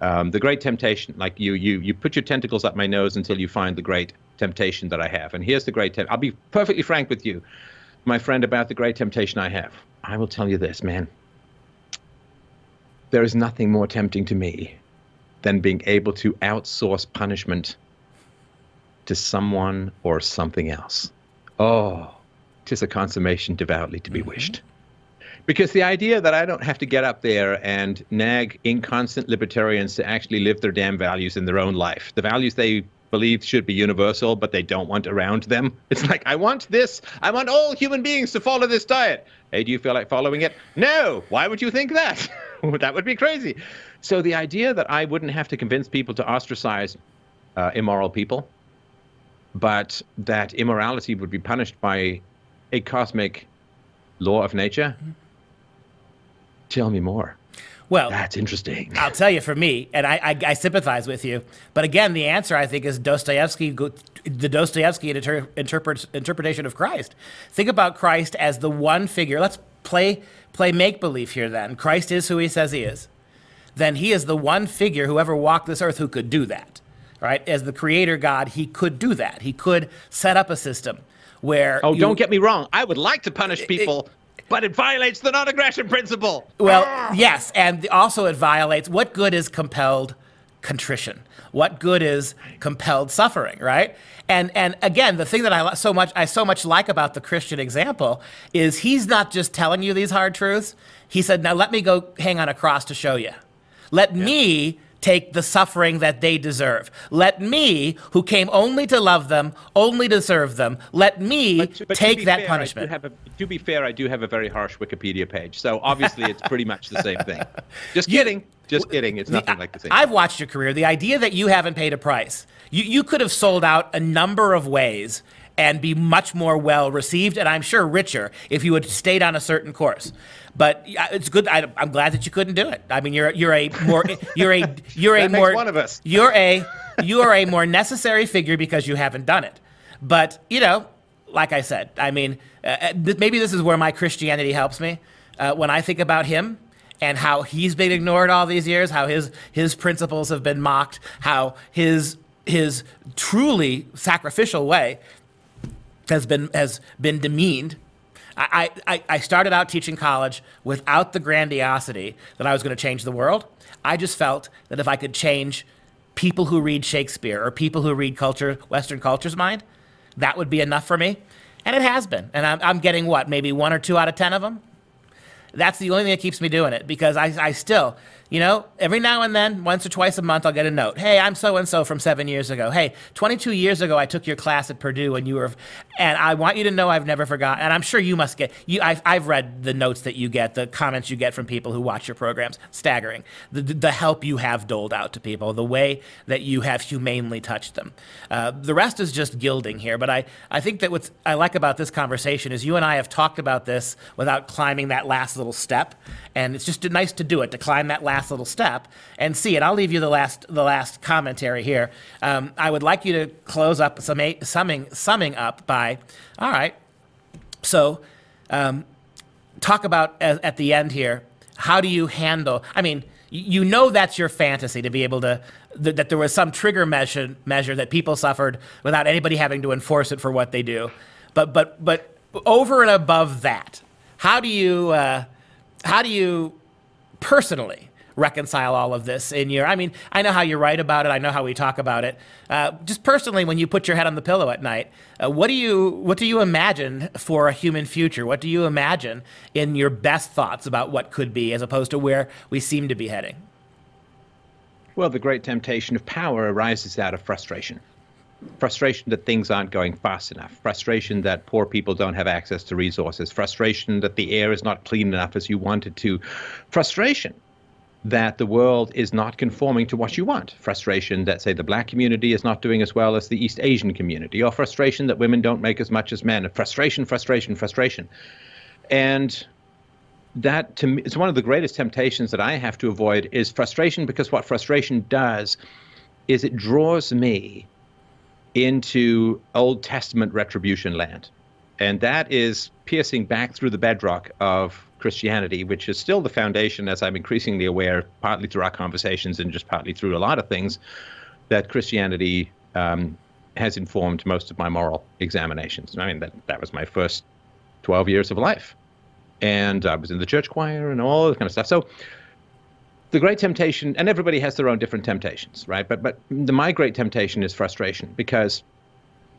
Um, the great temptation, like you, you, you put your tentacles up my nose until you find the great temptation that I have. And here's the great. Te- I'll be perfectly frank with you, my friend, about the great temptation I have. I will tell you this, man. There is nothing more tempting to me than being able to outsource punishment to someone or something else. Oh, tis a consummation devoutly to be mm-hmm. wished. Because the idea that I don't have to get up there and nag inconstant libertarians to actually live their damn values in their own life, the values they believe should be universal, but they don't want around them. It's like, I want this. I want all human beings to follow this diet. Hey, do you feel like following it? No. Why would you think that? that would be crazy. So the idea that I wouldn't have to convince people to ostracize uh, immoral people, but that immorality would be punished by a cosmic law of nature. Mm-hmm Tell me more. Well, that's interesting. I'll tell you for me, and I, I, I, sympathize with you. But again, the answer I think is Dostoevsky, the Dostoevsky inter, interpret, interpretation of Christ. Think about Christ as the one figure. Let's play play make believe here. Then Christ is who he says he is. Then he is the one figure who ever walked this earth who could do that. Right? As the Creator God, he could do that. He could set up a system where. Oh, you, don't get me wrong. I would like to punish people. It, but it violates the non-aggression principle. Well, ah! yes, and also it violates what good is compelled contrition? What good is compelled suffering, right? And and again, the thing that I so much I so much like about the Christian example is he's not just telling you these hard truths. He said, "Now let me go hang on a cross to show you. Let yeah. me take the suffering that they deserve. Let me, who came only to love them, only to serve them, let me but, but take that fair, punishment. A, to be fair, I do have a very harsh Wikipedia page, so obviously it's pretty much the same thing. Just kidding. Just kidding. It's nothing the, like the same. I've watched your career. The idea that you haven't paid a price, you, you could have sold out a number of ways and be much more well received, and I'm sure richer if you had stayed on a certain course. But it's good. I, am glad that you couldn't do it. I mean, you're you're a more you're a you're a more one of us. You're a you are a more necessary figure because you haven't done it. But you know, like I said, I mean, uh, uh maybe this is where my Christianity helps me. Uh, when I think about him and how he's been ignored all these years, how his his principles have been mocked, how his his truly sacrificial way has been has been demeaned I, I, I started out teaching college without the grandiosity that I was going to change the world. I just felt that if I could change people who read Shakespeare or people who read culture, Western culture's mind, that would be enough for me. And it has been. And I'm, I'm getting what, maybe one or two out of 10 of them? That's the only thing that keeps me doing it because I, I still, you know, every now and then, once or twice a month, I'll get a note. Hey, I'm so and so from seven years ago. Hey, 22 years ago, I took your class at Purdue, and you were, and I want you to know I've never forgotten. And I'm sure you must get. You, I've, I've read the notes that you get, the comments you get from people who watch your programs. Staggering. The, the help you have doled out to people, the way that you have humanely touched them. Uh, the rest is just gilding here. But I, I think that what I like about this conversation is you and I have talked about this without climbing that last little step, and it's just nice to do it to climb that last last little step and see it. I'll leave you the last the last commentary here. Um, I would like you to close up summing summing up by, all right. So, um, talk about at, the end here. How do you handle? I mean, you know that's your fantasy to be able to th- that there was some trigger measure measure that people suffered without anybody having to enforce it for what they do. But but but over and above that, how do you uh, how do you personally reconcile all of this in your. I mean, I know how you write about it. I know how we talk about it. Uh, just personally, when you put your head on the pillow at night, uh, what do you what do you imagine for a human future? What do you imagine in your best thoughts about what could be, as opposed to where we seem to be heading? Well, the great temptation of power arises out of frustration frustration that things aren't going fast enough, frustration that poor people don't have access to resources, frustration that the air is not clean enough as you want it to, frustration that the world is not conforming to what you want. Frustration that, say, the black community is not doing as well as the East Asian community, or frustration that women don't make as much as men. Frustration, frustration, frustration. And that to me is one of the greatest temptations that I have to avoid is frustration because what frustration does is it draws me into Old Testament retribution land. And that is piercing back through the bedrock of Christianity, which is still the foundation, as I'm increasingly aware, partly through our conversations and just partly through a lot of things, that Christianity um, has informed most of my moral examinations. I mean, that, that was my first 12 years of life. And I was in the church choir and all that kind of stuff. So the great temptation, and everybody has their own different temptations, right? But, but the, my great temptation is frustration because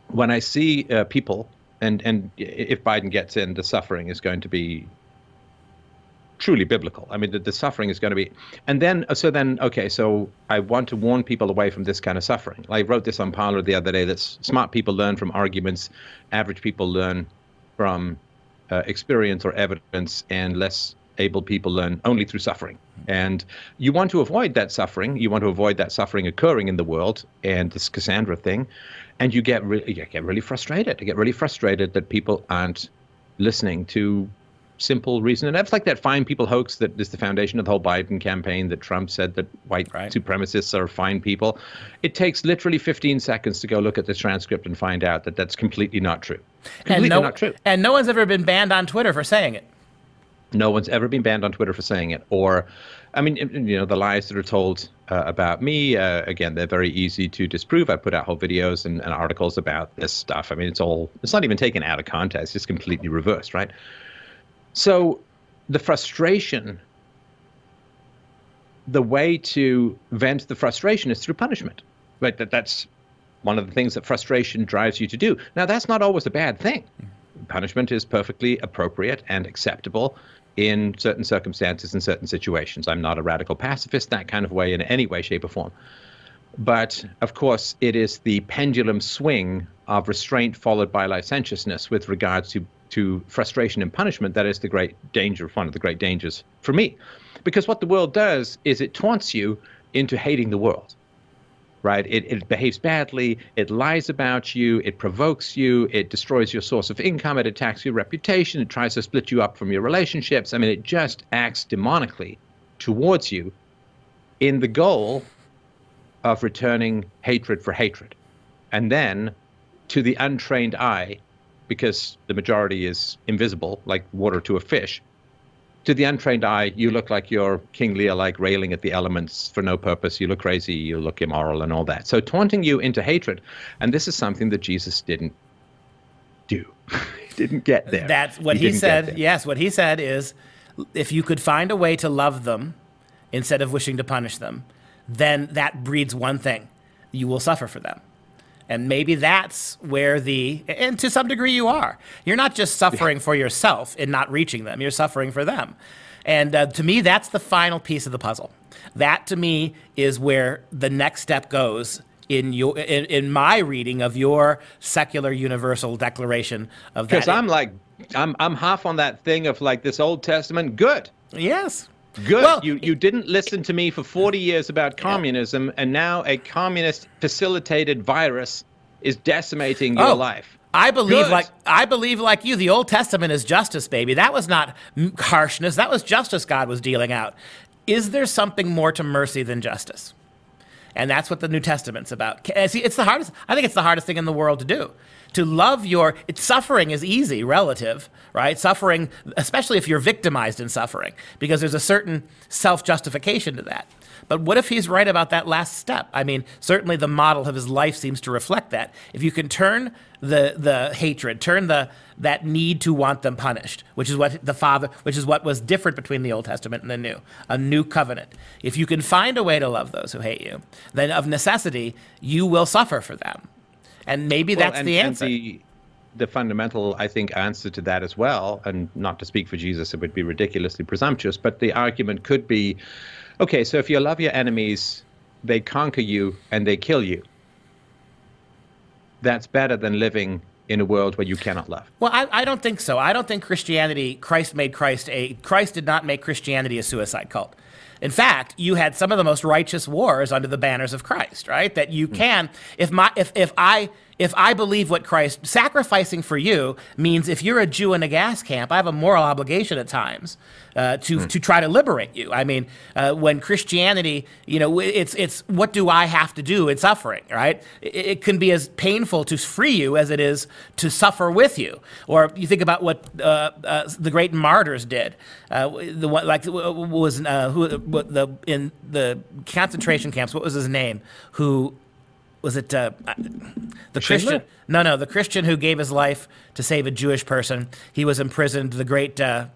when I see uh, people, and, and if Biden gets in, the suffering is going to be truly biblical. I mean, the, the suffering is going to be, and then so then okay, so I want to warn people away from this kind of suffering. I wrote this on Parler the other day. That smart people learn from arguments, average people learn from uh, experience or evidence, and less able people learn only through suffering. And you want to avoid that suffering. You want to avoid that suffering occurring in the world and this Cassandra thing. And you get really, you get really frustrated. You get really frustrated that people aren't listening to simple reason. And that's like that fine people hoax that is the foundation of the whole Biden campaign that Trump said that white right. supremacists are fine people. It takes literally 15 seconds to go look at the transcript and find out that that's completely not true. Completely and no, not true. And no one's ever been banned on Twitter for saying it. No one's ever been banned on Twitter for saying it. Or, I mean, you know, the lies that are told uh, about me, uh, again, they're very easy to disprove. I put out whole videos and, and articles about this stuff. I mean, it's all, it's not even taken out of context, it's completely reversed, right? So the frustration, the way to vent the frustration is through punishment. Right? That that's one of the things that frustration drives you to do. Now that's not always a bad thing. Punishment is perfectly appropriate and acceptable in certain circumstances and certain situations. I'm not a radical pacifist that kind of way in any way, shape, or form. But of course, it is the pendulum swing of restraint followed by licentiousness with regards to to frustration and punishment, that is the great danger, one of the great dangers for me. Because what the world does is it taunts you into hating the world, right? It, it behaves badly, it lies about you, it provokes you, it destroys your source of income, it attacks your reputation, it tries to split you up from your relationships. I mean, it just acts demonically towards you in the goal of returning hatred for hatred. And then to the untrained eye, because the majority is invisible, like water to a fish. To the untrained eye, you look like you're King Lear, like railing at the elements for no purpose. You look crazy, you look immoral, and all that. So, taunting you into hatred. And this is something that Jesus didn't do. he didn't get there. That's what he, he said. Yes, what he said is if you could find a way to love them instead of wishing to punish them, then that breeds one thing you will suffer for them. And maybe that's where the, and to some degree you are. You're not just suffering yeah. for yourself in not reaching them, you're suffering for them. And uh, to me, that's the final piece of the puzzle. That to me is where the next step goes in your in, in my reading of your secular universal declaration of that. Because I'm like, I'm I'm half on that thing of like this Old Testament. Good. Yes. Good. Well, you you didn't listen to me for 40 years about communism, and now a communist facilitated virus is decimating your oh, life. I believe Good. like I believe like you. The Old Testament is justice, baby. That was not harshness. That was justice God was dealing out. Is there something more to mercy than justice? And that's what the New Testament's about. Uh, see, it's the hardest. I think it's the hardest thing in the world to do to love your suffering is easy relative right suffering especially if you're victimized in suffering because there's a certain self-justification to that but what if he's right about that last step? I mean certainly the model of his life seems to reflect that. If you can turn the the hatred turn the that need to want them punished which is what the father which is what was different between the old testament and the new a new covenant. If you can find a way to love those who hate you then of necessity you will suffer for them. And maybe well, that's and, the answer. The, the fundamental, I think, answer to that as well, and not to speak for Jesus, it would be ridiculously presumptuous, but the argument could be okay, so if you love your enemies, they conquer you and they kill you. That's better than living in a world where you cannot love. Well, I, I don't think so. I don't think Christianity, Christ made Christ a, Christ did not make Christianity a suicide cult. in fact, you had some of the most righteous wars under the banners of Christ, right? That you hmm. can, if my, if if I if I believe what Christ sacrificing for you means if you're a Jew in a gas camp, I have a moral obligation at times uh, to to try to liberate you. I mean, uh, when Christianity, you know, it's it's what do I have to do in suffering, right? It, it, can be as painful to free you as it is to suffer with you. Or you think about what uh, uh the great martyrs did. Uh, the one like was uh, who the in the concentration camps. What was his name? Who was it uh, the Schindler? Christian? No, no, the Christian who gave his life to save a Jewish person. He was imprisoned. The great uh,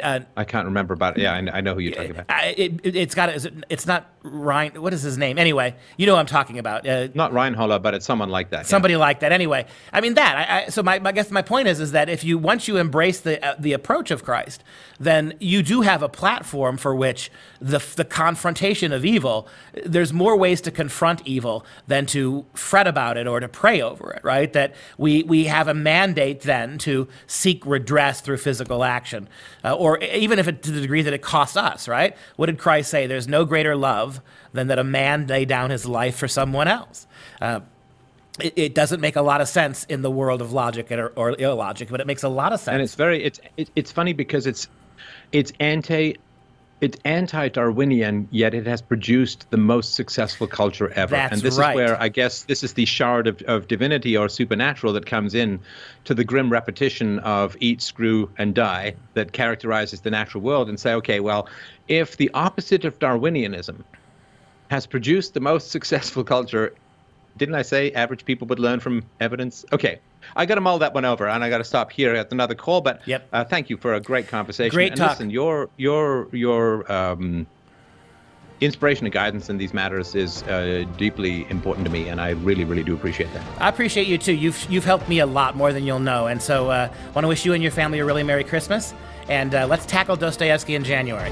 uh, I can't remember about it. Yeah, I, I know who you're talking about. It, it, has got it, it's not Ryan. What is his name? Anyway, you know what I'm talking about. Uh, not Holler, but it's someone like that. Somebody yeah. like that. Anyway, I mean that. I, I, so my, I guess my point is is that if you once you embrace the uh, the approach of Christ, then you do have a platform for which the the confrontation of evil. There's more ways to confront evil than to fret about it or to pray over it. Right? That we we have a mandate then to seek redress through physical action. Uh, or even if it to the degree that it costs us, right? What did Christ say? There's no greater love than that a man lay down his life for someone else. Uh, it, it, doesn't make a lot of sense in the world of logic or, or illogic, but it makes a lot of sense. And it's very it's it, it's funny because it's it's anti it's anti-Darwinian, yet it has produced the most successful culture ever. That's and this right. is where I guess this is the shard of, of divinity or supernatural that comes in to the grim repetition of eat, screw, and die that characterizes the natural world and say, okay, well, if the opposite of Darwinianism has produced the most successful culture didn't I say average people would learn from evidence? Okay, I got to mull that one over, and I got to stop here at another call. But yep. uh, thank you for a great conversation. Great and talk. Listen, your your your um, inspiration and guidance in these matters is uh, deeply important to me, and I really, really do appreciate that. I appreciate you too. You've you've helped me a lot more than you'll know, and so uh, want to wish you and your family a really merry Christmas. And uh, let's tackle Dostoevsky in January.